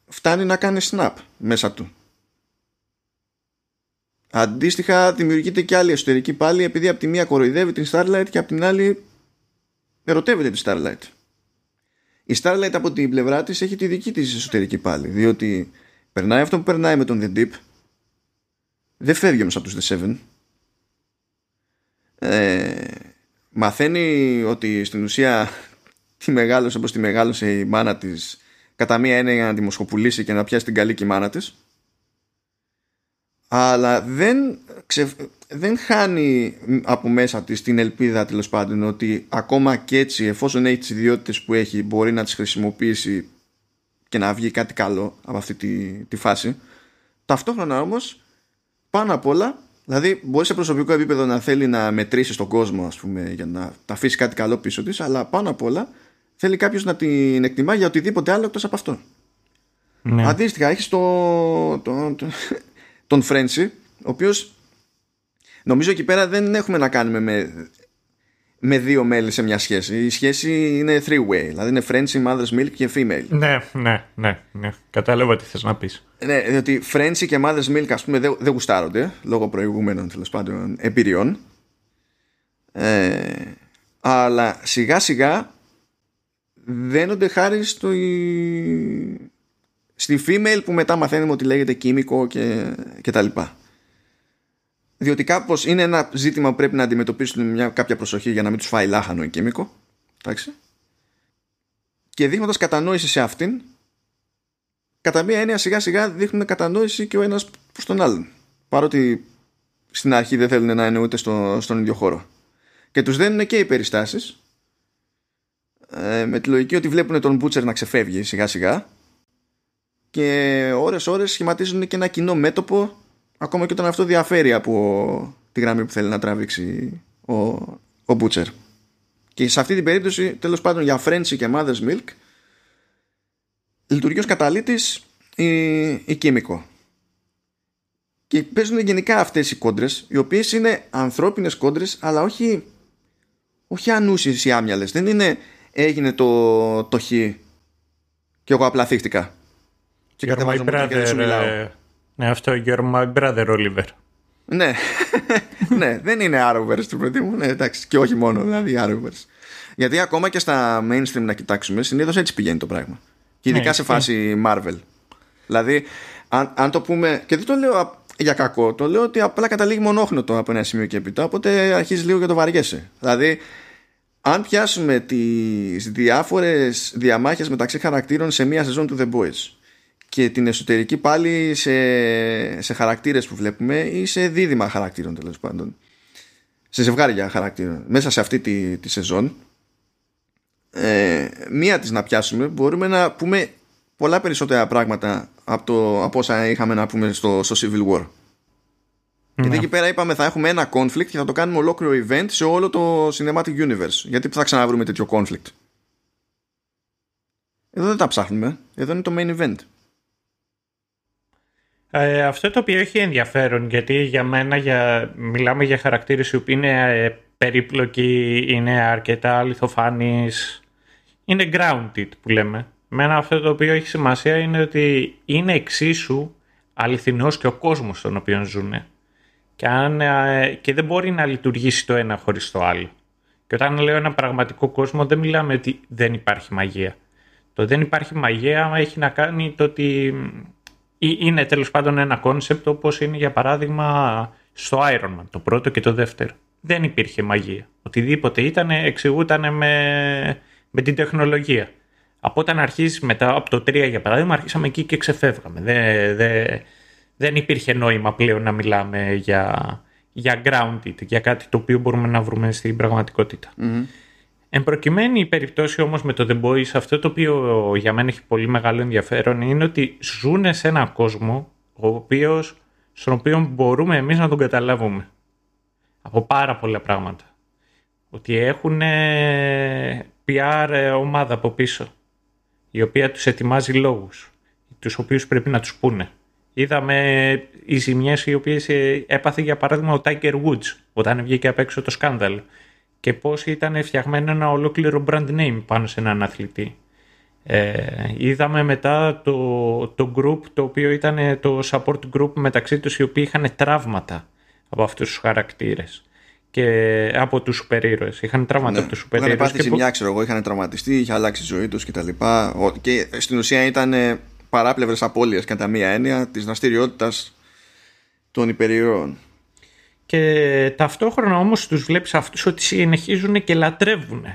φτάνει να κάνει snap μέσα του. Αντίστοιχα δημιουργείται και άλλη εσωτερική πάλι επειδή από τη μία κοροϊδεύει την Starlight και από την άλλη ερωτεύεται τη Starlight. Η Starlight από την πλευρά της έχει τη δική της εσωτερική πάλι διότι περνάει αυτό που περνάει με τον The Deep. Δεν φεύγει όμως από τους The Seven. Ε, μαθαίνει ότι στην ουσία τη μεγάλωσε όπως τη μεγάλωσε η μάνα της κατά μία έννοια για να τη μοσχοπουλήσει και να πιάσει την καλή και η μάνα της. Αλλά δεν, δεν χάνει από μέσα της την ελπίδα τέλος πάντων ότι ακόμα και έτσι εφόσον έχει τις ιδιότητες που έχει μπορεί να τις χρησιμοποιήσει και να βγει κάτι καλό από αυτή τη, τη φάση ταυτόχρονα όμως πάνω απ' όλα δηλαδή μπορεί σε προσωπικό επίπεδο να θέλει να μετρήσεις τον κόσμο ας πούμε για να τα αφήσεις κάτι καλό πίσω της αλλά πάνω απ' όλα θέλει κάποιος να την εκτιμά για οτιδήποτε άλλο εκτός από αυτό ναι. αντίστοιχα έχεις το, το, το τον Φρέντσι, ο οποίος νομίζω εκεί πέρα δεν έχουμε να κάνουμε με, με δύο μέλη σε μια σχέση. Η σχέση είναι three-way, δηλαδή είναι Φρέντσι, Mother's Milk και Female. Ναι, ναι, ναι, ναι. Κατάλαβα τι θες να πεις. Ναι, διότι Φρέντσι και Mother's Milk ας πούμε δεν, δεν γουστάρονται λόγω προηγούμενων τέλος πάντων εμπειριών. Ε, αλλά σιγά σιγά δένονται χάρη στο, στη female που μετά μαθαίνουμε ότι λέγεται κίμικο και, και τα λοιπά. Διότι κάπως είναι ένα ζήτημα που πρέπει να αντιμετωπίσουν μια κάποια προσοχή για να μην τους φάει λάχανο η κίμικο. Εντάξει. Και δείχνοντας κατανόηση σε αυτήν, κατά μία έννοια σιγά σιγά δείχνουν κατανόηση και ο ένας προς τον άλλον. Παρότι στην αρχή δεν θέλουν να είναι ούτε στο, στον ίδιο χώρο. Και τους δίνουν και οι περιστάσεις ε, με τη λογική ότι βλέπουν τον Μπούτσερ να ξεφεύγει σιγά σιγά και ώρες ώρες σχηματίζουν και ένα κοινό μέτωπο ακόμα και όταν αυτό διαφέρει από τη γραμμή που θέλει να τραβήξει ο, ο Butcher. Και σε αυτή την περίπτωση, τέλος πάντων για Frenzy και Mother's Milk, λειτουργεί ως καταλήτης η, η Κίμικο. Και παίζουν γενικά αυτές οι κόντρες, οι οποίες είναι ανθρώπινες κόντρες, αλλά όχι, όχι ανούσιες ή άμυαλες. Δεν είναι έγινε το, το χ και εγώ απλά θύχτηκα. Και You're my brother. Ε, ναι, αυτό You're my brother, Oliver. ναι, ναι, δεν είναι Arrowverse του παιδί μου. Ναι, εντάξει, και όχι μόνο, δηλαδή Arrowverse. Γιατί ακόμα και στα mainstream να κοιτάξουμε, συνήθως έτσι πηγαίνει το πράγμα. Και ειδικά ναι, σε φάση Marvel. Δηλαδή, αν, αν το πούμε. Και δεν το λέω για κακό, το λέω ότι απλά καταλήγει μονόχνοτο από ένα σημείο και έπειτα. Οπότε αρχίζει λίγο και το βαριέσαι. Δηλαδή, αν πιάσουμε τις διάφορες διαμάχες μεταξύ χαρακτήρων σε μία σεζόν του The Boys και την εσωτερική πάλι σε, σε χαρακτήρες που βλέπουμε ή σε δίδυμα χαρακτήρων τέλος πάντων σε ζευγάρια χαρακτήρων μέσα σε αυτή τη, τη σεζόν ε, μία της να πιάσουμε μπορούμε να πούμε πολλά περισσότερα πράγματα από, το, από όσα είχαμε να πούμε στο, στο Civil War ναι. Γιατί εκεί πέρα είπαμε θα έχουμε ένα conflict και θα το κάνουμε ολόκληρο event σε όλο το Cinematic Universe. Γιατί θα ξαναβρούμε τέτοιο conflict. Εδώ δεν τα ψάχνουμε. Εδώ είναι το main event. Ε, αυτό το οποίο έχει ενδιαφέρον γιατί για μένα για, μιλάμε για χαρακτήρες που είναι ε, περίπλοκοι, είναι αρκετά αληθοφάνεις, είναι grounded που λέμε. Μένα αυτό το οποίο έχει σημασία είναι ότι είναι εξίσου αληθινός και ο κόσμος στον οποίο ζουν. Και, αν, ε, και δεν μπορεί να λειτουργήσει το ένα χωρίς το άλλο. Και όταν λέω ένα πραγματικό κόσμο δεν μιλάμε ότι δεν υπάρχει μαγεία. Το δεν υπάρχει μαγεία έχει να κάνει το ότι είναι τέλος πάντων ένα κόνσεπτ όπως είναι για παράδειγμα στο Iron Man, το πρώτο και το δεύτερο. Δεν υπήρχε μαγεία. Οτιδήποτε ήταν εξηγούταν με, με την τεχνολογία. Από όταν αρχίζει μετά από το 3 για παράδειγμα αρχίσαμε εκεί και ξεφεύγαμε. Δεν, δεν, δεν υπήρχε νόημα πλέον να μιλάμε για, για grounded, για κάτι το οποίο μπορούμε να βρούμε στην πραγματικότητα. Mm-hmm. Εν προκειμένη η περιπτώση όμως με το The Boys, αυτό το οποίο για μένα έχει πολύ μεγάλο ενδιαφέρον είναι ότι ζουν σε έναν κόσμο ο οποίος, στον οποίο μπορούμε εμείς να τον καταλάβουμε από πάρα πολλά πράγματα. Ότι έχουν PR ομάδα από πίσω, η οποία τους ετοιμάζει λόγους, τους οποίους πρέπει να τους πούνε. Είδαμε οι ζημιές οι οποίες ε, έπαθε για παράδειγμα ο Tiger Woods όταν βγήκε απ' έξω το σκάνδαλο και πώς ήταν φτιαγμένο ένα ολόκληρο brand name πάνω σε έναν αθλητή. Ε, είδαμε μετά το, το group το οποίο ήταν το support group μεταξύ τους οι οποίοι είχαν τραύματα από αυτούς τους χαρακτήρες και από τους σούπερ ήρωες. Είχαν τραύματα ναι. από τους σούπερ ήρωες. Είχαν πάθει ζημιά, ξέρω εγώ, είχαν τραυματιστεί, είχε αλλάξει η ζωή τους κτλ. Και, και στην ουσία ήταν παράπλευρες απώλειες κατά μία έννοια της δραστηριότητας των υπερηρώων. Και ταυτόχρονα όμως τους βλέπεις αυτούς ότι συνεχίζουν και λατρεύουν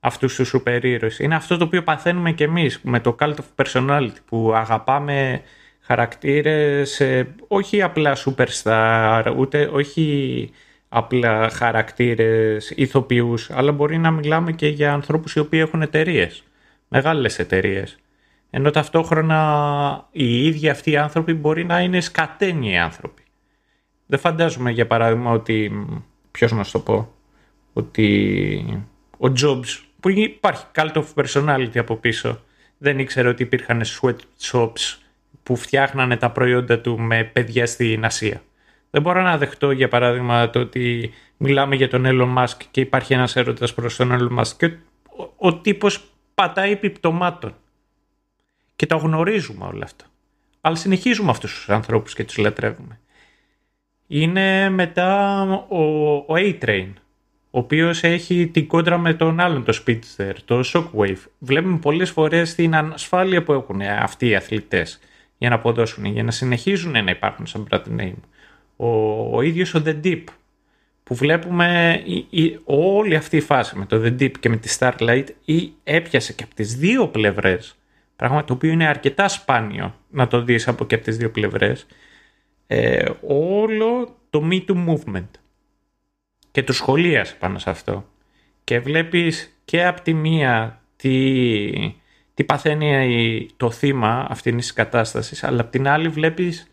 αυτούς τους σούπερ ήρωες. Είναι αυτό το οποίο παθαίνουμε και εμείς με το cult of personality που αγαπάμε χαρακτήρες όχι απλά superstar ούτε όχι απλά χαρακτήρες ηθοποιούς αλλά μπορεί να μιλάμε και για ανθρώπους οι οποίοι έχουν εταιρείες, μεγάλες εταιρείες. Ενώ ταυτόχρονα οι ίδιοι αυτοί οι άνθρωποι μπορεί να είναι σκατένιοι άνθρωποι. Δεν φαντάζομαι για παράδειγμα ότι, ποιος να σου το πω, ότι ο Jobs, που υπάρχει cult of personality από πίσω, δεν ήξερε ότι υπήρχαν sweatshops που φτιάχνανε τα προϊόντα του με παιδιά στην Ασία. Δεν μπορώ να δεχτώ για παράδειγμα το ότι μιλάμε για τον Elon Musk και υπάρχει ένας έρωτας προς τον Elon Musk και ο, ο τύπος πατάει επιπτωμάτων. Και τα γνωρίζουμε όλα αυτά. Αλλά συνεχίζουμε αυτούς τους ανθρώπους και τους λατρεύουμε. Είναι μετά ο, ο A-Train, ο οποίος έχει την κόντρα με τον άλλον, το Speedster, το Shockwave. Βλέπουμε πολλές φορές την ανασφάλεια που έχουν αυτοί οι αθλητές για να αποδώσουν, για να συνεχίζουν να υπάρχουν σαν brand name. Ο, ο ίδιος ο The Deep, που βλέπουμε η, η, όλη αυτή η φάση με το The Deep και με τη Starlight ή έπιασε και από τις δύο πλευρές Πράγμα το οποίο είναι αρκετά σπάνιο να το δεις από και από τις δύο πλευρές. Ε, όλο το Me Too Movement. Και το σχολίασε πάνω σε αυτό. Και βλέπεις και από τη μία τι, τι παθαίνει το θύμα αυτήν της κατάστασης, αλλά από την άλλη βλέπεις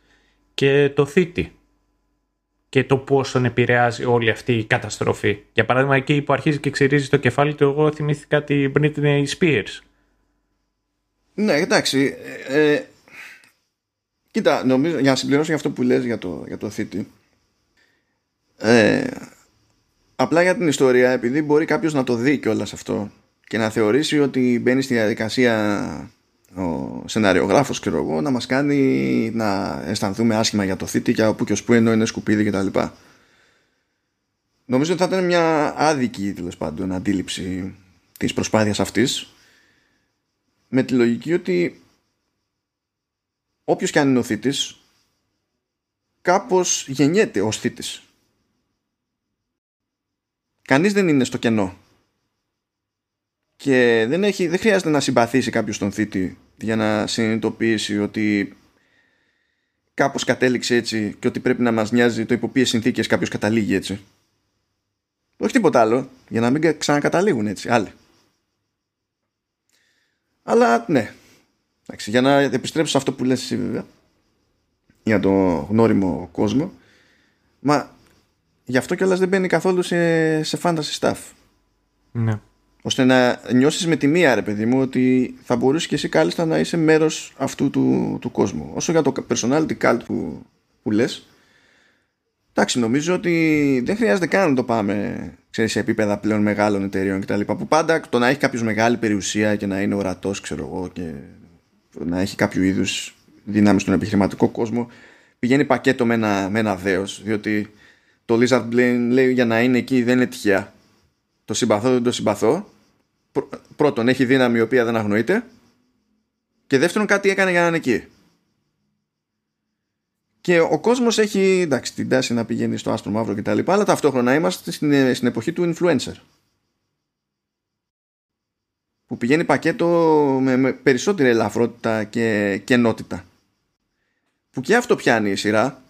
και το θήτη και το πώς τον επηρεάζει όλη αυτή η καταστροφή. Για παράδειγμα, εκεί που αρχίζει και ξυρίζει το κεφάλι του, εγώ θυμήθηκα την Britney Spears ναι, εντάξει. Ε, ε, κοίτα, νομίζω, για να συμπληρώσω για αυτό που λες για το, για το θήτη. Ε, απλά για την ιστορία, επειδή μπορεί κάποιος να το δει κιόλας αυτό και να θεωρήσει ότι μπαίνει στη διαδικασία ο σεναριογράφος και εγώ να μας κάνει να αισθανθούμε άσχημα για το θήτη και από που και ως που ενώ είναι σκουπίδι κτλ. Νομίζω ότι θα ήταν μια άδικη τέλος πάντων αντίληψη της προσπάθειας αυτής με τη λογική ότι όποιος και αν είναι ο θήτης κάπως γεννιέται ως θήτης. Κανείς δεν είναι στο κενό. Και δεν, έχει, δεν χρειάζεται να συμπαθήσει κάποιος τον θήτη για να συνειδητοποιήσει ότι κάπως κατέληξε έτσι και ότι πρέπει να μας νοιάζει το υπό ποιες συνθήκες κάποιος καταλήγει έτσι. Όχι τίποτα άλλο, για να μην ξανακαταλήγουν έτσι άλλοι. Αλλά ναι. Εντάξει, για να επιστρέψω σε αυτό που λες εσύ βέβαια για το γνώριμο κόσμο μα γι' αυτό κιόλας δεν μπαίνει καθόλου σε, σε fantasy stuff. Ναι. Ώστε να νιώσεις με τη μία ρε παιδί μου ότι θα μπορούσε και εσύ κάλλιστα να είσαι μέρος αυτού του, του κόσμου. Όσο για το personality cult που, που λες εντάξει νομίζω ότι δεν χρειάζεται καν να το πάμε ξέρεις, σε επίπεδα πλέον μεγάλων εταιρείων κτλ. Που πάντα το να έχει κάποιος μεγάλη περιουσία και να είναι ορατός, ξέρω εγώ, και να έχει κάποιο είδους δύναμη στον επιχειρηματικό κόσμο, πηγαίνει πακέτο με ένα, με ένα δέος διότι το Lizard Brain λέει για να είναι εκεί δεν είναι τυχαία το συμπαθώ δεν το συμπαθώ πρώτον έχει δύναμη η οποία δεν αγνοείται και δεύτερον κάτι έκανε για να είναι εκεί και ο κόσμος έχει εντάξει, την τάση να πηγαίνει στο άστρο μαύρο κτλ. Αλλά ταυτόχρονα είμαστε στην, στην εποχή του influencer. Που πηγαίνει πακέτο με, με περισσότερη ελαφρότητα και κενότητα. Που και αυτό πιάνει η σειρά.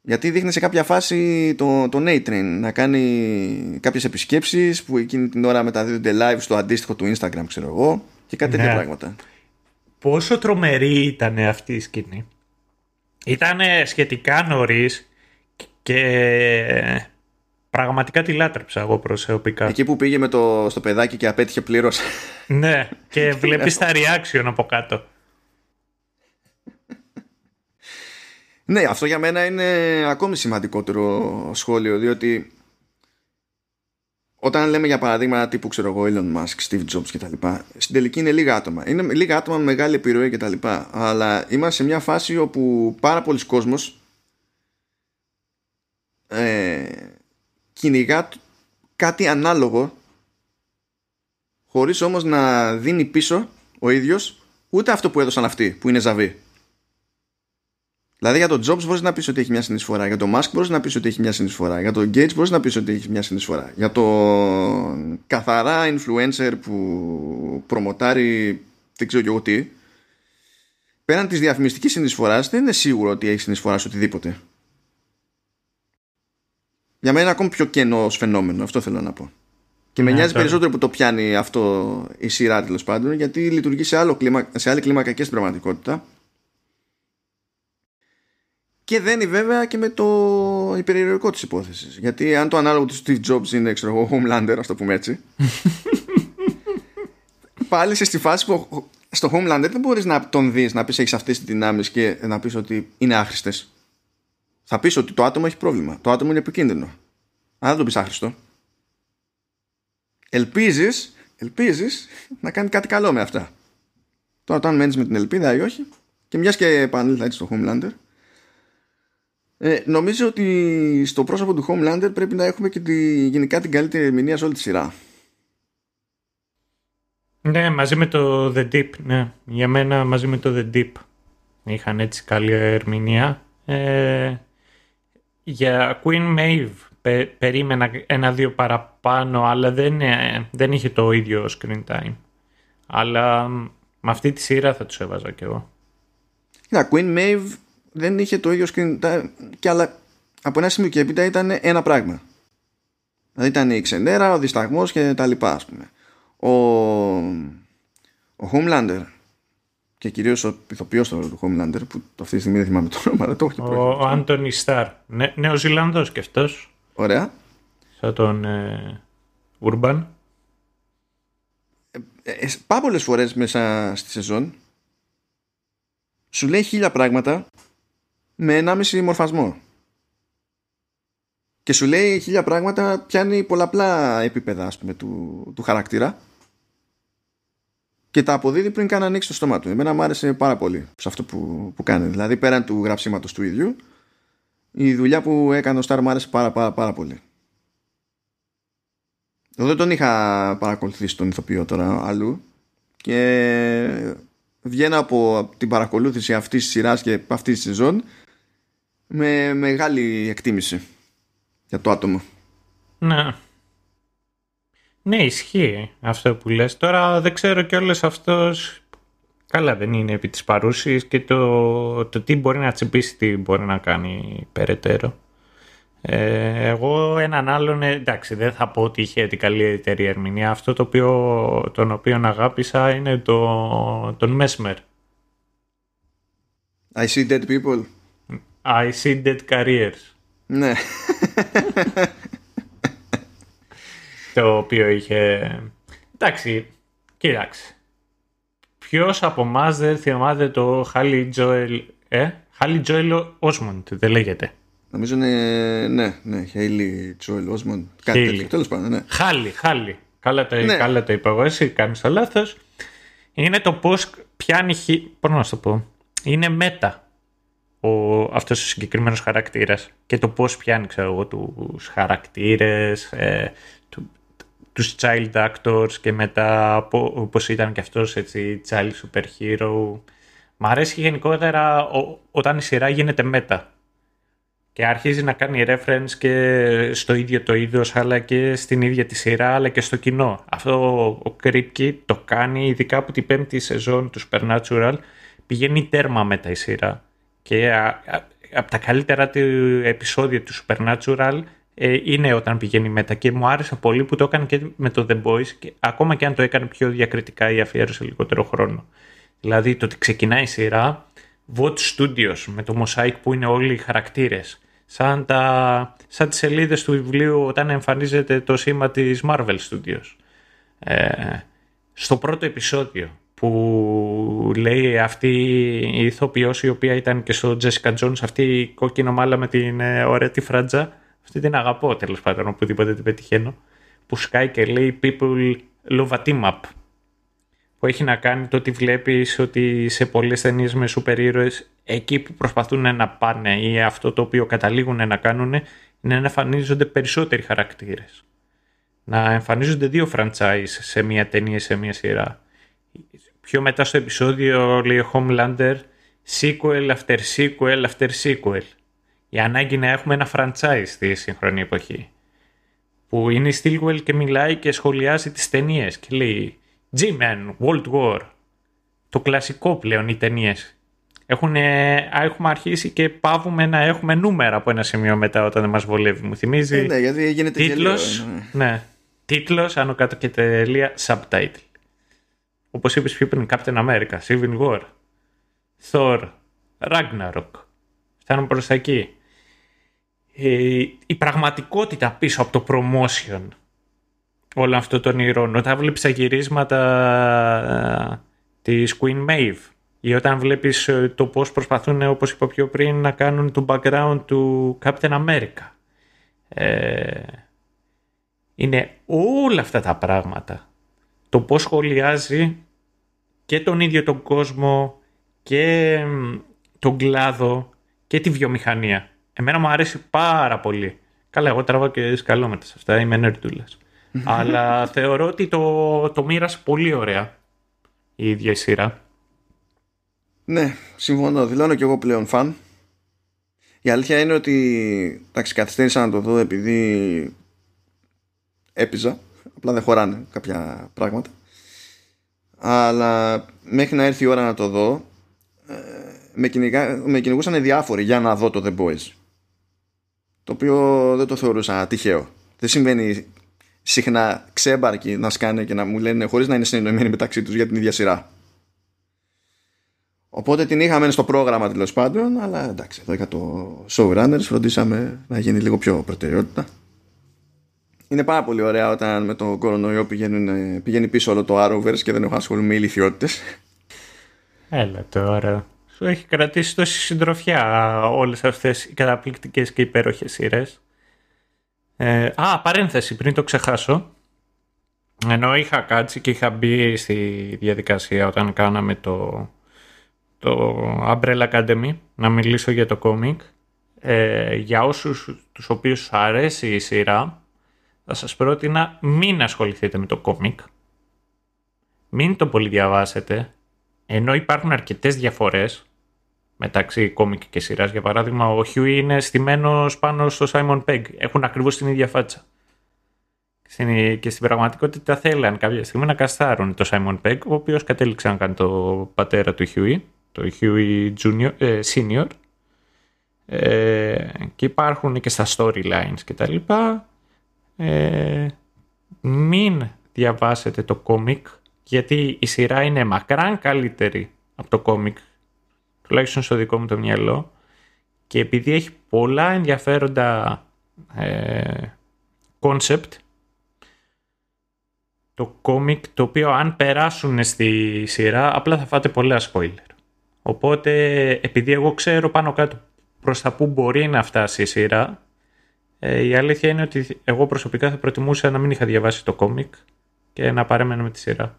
Γιατί δείχνει σε κάποια φάση το, το A-Train να κάνει κάποιες επισκέψεις που εκείνη την ώρα μεταδίδονται live στο αντίστοιχο του Instagram ξέρω εγώ και κάτι τέτοια ναι. πράγματα. Πόσο τρομερή ήταν αυτή η σκηνή. Ήταν σχετικά νωρίς και πραγματικά τη λάτρεψα εγώ προσωπικά. Εκεί που πήγε με το, στο παιδάκι και απέτυχε πλήρω. ναι, και βλέπεις τα reaction από κάτω. Ναι, αυτό για μένα είναι ακόμη σημαντικότερο σχόλιο, διότι όταν λέμε για παραδείγματα τύπου ξέρω εγώ Elon Musk, Steve Jobs κτλ. Στην τελική είναι λίγα άτομα. Είναι λίγα άτομα με μεγάλη επιρροή κτλ. Αλλά είμαστε σε μια φάση όπου πάρα πολλοί κόσμος ε, κυνηγά κάτι ανάλογο χωρίς όμως να δίνει πίσω ο ίδιος ούτε αυτό που έδωσαν αυτοί που είναι ζαβή. Δηλαδή για τον Jobs μπορείς να πεις ότι έχει μια συνεισφορά. Για τον Musk μπορείς να πεις ότι έχει μια συνεισφορά. Για τον Gates μπορείς να πεις ότι έχει μια συνεισφορά. Για τον καθαρά influencer που προμοτάρει δεν ξέρω και εγώ τι. Πέραν της διαφημιστικής συνεισφοράς, δεν είναι σίγουρο ότι έχει συνεισφορά σε οτιδήποτε. Για μένα είναι ακόμη πιο κενό φαινόμενο. Αυτό θέλω να πω. Και με ναι, νοιάζει περισσότερο που το πιάνει αυτό η σειρά τέλος πάντων, γιατί λειτουργεί σε, άλλο κλίμα, σε άλλη κλίμακα και στην πραγματικότητα και δένει βέβαια και με το υπερηρωτικό της υπόθεσης γιατί αν το ανάλογο του Steve Jobs είναι ξέρω εγώ Homelander ας το πούμε έτσι πάλι σε στη φάση που στο Homelander δεν μπορείς να τον δεις να πεις έχεις αυτές τις δυνάμεις και να πεις ότι είναι άχρηστες θα πεις ότι το άτομο έχει πρόβλημα το άτομο είναι επικίνδυνο αν δεν το πεις άχρηστο ελπίζεις ελπίζεις να κάνει κάτι καλό με αυτά τώρα όταν μένεις με την ελπίδα ή όχι και μιας και επανήλθα έτσι στο Homelander ε, νομίζω ότι στο πρόσωπο του Homelander πρέπει να έχουμε και τη, γενικά την καλύτερη ερμηνεία σε όλη τη σειρά. Ναι, μαζί με το The Deep, ναι. Για μένα μαζί με το The Deep είχαν έτσι καλή ερμηνεία. Ε, για Queen Maeve πε, περίμενα ένα-δύο παραπάνω, αλλά δεν, ε, δεν είχε το ίδιο screen time. Αλλά με αυτή τη σειρά θα τους έβαζα κι εγώ. Yeah, Queen Maeve δεν είχε το ίδιο screen και αλλά από ένα σημείο και έπειτα ήταν ένα πράγμα. Δηλαδή ήταν η ξενέρα, ο δισταγμός και τα λοιπά ας πούμε. Ο, ο Homelander και κυρίως ο ηθοποιός του Homelander που αυτή τη στιγμή δεν θυμάμαι το όνομα, αλλά το έχω Ο Άντωνι Σταρ. Νέος Ζηλανδός και αυτός. Ωραία. Σαν τον ε, Urban. Ε, ε, πάρα πολλές φορές μέσα στη σεζόν σου λέει χίλια πράγματα με 1,5 μορφασμό. Και σου λέει χίλια πράγματα, πιάνει πολλαπλά επίπεδα ας πούμε, του, του χαρακτήρα και τα αποδίδει πριν καν ανοίξει το στόμα του. Εμένα μου άρεσε πάρα πολύ σε αυτό που, που κάνει. Δηλαδή πέραν του γραψίματος του ίδιου, η δουλειά που έκανε ο Σταρ μου άρεσε πάρα, πάρα, πάρα πολύ. Εγώ δεν τον είχα παρακολουθήσει τον ηθοποιό τώρα αλλού και βγαίνω από την παρακολούθηση αυτής της σειράς και αυτής της σεζόν με μεγάλη εκτίμηση για το άτομο. Ναι. Ναι, ισχύει αυτό που λες. Τώρα δεν ξέρω κι όλες αυτός... Καλά δεν είναι επί της παρούσης και το, το τι μπορεί να τσιμπήσει, τι μπορεί να κάνει περαιτέρω. Ε, εγώ έναν άλλον, ε, εντάξει δεν θα πω ότι είχε την καλύτερη ερμηνεία. Αυτό το οποίο, τον οποίο αγάπησα είναι το, τον Mesmer. I see dead people. I see dead careers. Ναι. το οποίο είχε... Εντάξει, κοίταξε. Ποιος από εμάς δεν θυμάται το Χάλι Τζόελ. Ε, Χάλι Τζόελ Όσμοντ, δεν λέγεται. Νομίζω είναι. Ναι, ναι, Χάλι Τζόελ Όσμοντ. Κάτι τέτοιο. Τέλος πάντων, ναι. Χάλι, Χάλι. Καλά το, ναι. καλά το είπα εγώ, εσύ κάνεις το λάθος. Είναι το πώς πιάνει. Πώς να σου το πω. Είναι μέτα ο, αυτός ο συγκεκριμένος χαρακτήρας και το πώς πιάνει ξέρω εγώ τους χαρακτήρες, ε, του, τους child actors και μετά πώς ήταν και αυτός έτσι child superhero. Μ' αρέσει γενικότερα ο, όταν η σειρά γίνεται μέτα και αρχίζει να κάνει reference και στο ίδιο το είδος αλλά και στην ίδια τη σειρά αλλά και στο κοινό. Αυτό ο Kripke το κάνει ειδικά από την πέμπτη σεζόν του Supernatural πηγαίνει τέρμα μετά η σειρά και από τα καλύτερα του επεισόδια του Supernatural ε, είναι όταν πηγαίνει μετά και μου άρεσε πολύ που το έκανε και με το The Boys και ακόμα και αν το έκανε πιο διακριτικά ή αφιέρωσε λιγότερο χρόνο. Δηλαδή το ότι ξεκινάει η σειρά Watch Studios με το Mosaic που είναι όλοι οι χαρακτήρες σαν, τα, σαν τις σελίδες του βιβλίου όταν εμφανίζεται το σήμα της Marvel Studios. Ε, στο πρώτο επεισόδιο που λέει αυτή η ηθοποιός η οποία ήταν και στο Jessica Jones αυτή η κόκκινο μάλα με την ε, ωραία τη φράτζα αυτή την αγαπώ τέλος πάντων οπουδήποτε την πετυχαίνω που σκάει και λέει people love a team up που έχει να κάνει το ότι βλέπεις ότι σε πολλές ταινίες με σούπερ ήρωες εκεί που προσπαθούν να πάνε ή αυτό το οποίο καταλήγουν να κάνουν είναι να εμφανίζονται περισσότεροι χαρακτήρες. Να εμφανίζονται δύο franchise σε μια ταινία, σε μια σειρά. Πιο μετά στο επεισόδιο λέει ο Homelander sequel after sequel after sequel. Η ανάγκη να έχουμε ένα franchise στη σύγχρονη εποχή. Που είναι η Stilwell και μιλάει και σχολιάζει τις ταινίες και λέει G-Men, World War. Το κλασικό πλέον οι ταινίες. έχουμε αρχίσει και πάβουμε να έχουμε νούμερα από ένα σημείο μετά όταν δεν μας βολεύει. Μου θυμίζει. Ε, ναι, γιατί γίνεται τίτλος, ναι. ναι. Τίτλος, άνω κάτω και τελεία, subtitle. Όπως είπες πιο πριν, Captain America, Civil War, Thor, Ragnarok. Φτάνουμε προς τα εκεί. Ε, η πραγματικότητα πίσω από το promotion όλο αυτό τον ηρών. Όταν βλέπεις τα γυρίσματα ε, της Queen Maeve ή όταν βλέπεις ε, το πώς προσπαθούν, όπως είπα πιο πριν, να κάνουν το background του Captain America. Ε, είναι όλα αυτά τα πράγματα. Το πώς σχολιάζει και τον ίδιο τον κόσμο και τον κλάδο και τη βιομηχανία. Εμένα μου αρέσει πάρα πολύ. Καλά, εγώ τραβάω και σκαλόμετρα σε αυτά, είμαι νερτούλας. Αλλά θεωρώ ότι το, το μοίρασε πολύ ωραία η ίδια η σειρά. Ναι, συμφωνώ. Δηλώνω και εγώ πλέον φαν. Η αλήθεια είναι ότι εντάξει, καθυστέρησα να το δω επειδή έπιζα. Απλά δεν χωράνε κάποια πράγματα. Αλλά μέχρι να έρθει η ώρα να το δω, ε, με, κυνηγά, με κυνηγούσαν διάφοροι για να δω το The Boys. Το οποίο δεν το θεωρούσα τυχαίο. Δεν συμβαίνει συχνά ξέμπαρκοι να σκάνε και να μου λένε χωρίς να είναι συνεννοημένοι μεταξύ τους για την ίδια σειρά. Οπότε την είχαμε στο πρόγραμμα τέλος πάντων, αλλά εντάξει, εδώ για το showrunners φροντίσαμε να γίνει λίγο πιο προτεραιότητα. Είναι πάρα πολύ ωραία όταν με το κορονοϊό πηγαίνουν, πηγαίνει πίσω όλο το Arrowverse και δεν έχω ασχολούμαι με ηλικιότητες. Έλα τώρα. Σου έχει κρατήσει τόση συντροφιά όλες αυτές οι καταπληκτικές και υπέροχες σειρές. Ε, α, παρένθεση, πριν το ξεχάσω. Ενώ είχα κάτσει και είχα μπει στη διαδικασία όταν κάναμε το, το Umbrella Academy να μιλήσω για το κόμικ. Ε, για όσους τους οποίους αρέσει η σειρά θα σας πρότεινα μην ασχοληθείτε με το κόμικ. Μην το πολύ διαβάσετε. Ενώ υπάρχουν αρκετές διαφορές μεταξύ κόμικ και σειράς. Για παράδειγμα, ο Χιούι είναι στημένο πάνω στο Simon Pegg. Έχουν ακριβώς την ίδια φάτσα. Και στην πραγματικότητα θέλαν κάποια στιγμή να καστάρουν το Simon Pegg, ο οποίος κατέληξε να κάνει το πατέρα του Χιούι, το Χιούι Junior, ε, Senior. Ε, και υπάρχουν και στα storylines και τα λοιπά. Ε, μην διαβάσετε το κόμικ γιατί η σειρά είναι μακράν καλύτερη από το κόμικ τουλάχιστον στο δικό μου το μυαλό και επειδή έχει πολλά ενδιαφέροντα κόνσεπτ το κόμικ το οποίο αν περάσουν στη σειρά απλά θα φάτε πολλά spoiler. Οπότε επειδή εγώ ξέρω πάνω κάτω προς τα που μπορεί να φτάσει η σειρά ε, η αλήθεια είναι ότι εγώ προσωπικά θα προτιμούσα να μην είχα διαβάσει το κόμικ και να παρέμενα με τη σειρά.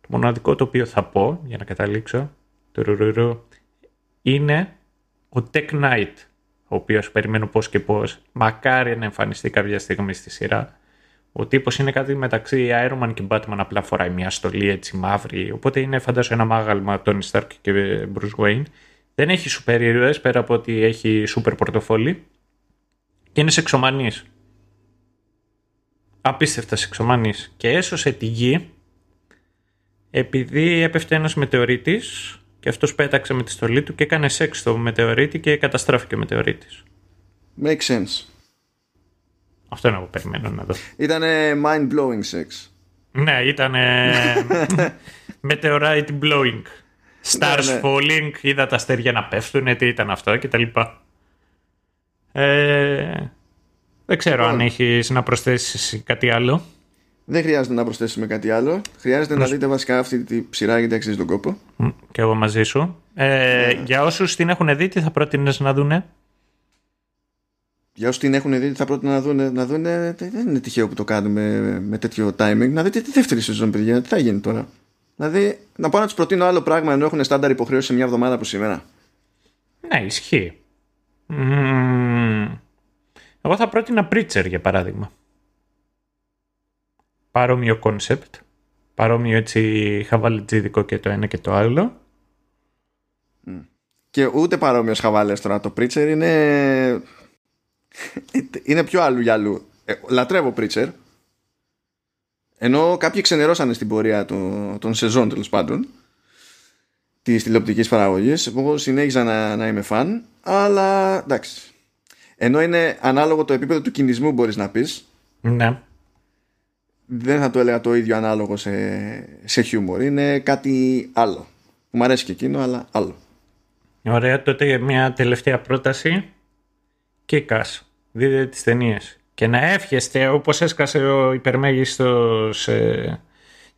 Το μοναδικό το οποίο θα πω για να καταλήξω είναι ο Tech Knight, ο οποίος περιμένω πώς και πώς, μακάρι να εμφανιστεί κάποια στιγμή στη σειρά. Ο τύπος είναι κάτι μεταξύ Iron Man και Batman, απλά φοράει μια στολή έτσι μαύρη, οπότε είναι φαντάζομαι ένα μάγαλμα Tony Stark και Bruce Wayne. Δεν έχει σούπερ ήρωες, πέρα από ότι έχει σούπερ πορτοφόλι και είναι σεξομανής. Απίστευτα σεξομανής. Και έσωσε τη γη επειδή έπεφτε ένας μετεωρίτης και αυτός πέταξε με τη στολή του και έκανε σεξ στο μετεωρίτη και καταστράφηκε ο μετεωρίτης. Make sense. Αυτό είναι που περιμένω να δω. Ήταν mind-blowing sex. Ναι, ήταν meteorite blowing. Stars Ναι, ναι. falling, είδα τα αστέρια να πέφτουν, τι ήταν αυτό κτλ. Ε, δεν ξέρω Λοιπόν. αν έχεις να προσθέσεις κάτι άλλο. Δεν χρειάζεται να προσθέσουμε κάτι άλλο. Χρειάζεται να δείτε βασικά αυτή τη σειρά γιατί αξίζει τον κόπο. Μ, Και εγώ μαζί σου. Ε, Ναι. Για όσους την έχουν δει, τι θα πρότεινες να δούνε; Για όσοι την έχουν δει, θα πρότεινα να δουν, να δούνε. Δεν είναι τυχαίο που το κάνουμε με τέτοιο timing. Να δείτε τη δεύτερη σεζόν, παιδιά. Τι θα γίνει τώρα; Δηλαδή, να πάω να τους προτείνω άλλο πράγμα ενώ έχουν στάνταρ υποχρέωση σε μια εβδομάδα από σήμερα. Ναι, ισχύει. Μμμ. Εγώ θα πρότεινα Preacher για παράδειγμα. Παρόμοιο κόνσεπτ. Παρόμοιο έτσι χαβαλετζίδικο και το ένα και το άλλο. Και ούτε παρόμοιο χαβάλε τώρα. Το Preacher είναι. είναι πιο άλλου για άλλου. Ε, λατρεύω Preacher. Ενώ κάποιοι ξενερώσανε στην πορεία των, των σεζόν τέλος πάντων της τηλεοπτικής παραγωγής. Εγώ συνέχιζα να, να είμαι φαν. Αλλά εντάξει. Ενώ είναι ανάλογο το επίπεδο του κυνισμού, μπορείς να πεις. Ναι. Δεν θα το έλεγα το ίδιο ανάλογο σε, σε χιούμορ. Είναι κάτι άλλο. Μου αρέσει και εκείνο, αλλά άλλο. Ωραία, τότε μια τελευταία πρόταση. Κίκας. Δείτε τις ταινίες. Και να εύχεστε όπως έσκασε ο υπερμέγιστος ε,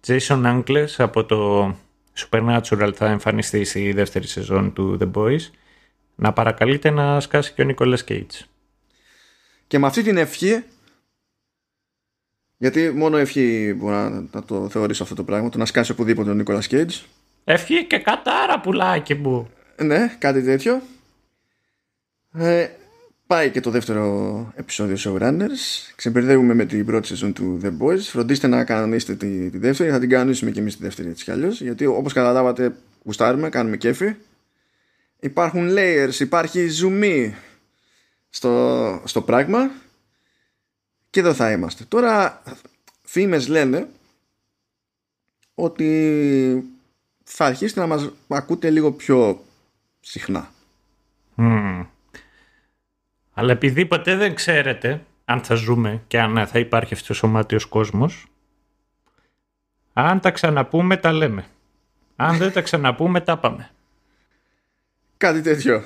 Jason Ankles από το Supernatural θα εμφανιστεί στη δεύτερη σεζόν του The Boys να παρακαλείτε να σκάσει και ο Nicolas Cage. Και με αυτή την ευχή, γιατί μόνο ευχή μπορώ να, να το θεωρήσω αυτό το πράγμα, το να σκάσει οπουδήποτε ο Νίκολα Cage. Ευχή και κατάρα πουλάκι μου. Ναι, κάτι τέτοιο. Ε, πάει και το δεύτερο επεισόδιο Showrunners. Ξεμπερδεύουμε με την πρώτη σεζόν του The Boys. Φροντίστε να κανονίσετε τη, τη δεύτερη. Θα την κανονίσουμε και εμείς τη δεύτερη έτσι κι αλλιώς. Γιατί όπως καταλάβατε, γουστάρουμε, κάνουμε κέφι. Υπάρχουν layers, υπάρχει zoom στο, στο πράγμα. Και εδώ θα είμαστε. Τώρα, φήμες λένε ότι θα αρχίσετε να μας ακούτε λίγο πιο συχνά. Μμμ. Αλλά επειδή ποτέ δεν ξέρετε αν θα ζούμε και αν θα υπάρχει αυτός ο μάτιος κόσμος, αν τα ξαναπούμε τα λέμε. Αν δεν τα ξαναπούμε τα πάμε. Κάτι τέτοιο.